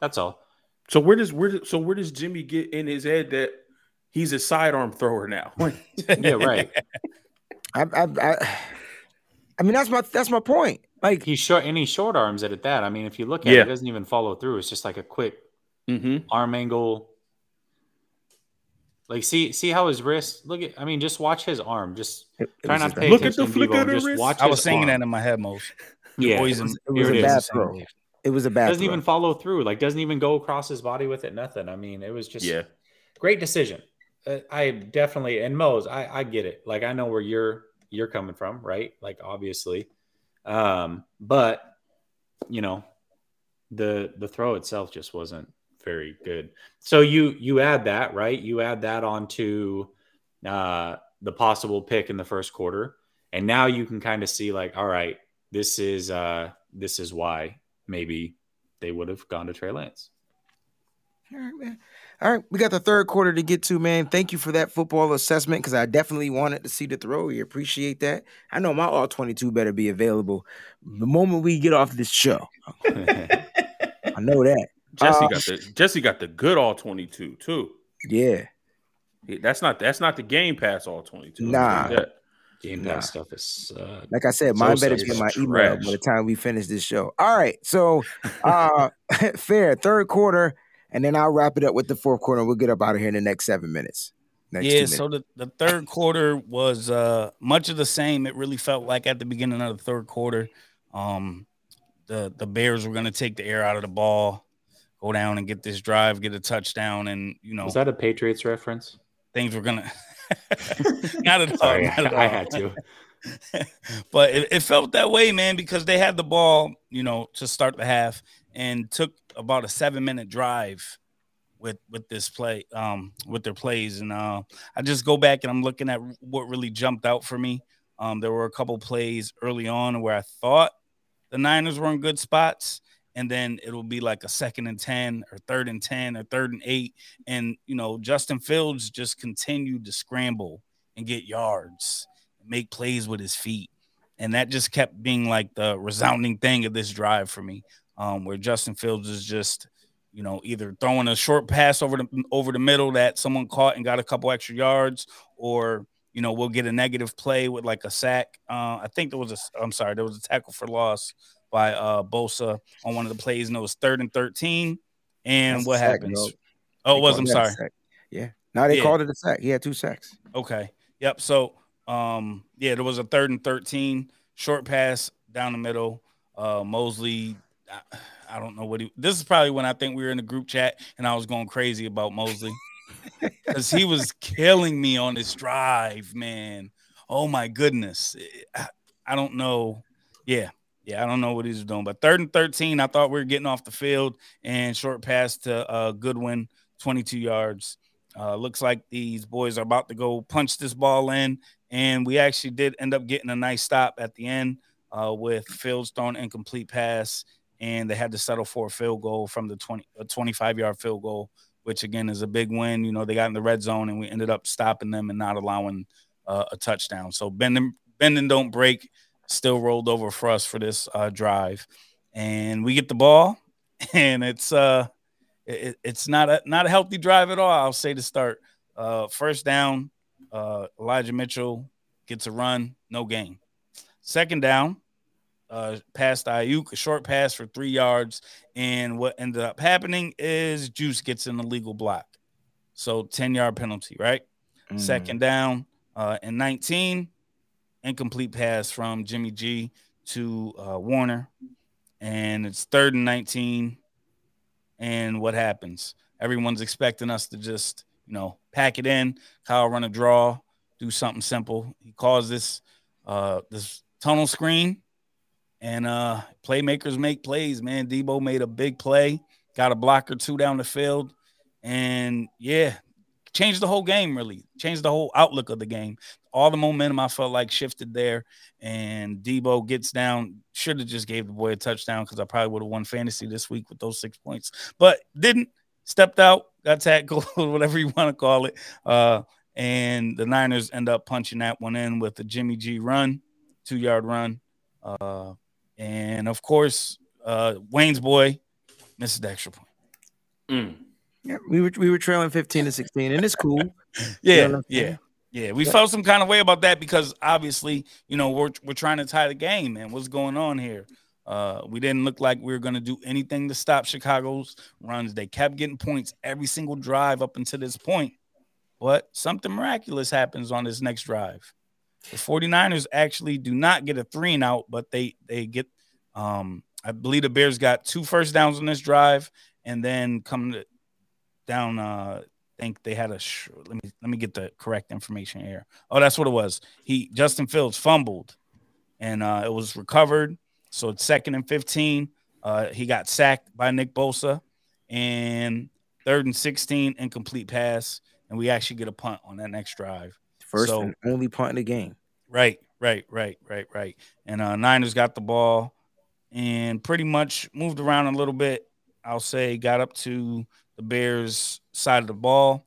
Speaker 7: That's all.
Speaker 6: So where does where so where does Jimmy get in his head that he's a sidearm thrower now?
Speaker 7: Yeah, right.
Speaker 3: I, I, I, I mean, that's my that's my point. Like,
Speaker 7: He's short and he short arms it at that. I mean, if you look at
Speaker 6: Yeah.
Speaker 7: it, it doesn't even follow through. It's just like a quick
Speaker 6: mm-hmm.
Speaker 7: arm angle. Like see see how his wrist look at I mean just watch his arm. Just
Speaker 3: it, it
Speaker 7: try
Speaker 3: was
Speaker 7: not to pay
Speaker 6: Look at
Speaker 7: attention
Speaker 6: the
Speaker 7: to
Speaker 6: flick of the
Speaker 7: just
Speaker 6: wrist.
Speaker 7: watch
Speaker 4: I was
Speaker 7: his
Speaker 4: singing
Speaker 7: arm.
Speaker 4: that in my head most.
Speaker 7: Yeah.
Speaker 4: Boys
Speaker 3: it
Speaker 4: and
Speaker 3: was, it was a
Speaker 7: it
Speaker 3: bad
Speaker 7: is.
Speaker 3: throw. It was a bad
Speaker 7: doesn't
Speaker 3: throw.
Speaker 7: even follow through. Like doesn't even go across his body with it. Nothing. I mean, it was just
Speaker 6: Yeah.
Speaker 7: great decision. Uh, I definitely and Mose, I I get it. Like I know where you're you're coming from, right? Like obviously, um, but you know, the the throw itself just wasn't very good. So you you add that right. You add that onto uh, the possible pick in the first quarter, and now you can kind of see like, all right, this is uh, this is why maybe they would have gone to Trey Lance.
Speaker 3: All right, man. All right, we got the third quarter to get to, man. Thank you for that football assessment because I definitely wanted to see the throw. We appreciate that. I know my all 22 better be available the moment we get off this show. I know that.
Speaker 6: Jesse
Speaker 3: Uh,
Speaker 6: got the Jesse got the good all 22 too.
Speaker 3: Yeah.
Speaker 6: Yeah, That's not that's not the game pass all 22.
Speaker 3: Nah.
Speaker 6: Yeah.
Speaker 7: Game
Speaker 3: Nah.
Speaker 7: pass stuff is uh,
Speaker 3: Like I said,
Speaker 7: So
Speaker 3: mine better
Speaker 7: sad.
Speaker 3: be in my
Speaker 6: It's
Speaker 3: email
Speaker 6: trash.
Speaker 3: by the time we finish this show. All right. So uh fair, third quarter, and then I'll wrap it up with the fourth quarter. We'll get up out of here in the next seven minutes. Next
Speaker 4: yeah, so the, the third quarter was uh much of the same. It really felt like at the beginning of the third quarter, um, the the Bears were gonna take the air out of the ball, go down and get this drive, get a touchdown, and you know
Speaker 7: was that a Patriots reference?
Speaker 4: things were gonna not at all.
Speaker 7: Sorry,
Speaker 4: not at
Speaker 7: I had to.
Speaker 4: but it, it felt that way, man, because they had the ball, you know, to start the half and took about a seven minute drive with with this play, um, with their plays. And uh, I just go back and I'm looking at what really jumped out for me. Um, there were a couple plays early on where I thought the Niners were in good spots, and then it'll be like a second and 10 or third and 10 or third and eight. And, you know, Justin Fields just continued to scramble and get yards, and make plays with his feet. And that just kept being like the resounding thing of this drive for me, um, where Justin Fields is just, you know, either throwing a short pass over the over the middle that someone caught and got a couple extra yards, or you know, we'll get a negative play with like a sack. Uh, I think there was a, I'm sorry, there was a tackle for loss by uh, Bosa on one of the plays, and it was third and 13. And
Speaker 3: That's
Speaker 4: what
Speaker 3: sack,
Speaker 4: happens? Oh, it was. I'm sorry.
Speaker 3: Yeah. Now they
Speaker 4: Yeah.
Speaker 3: called it a sack. He had two sacks.
Speaker 4: Okay. Yep. So, um, yeah, there was a third and 13 short pass down the middle. Uh, Moseley, I, I don't know what he, this is probably when I think we were in the group chat and I was going crazy about Moseley because he was killing me on this drive, man. Oh my goodness. I, I don't know. Yeah. Yeah, I don't know what he's doing, but third and 13, I thought we were getting off the field and short pass to uh, Goodwin, 22 yards. Uh, looks like these boys are about to go punch this ball in, and we actually did end up getting a nice stop at the end uh, with Fields throwing incomplete pass, and they had to settle for a field goal from the 20, a 25 yard field goal, which again is a big win. You know, they got in the red zone, and we ended up stopping them and not allowing uh, a touchdown. So bending, bending don't break still rolled over for us for this uh, drive, and we get the ball, and it's uh it, it's not a not a healthy drive at all. I'll say to start. Uh, first down, uh, Elijah Mitchell gets a run, no gain. Second down, uh, past Aiyuk, a short pass for three yards, and what ended up happening is Juice gets an illegal block, so ten yard penalty, right?
Speaker 3: Mm.
Speaker 4: Second down, uh, and nineteen, incomplete pass from Jimmy G to uh, Woerner, and it's third and nineteen and what happens? Everyone's expecting us to just, you know, pack it in, Kyle run a draw, do something simple. He calls this uh this tunnel screen and uh playmakers make plays, man. Deebo made a big play, got a block or two down the field, and yeah, changed the whole game, really. Changed the whole outlook of the game. All the momentum I felt like shifted there, and Deebo gets down. Should have just gave the boy a touchdown because I probably would have won fantasy this week with those six points, but didn't. Stepped out, got tackled, whatever you want to call it. Uh, and the Niners end up punching that one in with a Jimmy G run, two yard run. Uh, and of course, uh, Wayne's boy misses the extra point.
Speaker 6: Mm.
Speaker 3: Yeah, we were we were trailing 15 to 16, and it's cool.
Speaker 4: Yeah,
Speaker 3: what I'm
Speaker 4: yeah,
Speaker 3: saying?
Speaker 4: Yeah. We felt some kind of way about that because obviously, you know, we're we're trying to tie the game, man. What's going on here? Uh, we didn't look like we were going to do anything to stop Chicago's runs. They kept getting points every single drive up until this point. But something miraculous happens on this next drive. The 49ers actually do not get a three and out, but they they get um I believe the Bears got two first downs on this drive and then come to, down uh think they had a sh- let me let me get the correct information here. Oh, that's what it was. He Justin Fields fumbled and uh it was recovered. So it's second and 15. Uh he got sacked by Nick Bosa and third and 16 incomplete pass and we actually get a punt on that next drive.
Speaker 3: First
Speaker 4: So-
Speaker 3: and only punt in the game.
Speaker 4: Right, right, right, right, right. And uh Niners got the ball and pretty much moved around a little bit. I'll say got up to the Bears side of the ball,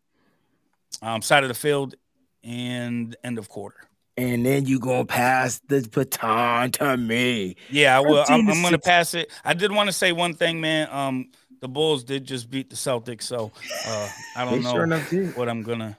Speaker 4: um, side of the field, and end of quarter.
Speaker 3: And then you gonna pass the baton to me.
Speaker 4: Yeah, I will. I'm, I'm going to pass it. I did want to say one thing, man. Um, the Bulls did just beat the Celtics, so uh, I don't know
Speaker 3: sure
Speaker 4: what I'm gonna.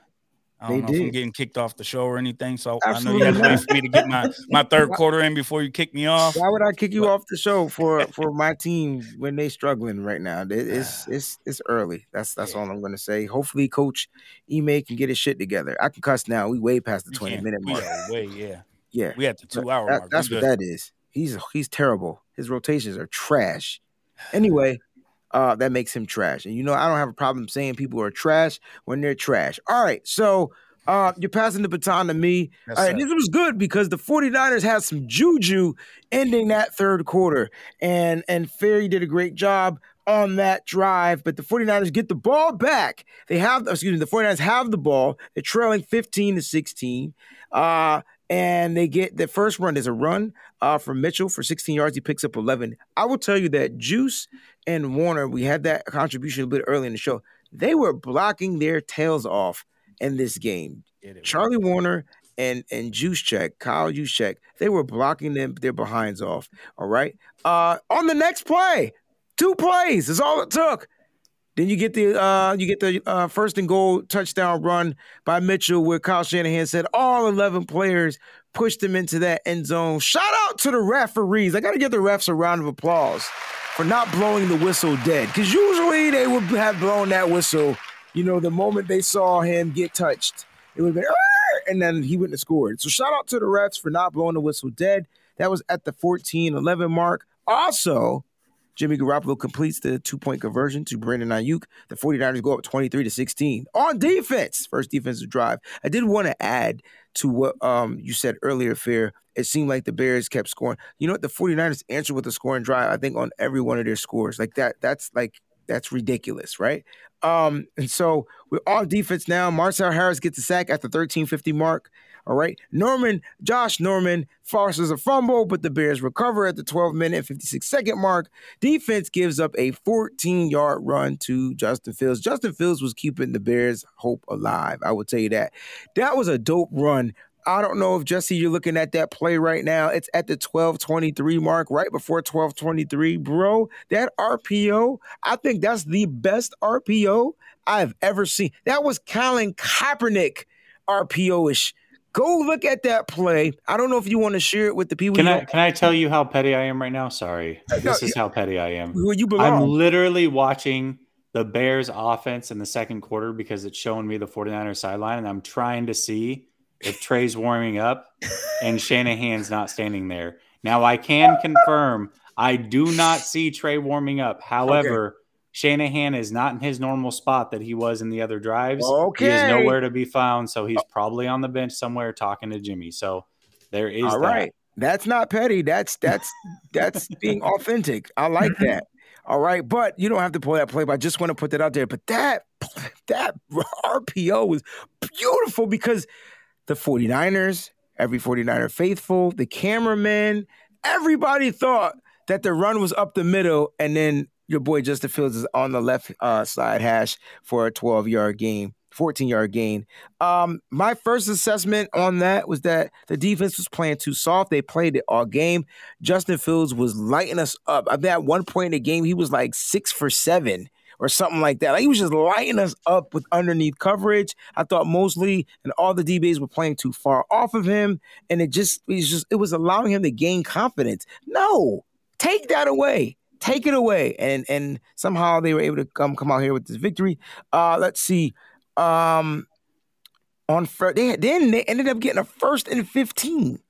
Speaker 4: I don't know if I'm getting kicked off the show or anything. So I know
Speaker 3: Absolutely
Speaker 4: you got to wait for me to get my my third quarter in before you kick me off.
Speaker 3: Why would I kick you
Speaker 4: But-
Speaker 3: off the show for for my team when they're struggling right now? It's it's it's early. That's that's all I'm gonna say. Hopefully, Coach Ime can get his shit together. I can cuss now. We way past the 20 minute mark.
Speaker 4: are way, yeah.
Speaker 3: Yeah,
Speaker 4: We at the two hour
Speaker 3: That-
Speaker 4: mark.
Speaker 3: that's what that is. He's he's terrible. His rotations are trash. Anyway, uh, that makes him trash. And you know, I don't have a problem saying people are trash when they're trash. All right, so Uh, you're passing the baton to me.
Speaker 4: Yes,
Speaker 3: All right, this was good because the 49ers had some juju ending that third quarter. And and Ferry did a great job on that drive, but the 49ers get the ball back. They have excuse me, the 49ers have the ball. They're trailing 15 to 16. Uh and they get the first run. There's a run uh, from Mitchell for 16 yards. He picks up 11. I will tell you that Juice and Woerner, we had that contribution a bit early in the show. They were blocking their tails off in this game. Charlie Woerner and and Juszczyk, Kyle Juszczyk, they were blocking them their behinds off. All right. Uh, on the next play, two plays is all it took. Then you get the uh, you get the uh, first and goal touchdown run by Mitchell, where Kyle Shanahan said all eleven players pushed him into that end zone. Shout out to the referees. I got to give the refs a round of applause for not blowing the whistle dead, because usually they would have blown that whistle. You know, the moment they saw him get touched, it would have been, and then he wouldn't have scored. So shout out to the refs for not blowing the whistle dead. That was at the 14-11 mark. Also, Jimmy Garoppolo completes the two-point conversion to Brandon Aiyuk. The 49ers go up 23 to 16 on defense. First defensive drive. I did want to add to what um, you said earlier, Fair. It seemed like the Bears kept scoring. You know what? The 49ers answered with a scoring drive, I think, on every one of their scores. Like that, that's like that's ridiculous, right? Um, and so we're on defense now. Marcell Harris gets a sack at the 1350 mark. All right. Norman, Josh Norman forces a fumble, but the Bears recover at the 12 minute, 56 second mark. Defense gives up a 14 yard run to Justin Fields. Justin Fields was keeping the Bears' hope alive. I will tell you that. That was a dope run. I don't know if Jesse, you're looking at that play right now. It's at the 1223 mark, right before 1223. Bro, that RPO, I think that's the best RPO I've ever seen. That was Colin Kaepernick RPO-ish. Go look at that play. I don't know if you want to share it with the people.
Speaker 7: Can I can I tell you how petty I am right now? Sorry. This is how petty I am.
Speaker 3: where you
Speaker 7: I'm literally watching the Bears offense in the second quarter because it's showing me the 49ers sideline and I'm trying to see if Trey's warming up and Shanahan's not standing there. Now I can confirm I do not see Trey warming up. However, Shanahan is not in his normal spot that he was in the other drives. He is nowhere to be found, so he's probably on the bench somewhere talking to Jimmy. So there is
Speaker 3: All
Speaker 7: that.
Speaker 3: right. That's not petty. That's that's that's being authentic. I like
Speaker 7: Mm-hmm.
Speaker 3: that. All right, but you don't have to pull that play. But I just want to put that out there. But that that RPO was beautiful because the 49ers, every 49er faithful, the cameraman, everybody thought that the run was up the middle, and then your boy Justin Fields is on the left uh, side hash for a 12 yard gain, 14 yard gain. Um, my first assessment on that was that the defense was playing too soft. They played it all game. Justin Fields was lighting us up. I mean, at one point in the game, he was like six for seven or something like that. Like he was just lighting us up with underneath coverage. I thought mostly, and all the DBs were playing too far off of him, and it just it was just it was allowing him to gain confidence. No, take that away. Take it away, and and somehow they were able to come come out here with this victory. Uh, let's see. Um, on first, they, then they ended up getting a first and fifteen.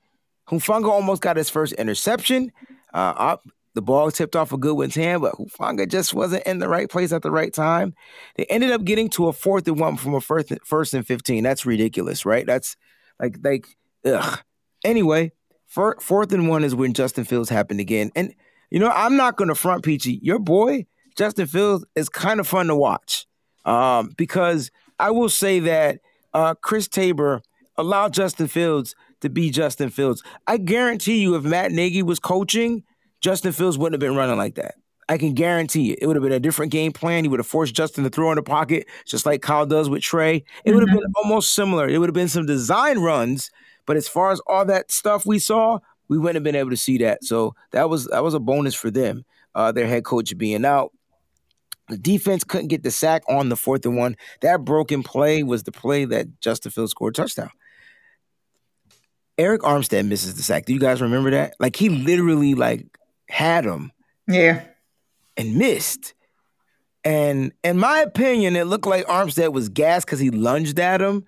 Speaker 3: Hufanga almost got his first interception. Uh, up the ball tipped off a Goodwin's hand, but Hufanga just wasn't in the right place at the right time. They ended up getting to a fourth and one from a first first and fifteen. That's ridiculous, right? That's like like ugh. Anyway, fourth and one is when Justin Fields happened again, and you know I'm not going to front Peachy. Your boy Justin Fields is kind of fun to watch um, because I will say that uh, Chris Tabor allowed Justin Fields to be Justin Fields. I guarantee you, if Matt Nagy was coaching, Justin Fields wouldn't have been running like that. I can guarantee it. It would have been a different game plan. He would have forced Justin to throw in the pocket, just like Kyle does with Trey. It would have been almost similar. It would have been some design runs, but as far as all that stuff we saw, we wouldn't have been able to see that. So that was that was a bonus for them. Uh, their head coach being out. The defense couldn't get the sack on the fourth and one. That broken play was the play that Justin Fields scored a touchdown. Arik Armstead misses the sack. Do you guys remember that? Like he literally like had him
Speaker 5: Yeah.
Speaker 3: and missed. And in my opinion, it looked like Armstead was gassed because he lunged at him,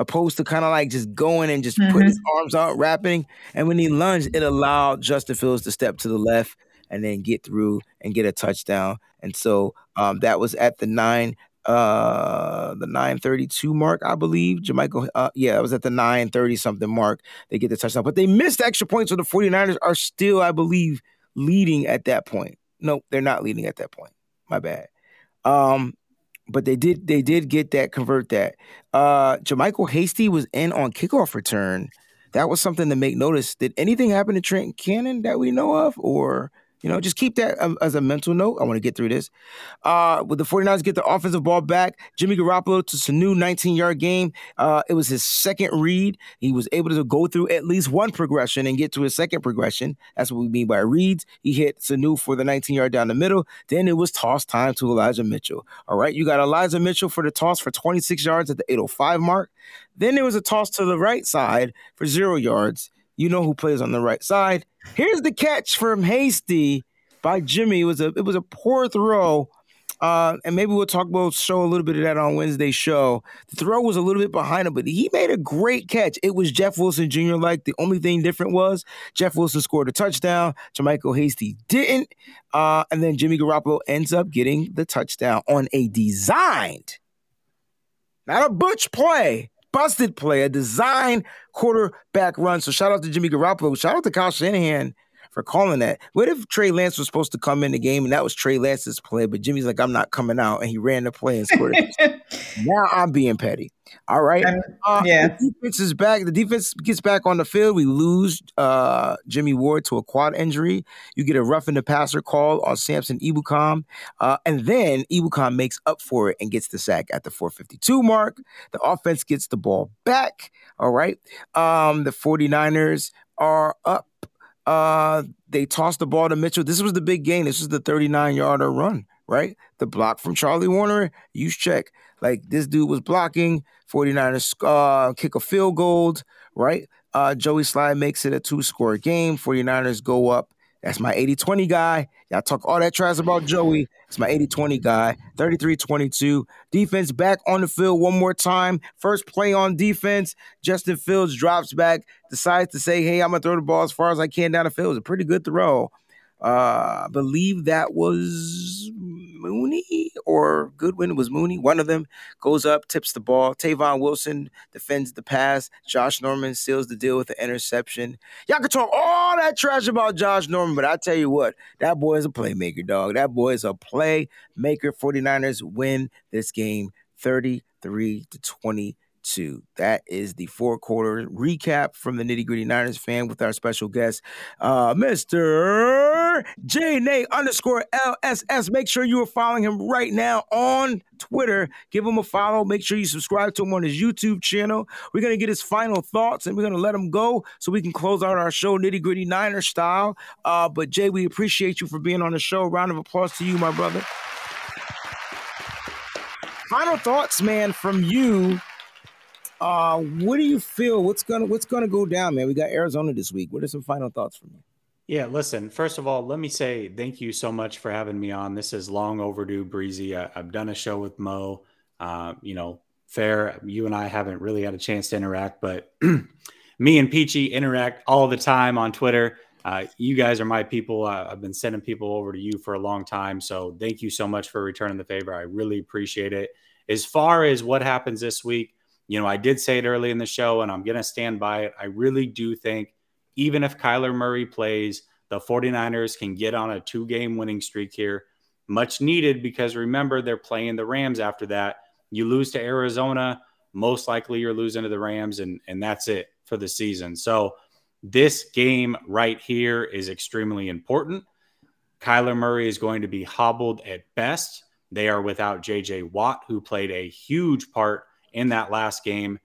Speaker 3: opposed to kind of like just going and just putting his arms out, wrapping. And when he lunged, it allowed Justin Fields to step to the left and then get through and get a touchdown. And so um, that was at the nine uh the 932 mark, I believe. Jermichael, uh, yeah, it was at the 930 something mark. They get the touchdown, but they missed extra points, so the 49ers are still, I believe, leading at that point. No, they're not leading at that point. My bad. Um, but they did they did get that convert that. Uh JaMycal Hasty was in on kickoff return. That was something to make notice. Did anything happen to Trent Cannon that we know of? Or you know, just keep that um, as a mental note. I want to get through this. Uh, with the 49ers get the offensive ball back, Jimmy Garoppolo to Sanu 19 yard game. Uh, it was his second read. He was able to go through at least one progression and get to his second progression. That's what we mean by reads. He hit Sanu for the 19 yard down the middle. Then it was toss time to Elijah Mitchell. All right, you got Elijah Mitchell for the toss for 26 yards at the 805 mark. Then there was a toss to the right side for zero yards. You know who plays on the right side. Here's the catch from Hasty by Jimmy. It was a it was a poor throw. Uh, and maybe we'll talk about show a little bit of that on Wednesday's show. The throw was a little bit behind him, but he made a great catch. It was Jeff Wilson Jr. Like the only thing different was Jeff Wilson scored a touchdown. JaMycal Hasty didn't. Uh, and then Jimmy Garoppolo ends up getting the touchdown on a designed, not a butch play, busted play, a design quarterback run. So shout out to Jimmy Garoppolo. Shout out to Kyle Shanahan for calling that. What if Trey Lance was supposed to come in the game and that was Trey Lance's play, but Jimmy's like, I'm not coming out, and he ran the play and scored it. now I'm being petty. All right. Uh,
Speaker 5: yeah.
Speaker 3: The defense is back. The defense gets back on the field. We lose uh, Jimmy Ward to a quad injury. You get a roughing the passer call on Samson Ebukam. Uh, and then Ebukam makes up for it and gets the sack at the 452 mark. The offense gets the ball back. All right. Um, the 49ers are up. Uh, they tossed the ball to Mitchell. This was the big game. This was the 39 yarder run, right? The block from Charlie Woerner. use check. Like this dude was blocking. 49ers uh, kick a field goal, right? Uh, Joey Slye makes it a two score game. 49ers go up. That's my 80 20 guy. Y'all talk all that trash about Joey. It's my 80 20 guy. 33 22. Defense back on the field one more time. First play on defense. Justin Fields drops back, decides to say, Hey, I'm going to throw the ball as far as I can down the field. It was a pretty good throw. Uh, I believe that was Mooney or Goodwin. It was Mooney. One of them goes up, tips the ball. Tavon Wilson defends the pass. Josh Norman seals the deal with the interception. Y'all can talk all that trash about Josh Norman, but I tell you what, that boy is a playmaker, dog. That boy is a playmaker. 49ers win this game 33 to 20 two. That is the four quarter recap from the nitty gritty Niners fan with our special guest, uh, Mr. J Nate underscore LSS. Make sure you are following him right now on Twitter. Give him a follow. Make sure you subscribe to him on his YouTube channel. We're going to get his final thoughts and we're going to let him go so we can close out our show nitty gritty Niner style. Uh, but Jay, we appreciate you for being on the show. Round of applause to you, my brother. Final thoughts, man, from you uh, what do you feel? What's gonna What's gonna go down, man? We got Arizona this week. What are some final thoughts from you?
Speaker 7: Yeah, listen. First of all, let me say thank you so much for having me on. This is long overdue, Breezy. I, have done a show with Mo. Uh, you know, fair. You and I haven't really had a chance to interact, but me and Peachy interact all the time on Twitter. Uh, you guys are my people. Uh, I've been sending people over to you for a long time. So thank you so much for returning the favor. I really appreciate it. As far as what happens this week, you know, I did say it early in the show, and I'm going to stand by it. I really do think even if Kyler Murray plays, the 49ers can get on a two game winning streak here. Much needed because remember, they're playing the Rams after that. You lose to Arizona, most likely you're losing to the Rams, and, and that's it for the season. So, this game right here is extremely important. Kyler Murray is going to be hobbled at best. They are without JJ Watt, who played a huge part in that last game.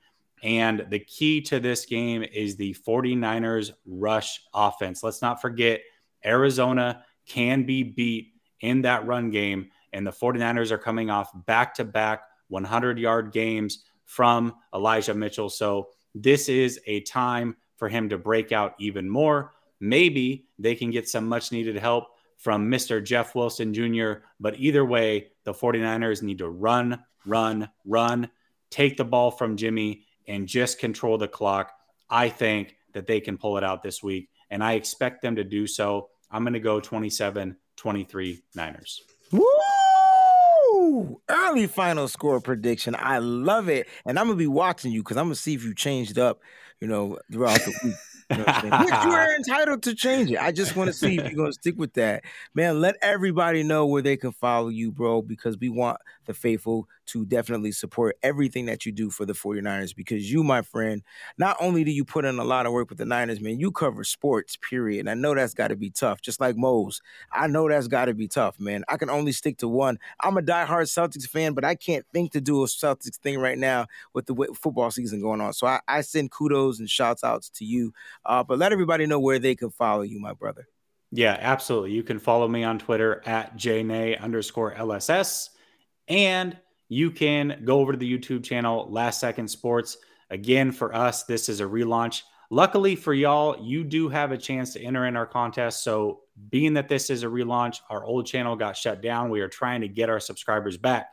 Speaker 7: And the key to this game is the 49ers rush offense. Let's not forget, Arizona can be beat in that run game. And the 49ers are coming off back to back 100 yard games from Elijah Mitchell. So this is a time for him to break out even more. Maybe they can get some much needed help from Mr. Jeff Wilson Jr. But either way, the 49ers need to run, run, run take the ball from Jimmy and just control the clock. I think that they can pull it out this week, and I expect them to do so. I'm going to go 27 23 Niners.
Speaker 3: Woo! Early final score prediction. I love it. And I'm gonna be watching you because I'm gonna see if you changed up, you know, throughout the week. You know you are entitled to change it. I just want to see if you're gonna stick with that. Man, let everybody know where they can follow you, bro, because we want the faithful to definitely support everything that you do for the 49ers because you, my friend, not only do you put in a lot of work with the Niners, man, you cover sports, period. And I know that's got to be tough, just like Mose. I know that's got to be tough, man. I can only stick to one. I'm a diehard Celtics fan, but I can't think to do a Celtics thing right now with the football season going on. So I, I send kudos and shouts outs to you. Uh, but let everybody know where they can follow you, my brother.
Speaker 7: Yeah, absolutely. You can follow me on Twitter at jnay underscore LSS. And you can go over to the YouTube channel, Last Second Sports. Again, for us, this is a relaunch. Luckily for y'all, you do have a chance to enter in our contest. So, being that this is a relaunch, our old channel got shut down. We are trying to get our subscribers back.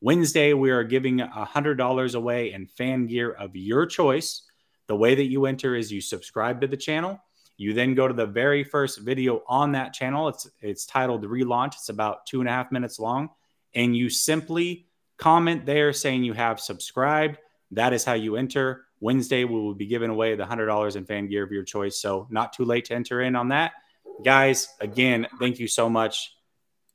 Speaker 7: Wednesday, we are giving $100 away in fan gear of your choice. The way that you enter is you subscribe to the channel. You then go to the very first video on that channel. It's it's titled Relaunch. It's about two and a half minutes long and you simply comment there saying you have subscribed. That is how you enter. Wednesday, we will be giving away the $100 in fan gear of your choice. So, not too late to enter in on that. Guys, again, thank you so much.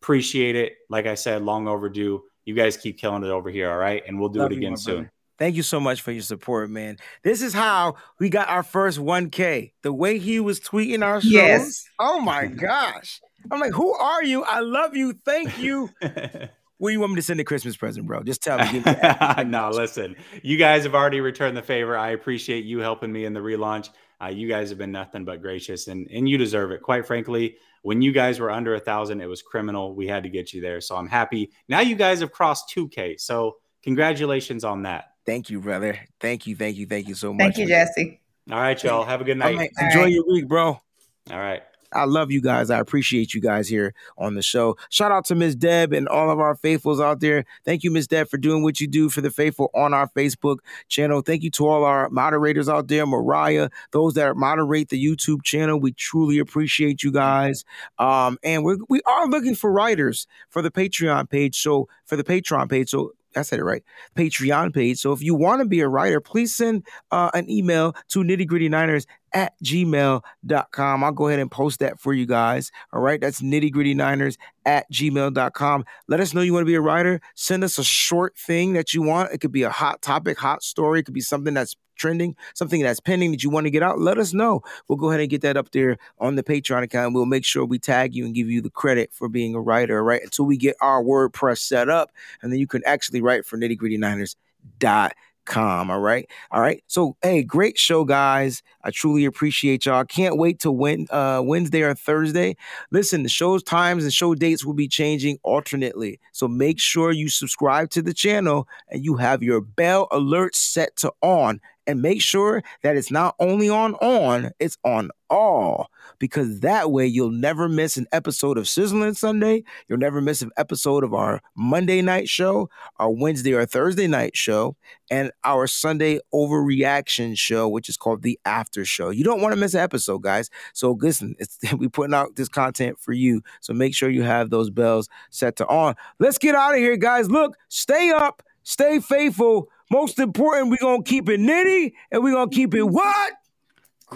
Speaker 7: Appreciate it. Like I said, long overdue. You guys keep killing it over here. All right. And we'll do
Speaker 3: Love
Speaker 7: it again soon.
Speaker 3: brother. Thank you so much for your support, man. This is how we got our first 1K. The way he was tweeting our shows.
Speaker 5: Yes.
Speaker 3: Oh my gosh. I'm like, who are you? I love you. Thank you. Do you want me to send a Christmas present, bro? Just tell me. Me
Speaker 7: no, listen, you guys have already returned the favor. I appreciate you helping me in the relaunch. Uh, you guys have been nothing but gracious, and and you deserve it. Quite frankly, when you guys were under a thousand, it was criminal. We had to get you there, so I'm happy. Now you guys have crossed 2K, so congratulations on that.
Speaker 3: Thank you, brother. Thank you, thank you, thank you so much.
Speaker 5: Thank you, Jesse.
Speaker 7: All right, y'all. Have a good night.
Speaker 3: right, enjoy
Speaker 5: right.
Speaker 3: your week, bro.
Speaker 7: All right.
Speaker 3: I love you guys. I appreciate you guys here on the show. Shout out to Miss Deb and all of our faithfuls out there. Thank you, Miss Deb, for doing what you do for the faithful on our Facebook channel. Thank you to all our moderators out there, Mariah, those that moderate the YouTube channel. We truly appreciate you guys. Um, and we're, we are looking for writers for the Patreon page. So for the Patreon page, so I said it right. Patreon page. So if you want to be a writer, please send uh, an email to nitty gritty niners at gmail.com. I'll go ahead and post that for you guys. All right. That's nitty gritty niners at gmail.com. Let us know you want to be a writer. Send us a short thing that you want. It could be a hot topic, hot story. It could be something that's trending, something that's pending that you want to get out. Let us know. We'll go ahead and get that up there on the Patreon account. We'll make sure we tag you and give you the credit for being a writer, all right? Until we get our WordPress set up, and then you can actually write for nitty gritty niners dot com all right? All right so hey great show guys. I truly appreciate y'all. Can't wait to win uh wednesday or thursday. Listen the show's times and show dates will be changing alternately so make sure you subscribe to the channel and you have your bell alert set to on. And make sure that it's not only on on it's on all because that way you'll never miss an episode of sizzling sunday. You'll never miss an episode of our monday night show our wednesday or thursday night show and our sunday overreaction show which is called the after show. You don't want to miss an episode guys. So listen it's we putting out this content for you. So make sure you have those bells set to on. Let's get out of here guys. Look stay up stay faithful. Most important we're gonna keep it nitty and we're gonna keep it what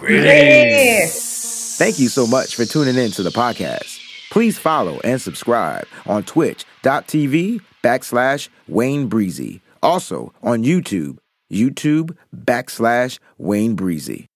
Speaker 5: Yes.
Speaker 3: Thank you so much for tuning in to the podcast. Please follow and subscribe on twitch.tv backslash Wayne Breezy. Also on YouTube, YouTube backslash Wayne Breezy.